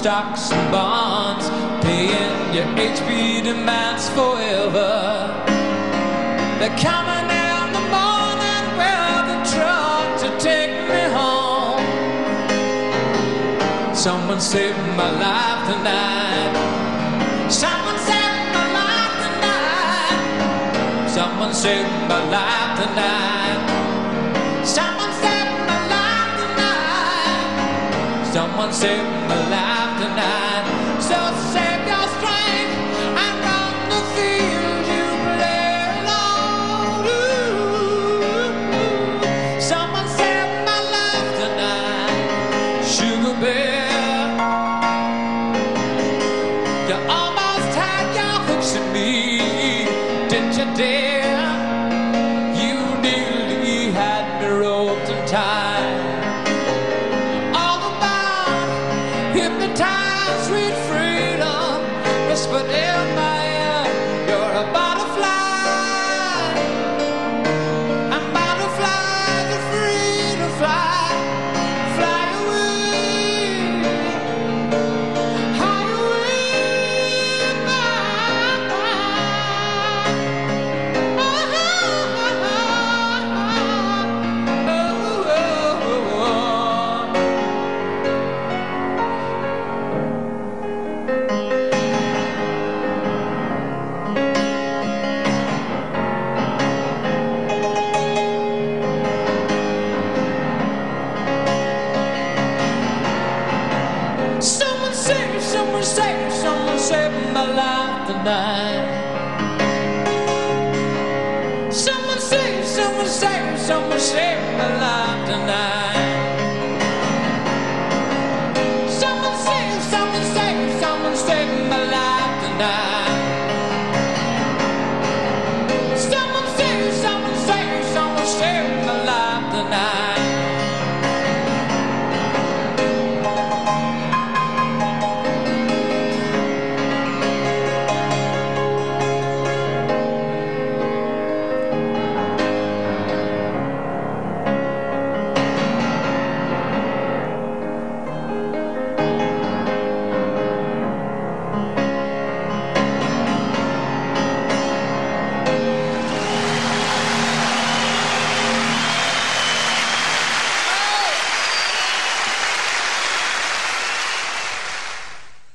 stocks and bonds, paying your HP demands forever. They're coming in the morning with a truck to take me home. Someone saved my life tonight. Someone saved my life tonight. Someone saved my life tonight. saved my life tonight. So